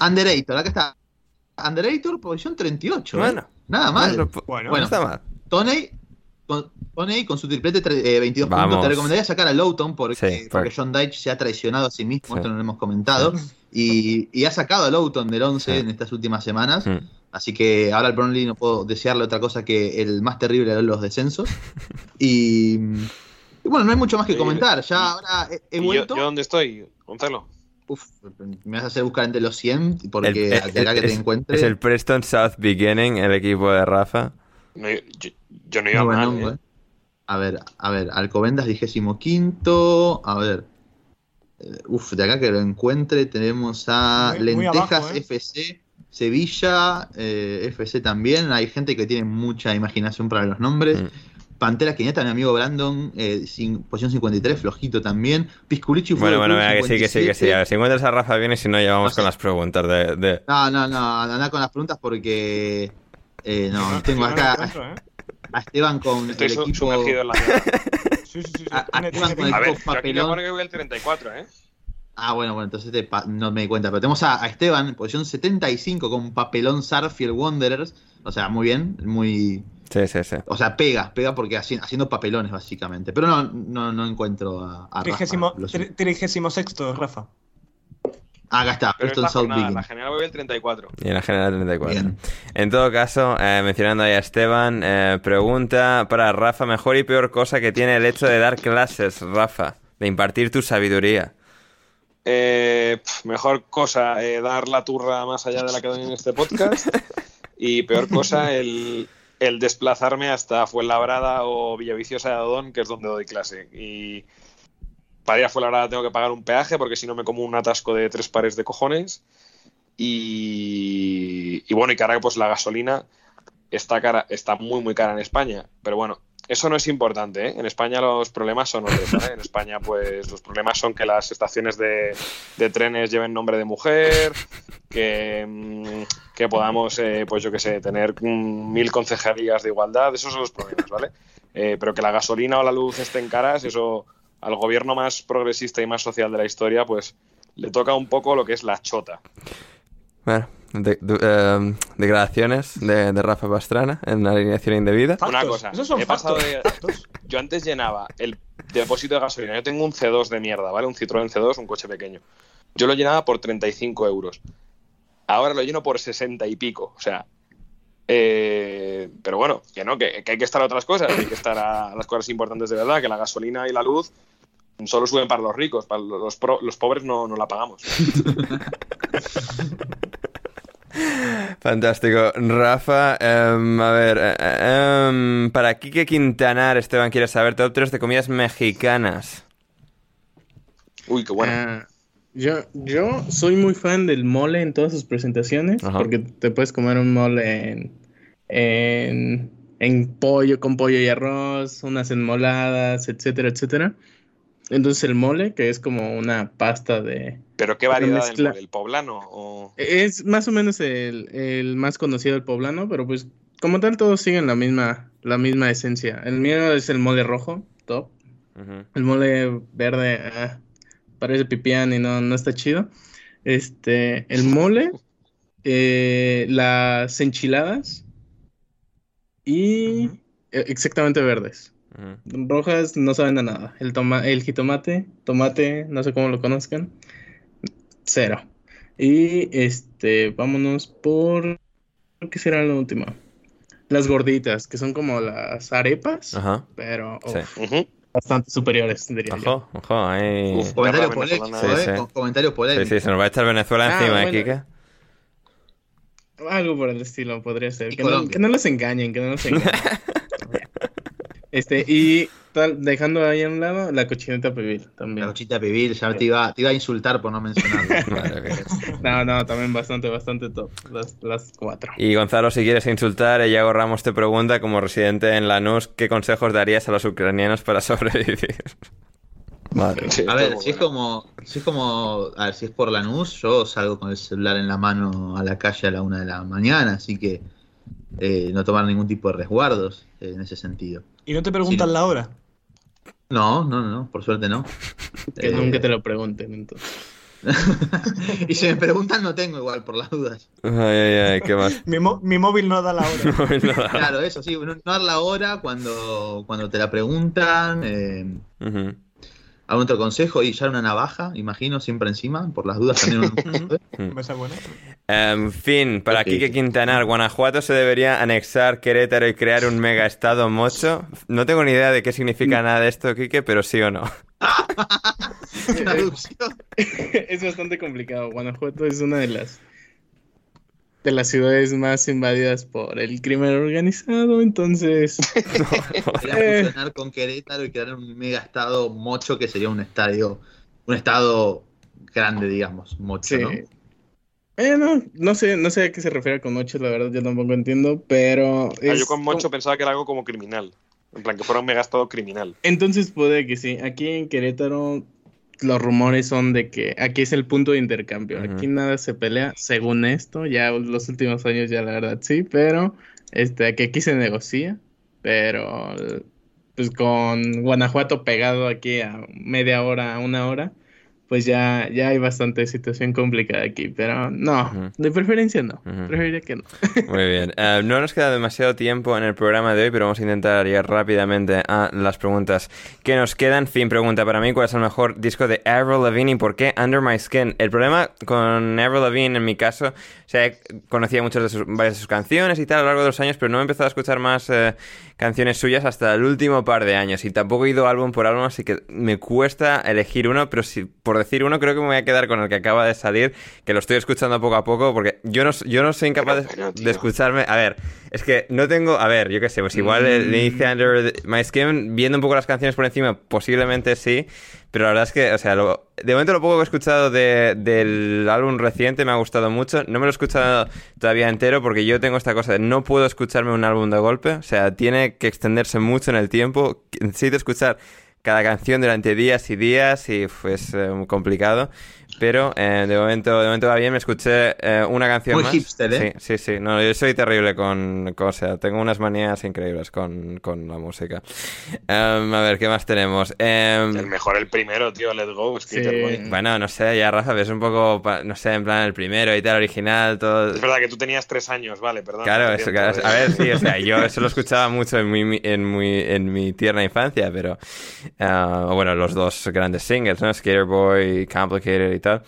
Mm. Underator, acá está. Underator, posición 38. ¿eh? Bueno, Nada mal. bueno, Bueno, no Bueno. está mal. Toney con, Toney con su triplete eh, 22 Vamos. puntos. Te recomendaría sacar a Lowton porque, Sí, porque John Deitch se ha traicionado a sí mismo, Sí. esto no lo hemos comentado. Y, y ha sacado a Lowton del 11 Sí. en estas últimas semanas. Mm. Así que ahora al Burnley no puedo desearle otra cosa que el más terrible de los descensos. Y, y bueno, no hay mucho más que comentar. Ya ahora he, he ¿Y yo, vuelto. yo dónde estoy, Gonzalo? Uf, me vas a hacer buscar entre los 100 porque El- de acá que te es, encuentre. es el Preston South Beginning, el equipo de Rafa. No, yo, yo no iba buen mal. ¿eh? A ver, a ver, Alcobendas vigésimo quinto. A ver. Eh, Uf, de acá que lo encuentre tenemos a Muy- muy Lentejas abajo, ¿eh? FC, Sevilla, eh, FC también. Hay gente que tiene mucha imaginación para los nombres. Mm. Pantera Quineta, mi amigo Brandon, eh, sin- posición 53, flojito también. Pisculichi Bueno, bueno, venga, que sí, que sí, que sí. 57. A ver, si encuentras a Rafa bien y si no, ya vamos No con las preguntas de... de- No, no, no, anda con las preguntas porque. eh, no, tengo no acá ¿eh? a Esteban con Estoy el equipo. sumergido en la. Sí, sí, sí. sí. A- a- tiene con el A ver, yo aquí voy al 34, ¿eh? Ah, bueno, bueno, entonces te pa- no me di cuenta. Pero tenemos a, a Esteban, posición 75 con papelón Sarfield Wanderers. O sea, muy bien, muy. Sí, sí, sí. O sea, pega, pega porque haci- haciendo papelones, básicamente. Pero no, no, no encuentro a, a Rafa, Trigésimo, tri- trigésimo sexto, Rafa. Ah, acá está, Pero Preston esta South jornada, Begin. la general voy al 34. Y en la general 34. Bien. En todo caso, eh, mencionando ahí a Esteban, eh, pregunta para Rafa, mejor y peor cosa que tiene el hecho de dar clases, Rafa, de impartir tu sabiduría. Eh, mejor cosa, eh, dar la turra más allá de la que doy en este podcast. Y peor cosa, el, el desplazarme hasta Fuenlabrada o Villaviciosa de Adón, que es donde doy clase. Y para ir a Fuenlabrada tengo que pagar un peaje porque si no me como un atasco de tres pares de cojones. Y, y bueno, y cara, pues la gasolina está cara, está muy muy cara en España. Pero bueno, eso no es importante, ¿eh? En España los problemas son otros. En España, pues los problemas son que las estaciones de, trenes lleven nombre de mujer, que, mm, que podamos, eh, pues yo qué sé, tener mm, mil concejalías de igualdad, esos son los problemas, ¿vale? Eh, pero que la gasolina o la luz estén caras, eso al gobierno más progresista y más social de la historia, pues le toca un poco lo que es la chota. Bueno, de- de- eh, declaraciones de, de Rafa Pastrana en la alineación indebida. Una cosa, Esos son he pasado de-. Yo antes llenaba el depósito de gasolina. Yo tengo un C2 de mierda, ¿vale? Un Citroën C2, un coche pequeño. Yo lo llenaba por 35 euros. Ahora lo lleno por 60 y pico. O sea, eh, pero bueno, que no, que, que hay que estar a otras cosas. Hay que estar a las cosas importantes de verdad, que la gasolina y la luz solo suben para los ricos. Para los, pro- los pobres no, no la pagamos. Fantástico. Rafa, em, a ver, eh, em, para Kike Quintanar, Esteban quiere saber top 3 de comidas mexicanas. Uy, qué bueno. Ah, yo, yo soy muy fan del mole en todas sus presentaciones, Ajá. porque te puedes comer un mole en, en, en pollo, con pollo y arroz, unas enmoladas, etcétera, etcétera. Entonces el mole, que es como una pasta de... Pero qué variedad del mole, el poblano o Es más o menos el, el más conocido del poblano, pero pues como tal todos siguen la misma, la misma esencia. El mío es el mole rojo, top. El mole verde ah, parece pipián y no, no está chido. Este, el mole, eh, las enchiladas y eh, exactamente verdes. Ujú. Rojas no saben a nada. El toma, el jitomate, tomate, no sé cómo lo conozcan, cero. Y este, vámonos por ¿qué será la última? Las gorditas, que son como las arepas, Ajá. pero Sí. uf, Ujú. bastante superiores, diría yo. Ojo, ojo, ahí. Uf, Comentario polémico. ¿eh? Sí, sí. Com- Comentario Sí, polémico. sí, se nos va a echar Venezuela Ah, encima, bueno. Kike. Algo por el estilo podría ser. Que no, que no los engañen, que no los engañen. Este, y tal, dejando ahí a un lado la cochineta pibil La también. cochita pibil, ya te iba, te iba a insultar por no mencionarlo. No, no, también bastante, bastante top. Las, las cuatro. Y Gonzalo, si quieres insultar, Iago Ramos te pregunta, como residente en Lanús, ¿qué consejos darías a los ucranianos para sobrevivir? Madre. Sí, A ver, si es como, si es como, a ver, si es por Lanús, yo salgo con el celular en la mano a la calle a la una de la mañana, así que eh, no tomar ningún tipo de resguardos eh, en ese sentido. Y no te preguntan Sí. la hora. No, no, no, por suerte no. Que Eh, nunca te lo pregunten, entonces. y si me preguntan, no tengo igual, por las dudas. Ay, ay, ay, ¿qué más? Mi, mo- mi móvil no da la hora. Claro, eso sí, no, no dar la hora cuando, cuando te la preguntan. eh. Algún otro consejo y ya una navaja, imagino, siempre encima, por las dudas también. uno- Esa es buena. En fin, para Ok. Kike Quintanar, Guanajuato se debería anexar Querétaro y crear un mega estado mocho. No tengo ni idea de qué significa nada de esto, Kike, pero sí o no. Es bastante complicado. Guanajuato es una de las de las ciudades más invadidas por el crimen organizado, entonces Podría Eh. fusionar con Querétaro y crear un mega estado mocho que sería un estadio, un estado grande, digamos, mocho, sí. ¿no? Eh, no, no sé, no sé a qué se refiere con ocho, la verdad yo tampoco entiendo, pero Ah, es yo con Moncho como- pensaba que era algo como criminal. En plan, que fuera un mega estado criminal. Entonces puede que sí. Aquí en Querétaro los rumores son de que aquí es el punto de intercambio. Aquí nada se pelea, según esto. Ya los últimos años ya la verdad sí, pero este, que aquí se negocia. Pero pues con Guanajuato pegado aquí a media hora, a una hora, pues ya, ya hay bastante situación complicada aquí. Pero no, Ujú. de preferencia no. Ujú. Preferiría que no. Muy bien. Eh, no nos queda demasiado tiempo en el programa de hoy, pero vamos a intentar llegar rápidamente a las preguntas que nos quedan. Fin pregunta para mí, ¿cuál es el mejor disco de Avril Lavigne y por qué Under My Skin? El problema con Avril Lavigne, en mi caso, o sea, conocía muchas de sus, varias de sus canciones y tal a lo largo de los años, pero no he empezado a escuchar más eh, canciones suyas hasta el último par de años y tampoco he ido álbum por álbum, así que me cuesta elegir uno, pero si por decir uno creo que me voy a quedar con el que acaba de salir, que lo estoy escuchando poco a poco, porque yo no, yo no soy incapaz de, escucharme. A ver, es que no tengo. A ver, yo qué sé, pues igual eh, le hice Under My Skin, viendo un poco las canciones por encima, posiblemente sí. Pero la verdad es que, o sea, lo- de momento lo poco que he escuchado de- del álbum reciente me ha gustado mucho. No me lo he escuchado todavía entero porque yo tengo esta cosa de no puedo escucharme un álbum de golpe. O sea, tiene que extenderse mucho en el tiempo. Necesito escuchar cada canción durante días y días y fue es muy complicado. Pero eh, de momento de momento va bien. Me escuché eh, una canción Muy más. hipster, ¿eh? Sí, sí, sí. No, yo soy terrible con, con- O sea, tengo unas manías increíbles con, con la música. Em, a ver, ¿qué más tenemos? Em, El mejor, el primero, tío. Let's go, Skater Sí. Boy. bueno, no sé, ya Rafa, ves un poco, pa- no sé, en plan el primero y tal, original, todo. Es verdad que tú tenías tres años, vale, perdón. Claro, eso, claro, eh. a ver, sí, o sea, yo eso lo escuchaba mucho en mi, en muy, en mi tierna infancia, pero ah, bueno, los dos grandes singles, ¿no? Skater Boy, Complicated y tal.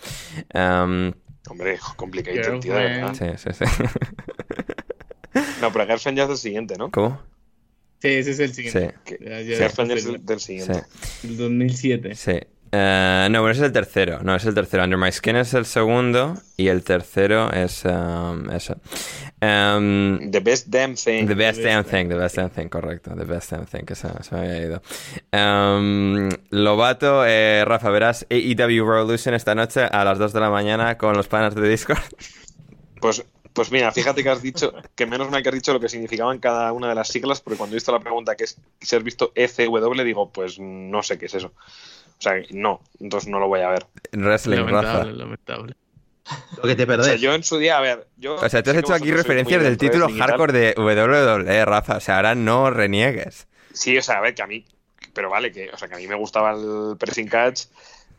Am, Hombre, complicated, tío, de verdad. Girlfriend. sí, sí, sí. No, pero Girlfriend ya es del siguiente, ¿no? ¿Cómo? Sí, ese es el siguiente. Que- Ya- ya- es es del, Sí, siguiente. el 2007. sí. Eh, no, bueno, ese es el tercero. No, es el tercero. Under My Skin es el segundo. Y el tercero es. um, eso. Um, The Best Damn Thing. The Best Damn Thing, The Best Damn Thing, correcto. The Best Damn Thing, que se, se me había ido. Um, Lobato, eh, Rafa, verás AEW Revolution esta noche a las 2 de la mañana con los panas de Discord. Pues, pues mira, fíjate que has dicho, que menos mal que has dicho lo que significaban cada una de las siglas, porque cuando he visto la pregunta que es si has visto ECW, digo, pues no sé qué es eso. O sea, no, entonces no lo voy a ver. Wrestling, Rafa. Lamentable, lamentable. Lo que te O perdés. sea, yo en su día, a ver, yo... O sea, tú has hecho aquí referencias del título hardcore de WWE, Rafa. O sea, ahora no reniegues. Sí, o sea, a ver, que a mí, pero vale, que, o sea, que a mí me gustaba el pressing catch,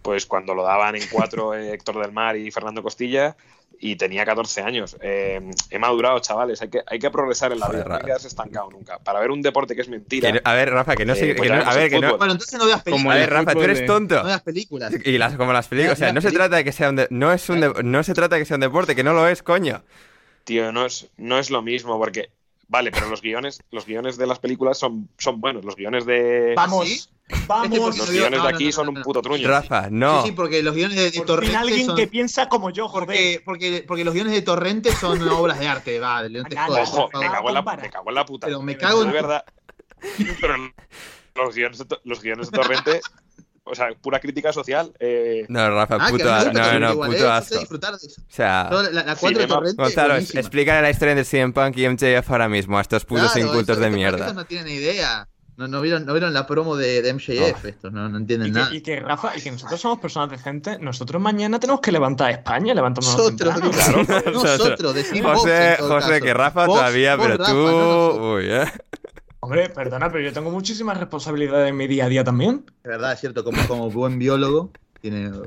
pues cuando lo daban en cuatro eh, Héctor del Mar y Fernando Costilla, y tenía 14 años. Eh, he madurado, chavales, hay que, hay que progresar en la Joder, vida, no hay que Rafa. quedarse estancado nunca. Para ver un deporte que es mentira. Que no- a ver, Rafa, que no Eh, sé. pues que no- a ver, que no. Bueno, entonces no veas Como A películas. ver, el Rafa, tú eres de- tonto. No veas películas. Y las, como las películas, o sea, no se trata de que sea un de- no es un de- no se trata de que sea un deporte, que no lo es, coño. Tío, no es, no es lo mismo, porque. Vale, pero los guiones, los guiones de las películas son, son buenos. Los guiones de. Vamos, ¿Sí? Vamos. Los no, guiones no, de no, aquí no, son no, un no. puto truño. Rafa, no. Sí, sí, porque los guiones de, de Por fin Torrente alguien son... que piensa como yo, joder. Porque, porque, porque los guiones de Torrente son obras de arte, va, no jodas, Ojo, me cago, en la, me cago en la puta. Pero me cago en- De verdad. Pero los guiones, de To- los guiones de Torrente, o sea, pura crítica social. Eh, No, Rafa, Ah, puto No, Torrente no, igual, puto ¿eh? asco. O de eso. sea, La, la 4 de Cinema- Torrente, Gonzalo, explícale la historia de CM Punk y MJF ahora mismo a estos putos Claro, incultos eso- de mierda. no tienen idea. No, no, vieron, no vieron la promo de, de MJF, estos no, no entienden Y nada. que, y que Rafa, y que nosotros somos personas decentes, nosotros mañana tenemos que levantar a España, levantándonos Nosotros, temprano. claro, nosotros, decimos José, José, caso. que Rafa Vos- todavía, vos, pero Rafa, tú. no. Uy, eh. Hombre, perdona, pero yo tengo muchísimas responsabilidades en mi día a día también. De verdad, es cierto, como, como buen biólogo, tiene...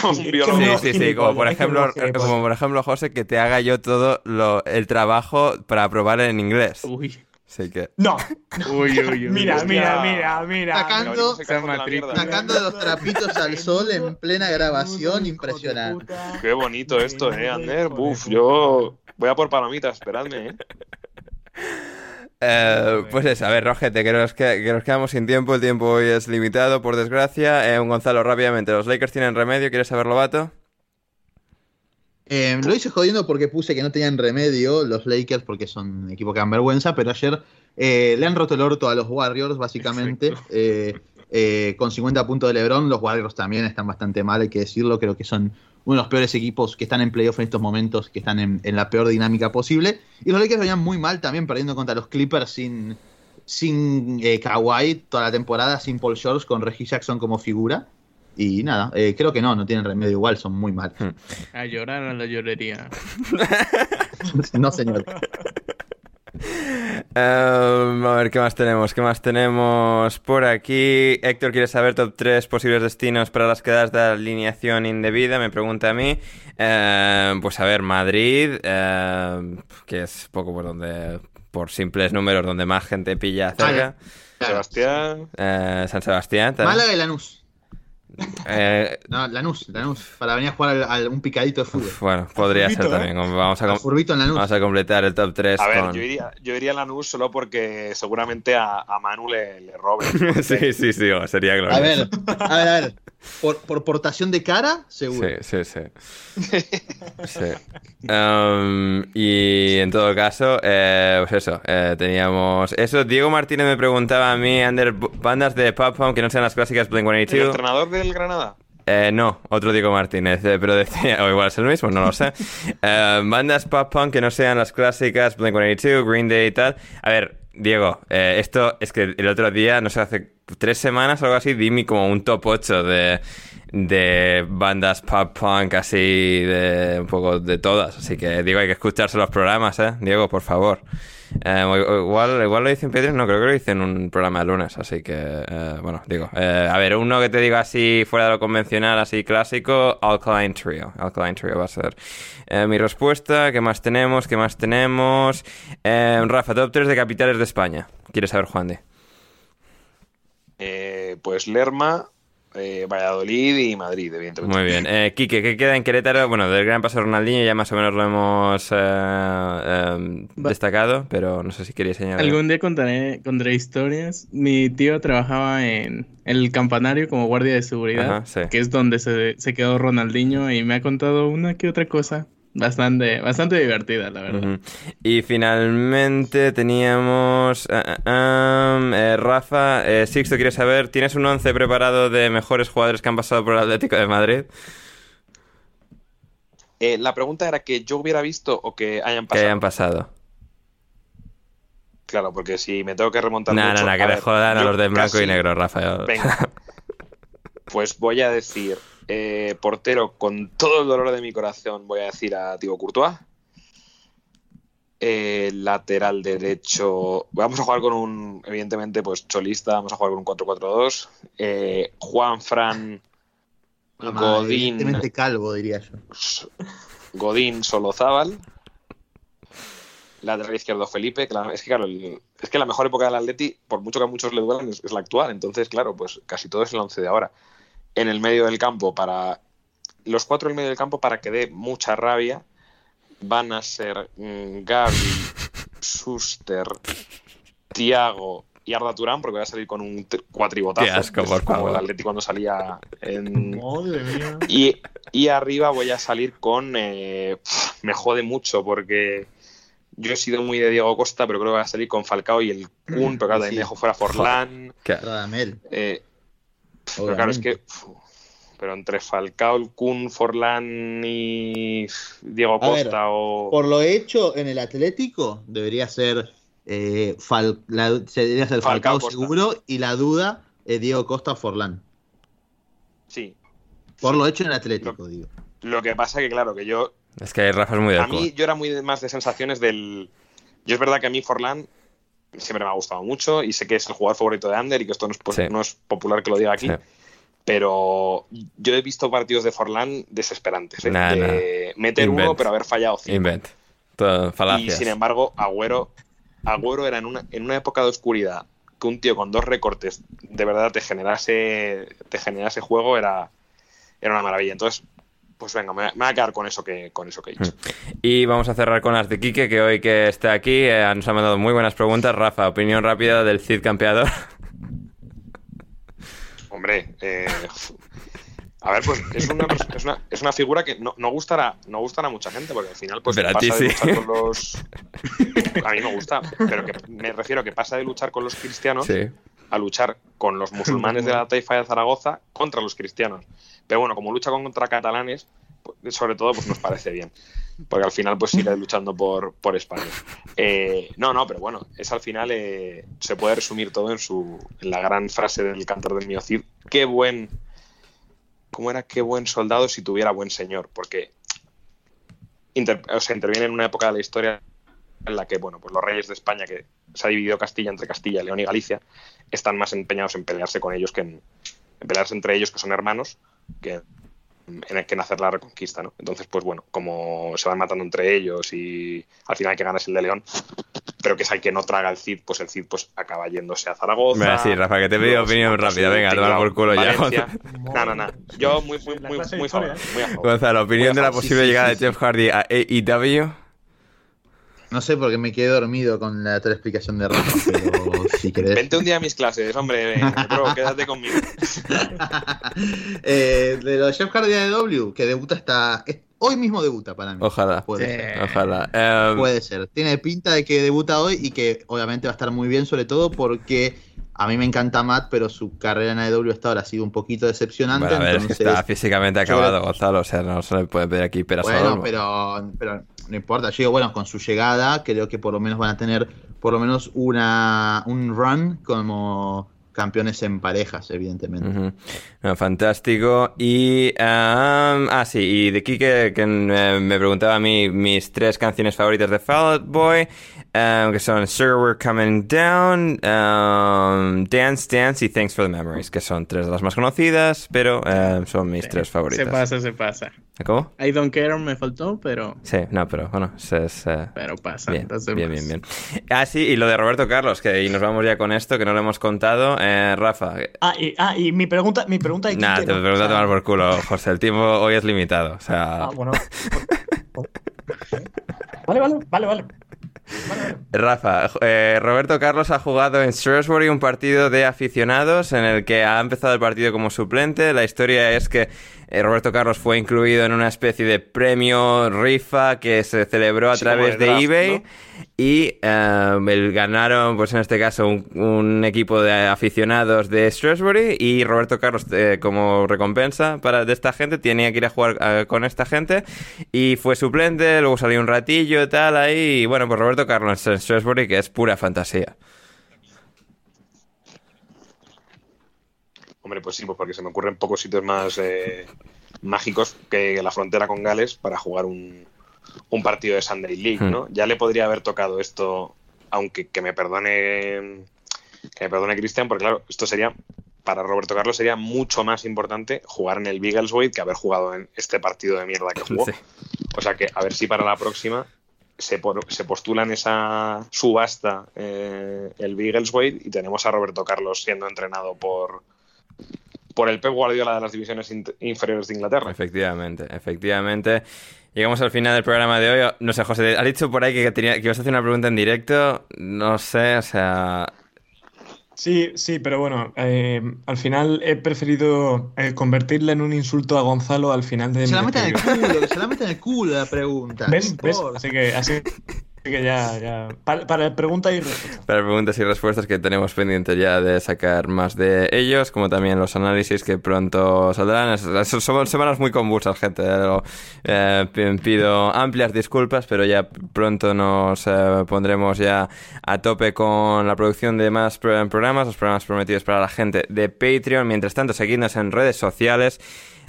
Como un biólogo. que Sí, no, sí, sí, como por que ejemplo, no, como por ejemplo, José, que te haga yo todo lo, el trabajo para aprobar en inglés. Uy, Así que. No, uy, uy, uy. mira, hostia. mira, mira, mira. Sacando-. Sacando de los trapitos al sol en plena grabación, impresionante. Qué bonito esto, eh, Ander. Buf, yo voy a por palomitas, esperadme, eh. Eh, pues eso, a ver, Rojete, que nos, que, que nos quedamos sin tiempo. El tiempo hoy es limitado, por desgracia. Eh, un Gonzalo, rápidamente. ¿Los Lakers tienen remedio? ¿Quieres saberlo, vato? Eh, lo hice jodiendo porque puse que no tenían remedio los Lakers porque son un equipo que dan vergüenza, pero ayer eh, le han roto el orto a los Warriors, básicamente. Eh, con 50 puntos de LeBron, los Warriors también están bastante mal, hay que decirlo. Creo que son uno de los peores equipos que están en playoff en estos momentos, que están en, en la peor dinámica posible. Y los Lakers venían muy mal también, perdiendo contra los Clippers sin, sin eh, Kawhi toda la temporada, sin Paul George, con Reggie Jackson como figura. Y nada, eh, creo que no, no tienen remedio igual, son muy mal. A llorar a la llorería. no, señor. Eh, a ver, ¿qué más tenemos? ¿Qué más tenemos por aquí? Héctor quiere saber top 3 posibles destinos para las quedadas de alineación indebida, me pregunta a mí. Eh, pues a ver, Madrid, eh, que es poco por donde, por simples números, donde más gente pilla cerca. Sebastián. Eh, San Sebastián. también. Málaga y Lanús. Eh, No, Lanús, Lanús. Para venir a jugar al, al- un picadito de fútbol. bueno, podría ser Furbito, ¿eh? también. Vamos a, Al com- furbito en Lanús. vamos a completar el top 3 A ver, con... yo iría, yo iría a Lanús solo porque seguramente a, a Manu le, le roben. sí, sí, sí, oh, sería glorioso. A ver, a ver, a ver. Por, por portación de cara, seguro. Sí, sí, sí. Sí. Um, y en todo caso, eh, pues eso, eh, teníamos eso. Diego Martínez me preguntaba a mí, Ander, bandas de pop punk que no sean las clásicas ¿El Blink-182. entrenador del Granada? Eh, no, otro Diego Martínez, eh, pero decía, o igual es el mismo, no lo sé. Eh, bandas pop punk que no sean las clásicas, Blink-182, Green Day y tal. A ver, Diego, eh, esto es que el otro día, no sé, hace tres semanas o algo así, di mi como un top 8 de, de bandas pop punk así, de un poco de todas. Así que, digo, hay que escucharse los programas, ¿eh? Diego, por favor. Eh, igual, igual lo hice en Patreon, no, creo que lo hice en un programa de lunes, así que, eh, bueno, digo, eh, a ver, uno que te diga así, fuera de lo convencional, así clásico, Alkaline Trio, Alkaline Trio va a ser mi respuesta, ¿qué más tenemos? ¿Qué más tenemos? Rafa, top 3 de capitales de España, ¿quieres saber, Juan de? Pues Lerma, eh, Valladolid y Madrid, evidentemente. Muy bien. Eh, Quique, ¿qué queda en Querétaro? Bueno, del gran paso de Ronaldinho ya más o menos lo hemos eh, eh, destacado, pero no sé si querías añadir. Algún día contaré, contaré historias. Mi tío trabajaba en el campanario como guardia de seguridad, Ajá, sí. que es donde se, se quedó Ronaldinho y me ha contado una que otra cosa bastante, bastante divertida, la verdad. Y finalmente teníamos ah, um, eh, Rafa, eh, Sixto, quiere saber, ¿tienes un once preparado de mejores jugadores que han pasado por el Atlético de Madrid? Eh, la pregunta era que yo hubiera visto o que hayan Que pasado. hayan pasado. Claro, porque si me tengo que remontar No, mucho... no, no, que le jodan a los de blanco casi- y negro, Rafael. Venga. Pues voy a decir, eh, portero, con todo el dolor de mi corazón, voy a decir a Thibaut Courtois. Eh, lateral derecho, vamos a jugar con un, evidentemente, pues cholista, vamos a jugar con un 4-4-2. Eh, Juan Fran Mamá, Godín, evidentemente calvo, diría yo. Godín Solozábal. Lateral izquierdo Felipe. que la- es que claro, el- es que la mejor época del Atleti, por mucho que a muchos le duelan, es, es la actual. Entonces, claro, pues casi todo es el 11 de ahora. En el medio del campo, para. Los cuatro en el medio del campo, para que dé mucha rabia, van a ser mm, Gaby, Suster, Tiago y Arda Turán, porque voy a salir con un tri- cuatribotazo. Qué asco, que es por como favor. el Atleti cuando salía en, Madre mía. y, y arriba voy a salir con. eh, me jode mucho porque yo he sido muy de Diego Costa, pero creo que voy a salir con Falcao y el Kun, pero claro, también Sí. me dejo fuera Forlán. Radamel. eh, pero claro, es que. pero entre Falcao, el Kun, Forlán y Diego ver, Costa o. Por lo hecho en el Atlético, debería ser, eh, Fal- la- se debería ser Falcao seguro y la duda es Diego Costa o Forlán. Sí. Por lo hecho en el Atlético, digo. Lo que pasa que, claro, que yo Es que Rafa es muy del A mí yo era muy de- más de sensaciones del... Yo es verdad que a mí Forlán siempre me ha gustado mucho y sé que es el jugador favorito de Ander y que esto no es, pues, Sí. no es popular que lo diga aquí, Sí. pero yo he visto partidos de Forlán desesperantes. ¿eh? Nah, de meter Invent. uno pero haber fallado cinco. Invent. Y sin embargo, Agüero, Agüero era en una, en una época de oscuridad que un tío con dos recortes de verdad te generase, te generase juego era, era una maravilla. Entonces, pues venga, me, voy a quedar con eso que, con eso que he dicho. Y vamos a cerrar con las de Quique, que hoy que está aquí eh, nos ha mandado muy buenas preguntas. Rafa, opinión rápida del Cid campeador. Hombre, eh, a ver, pues es una, es una, es una figura que no, no gustará, no gustará a mucha gente, porque al final pues Pero a ti pasa de sí. luchar con los. A mí me gusta, pero que me refiero a que pasa de luchar con los cristianos Sí. a luchar con los musulmanes de la Taifa de Zaragoza contra los cristianos. Pero bueno, como lucha contra catalanes, pues, sobre todo, pues nos parece bien. Porque al final, pues sigue luchando por, por España. Eh, no, no, pero bueno, es al final, eh, se puede resumir todo en su en la gran frase del cantor del mío Cid. Qué buen, ¿cómo era? Qué buen soldado si tuviera buen señor. Porque inter- interviene en una época de la historia en la que, bueno, pues los reyes de España, que se ha dividido Castilla entre Castilla, León y Galicia, están más empeñados en pelearse con ellos que en, en pelearse entre ellos, que son hermanos, que en, que en hacer la reconquista, ¿no? Entonces, pues bueno, como se van matando entre ellos y al final el que gana es el de León, pero que es el que no traga el Cid, pues el Cid pues acaba yéndose a Zaragoza. Venga, sí, Rafa, que te he pedido opinión rápida. Venga, toma por culo ya. No, no, no. Yo muy, muy, muy, muy, favor, ¿eh? muy a favor. Gonzalo, opinión de la posible sí, llegada sí, de sí. Jeff Hardy a AEW. No sé porque me quedé dormido con la otra explicación de Rafa, pero si querés. Vente un día a mis clases, hombre, bro, quédate conmigo. Eh, de lo de Jeff Hardy de W, que debuta hasta. hoy mismo debuta para mí. Ojalá. Puede Sí. ser. Ojalá. Eh, Puede ser. Tiene pinta de que debuta hoy y que obviamente va a estar muy bien, sobre todo porque a mí me encanta Matt, pero su carrera en AEW hasta ahora ha sido un poquito decepcionante. bueno, a ver, es que está físicamente acabado, Gonzalo. O sea, no se le puede pedir aquí peras Bueno, pero no importa. Yo digo, bueno, con su llegada, creo que por lo menos van a tener por lo menos una un run como campeones en parejas, evidentemente. Fantástico. Y. ah, ah, sí, y de Kike, que eh, me preguntaba a mí mis tres canciones favoritas de Fall Out Boy. Um, que son Sugar We're Coming Down, um, Dance Dance y Thanks for the Memories, que son tres de las más conocidas, pero um, son mis tres favoritas. Se pasa, se pasa. ¿Cómo? I Don't Care me faltó, pero... Sí, no, pero bueno, se es... eh, Pero pasa. Bien, las bien, bien, bien. Ah, sí, y lo de Roberto Carlos, que y nos vamos ya con esto, que no lo hemos contado. Eh, Rafa, Ah, y, ah, y mi pregunta, mi pregunta de nada, Quique, te pregunto O a tomar por culo, José. El tiempo hoy es limitado. O sea, Ah, bueno. Vale, vale, vale, vale. Rafa, eh, Roberto Carlos ha jugado en Shrewsbury un partido de aficionados en el que ha empezado el partido como suplente. La historia es que eh, Roberto Carlos fue incluido en una especie de premio rifa que se celebró a Sí, través de draft, eBay ¿no? y eh, el- ganaron, pues en este caso, un, un equipo de aficionados de Shrewsbury y Roberto Carlos, eh, como recompensa para de esta gente, tenía que ir a jugar eh, con esta gente y fue suplente, luego salió un ratillo y tal ahí, y bueno, pues Roberto Carlos en Shrewsbury, que es pura fantasía. Hombre, pues sí, pues porque se me ocurren pocos sitios más eh, mágicos que la frontera con Gales para jugar un, un partido de Sunday League, ¿no? Ya le podría haber tocado esto, aunque que me perdone que me perdone Cristian, porque claro, esto sería para Roberto Carlos sería mucho más importante jugar en el Biggleswade que haber jugado en este partido de mierda que jugó. Sí. O sea que a ver si para la próxima se, por- se postula en esa subasta eh, el Biggleswade y tenemos a Roberto Carlos siendo entrenado por, por el Pep Guardiola de las divisiones inferiores de Inglaterra. Efectivamente, efectivamente. Llegamos al final del programa de hoy. No sé, José, has dicho por ahí que, tenía, que ibas a hacer una pregunta en directo. No sé, o sea... Sí, sí, pero bueno, eh, al final he preferido eh, convertirla en un insulto a Gonzalo al final de Se mi la meten en el culo, se la meten en el culo la pregunta. ¿Ves? ¿Ves? Así que, así Para, para pregunta y respuesta. Para preguntas y respuestas que tenemos pendientes ya de sacar más de ellos, como también los análisis que pronto saldrán. Son semanas muy convulsas, gente. eh, eh, pi- pido amplias disculpas, pero ya pronto nos eh, pondremos ya a tope con la producción de más pro- programas, los programas prometidos para la gente de Patreon. Mientras tanto, seguidnos en redes sociales.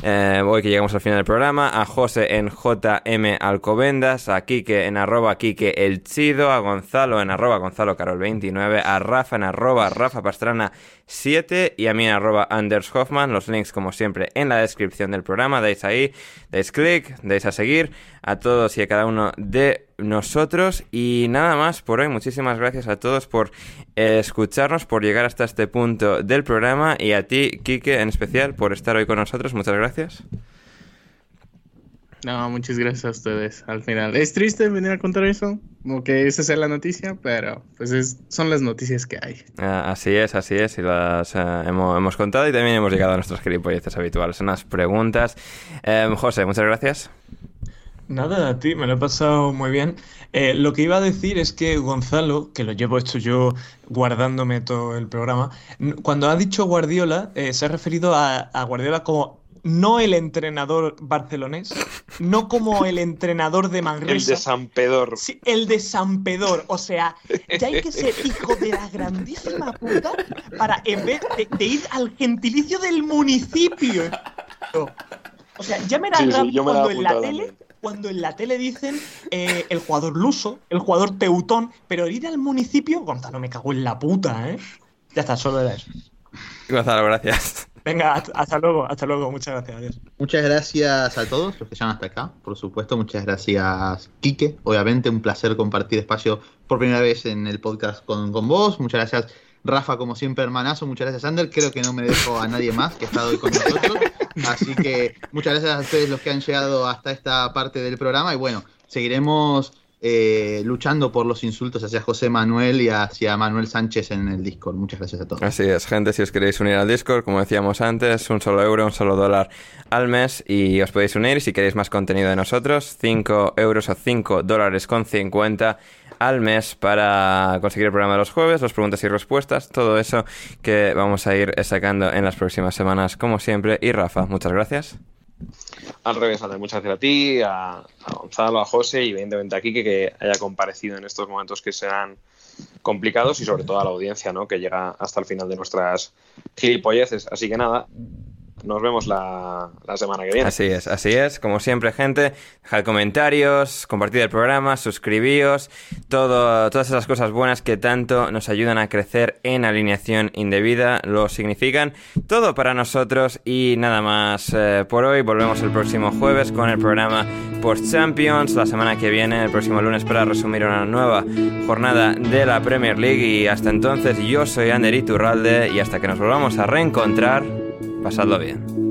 Eh, hoy que llegamos al final del programa, a José en JM Alcobendas, a Quique en arroba Quique el Chido, a Gonzalo en arroba Gonzalo Carol 29, a Rafa en arroba Rafa Pastrana 7 y a mí en arroba Anders Hoffman. Los links, como siempre, en la descripción del programa. Dais ahí, dais clic, dais a seguir a todos y a cada uno de nosotros. Y nada más por hoy. Muchísimas gracias a todos por eh, escucharnos, por llegar hasta este punto del programa y a ti, Quique, en especial, por estar hoy con nosotros. Muchas gracias. No, muchas gracias a ustedes. Al final, es triste venir a contar eso, como que esa sea la noticia, pero pues es, son las noticias que hay. Ah, así es, así es, y las eh, hemos, hemos contado y también hemos llegado a nuestros gilipolleces habituales, unas preguntas. Em, José, muchas gracias. Nada, a ti, me lo he pasado muy bien. Eh, lo que iba a decir es que Gonzalo, que lo llevo esto yo guardándome todo el programa, cuando ha dicho Guardiola, eh, se ha referido a, a Guardiola como no el entrenador barcelonés, no como el entrenador de El Manresa, de San Pedor. Sí, el de San Pedor. O sea, ya hay que ser hijo de la grandísima puta para, en vez de, de ir al gentilicio del municipio. O sea, ya me da Sí, sí, me cuando en la tele. Cuando en la tele dicen eh, el jugador luso, el jugador teutón, pero ir al municipio, Gonzalo, me cago en la puta, ¿eh? Ya está, solo era eso. Gonzalo, gracias. Venga, hasta, luego, hasta luego, muchas gracias, adiós. Muchas gracias a todos los que llegan hasta acá, por supuesto. Muchas gracias, Quique. Obviamente, un placer compartir espacio por primera vez en el podcast con, con vos. Muchas gracias, Rafa, como siempre, hermanazo. Muchas gracias, Ander. Creo que no me dejo a nadie más que ha estado hoy con nosotros. Así que muchas gracias a ustedes los que han llegado hasta esta parte del programa. Y bueno, seguiremos eh, luchando por los insultos hacia José Manuel y hacia Manuel Sánchez en el Discord. Muchas gracias a todos. Así es, gente, si os queréis unir al Discord, como decíamos antes, un solo euro, un solo dólar al mes y os podéis unir. Si queréis más contenido de nosotros, 5 euros o 5 dólares con 50 al mes para conseguir el programa de los jueves, las preguntas y respuestas, todo eso que vamos a ir sacando en las próximas semanas, como siempre. Y Rafa, muchas gracias. Al revés, Ander, muchas gracias a ti, a, Gonzalo, a José y evidentemente a Quique que haya comparecido en estos momentos que serán complicados y sobre todo a la audiencia ¿no? que llega hasta el final de nuestras gilipolleces. Así que nada, nos vemos la, la semana que viene. Así es, así es. Como siempre, gente, dejad comentarios, compartid el programa, suscribíos, todo, todas esas cosas buenas que tanto nos ayudan a crecer en alineación indebida, lo significan todo para nosotros y nada más eh, por hoy. Volvemos el próximo jueves con el programa Post Champions, la semana que viene, el próximo lunes para resumir una nueva jornada de la Premier League y hasta entonces yo soy Ander Iturralde y hasta que nos volvamos a reencontrar, pasadlo bien.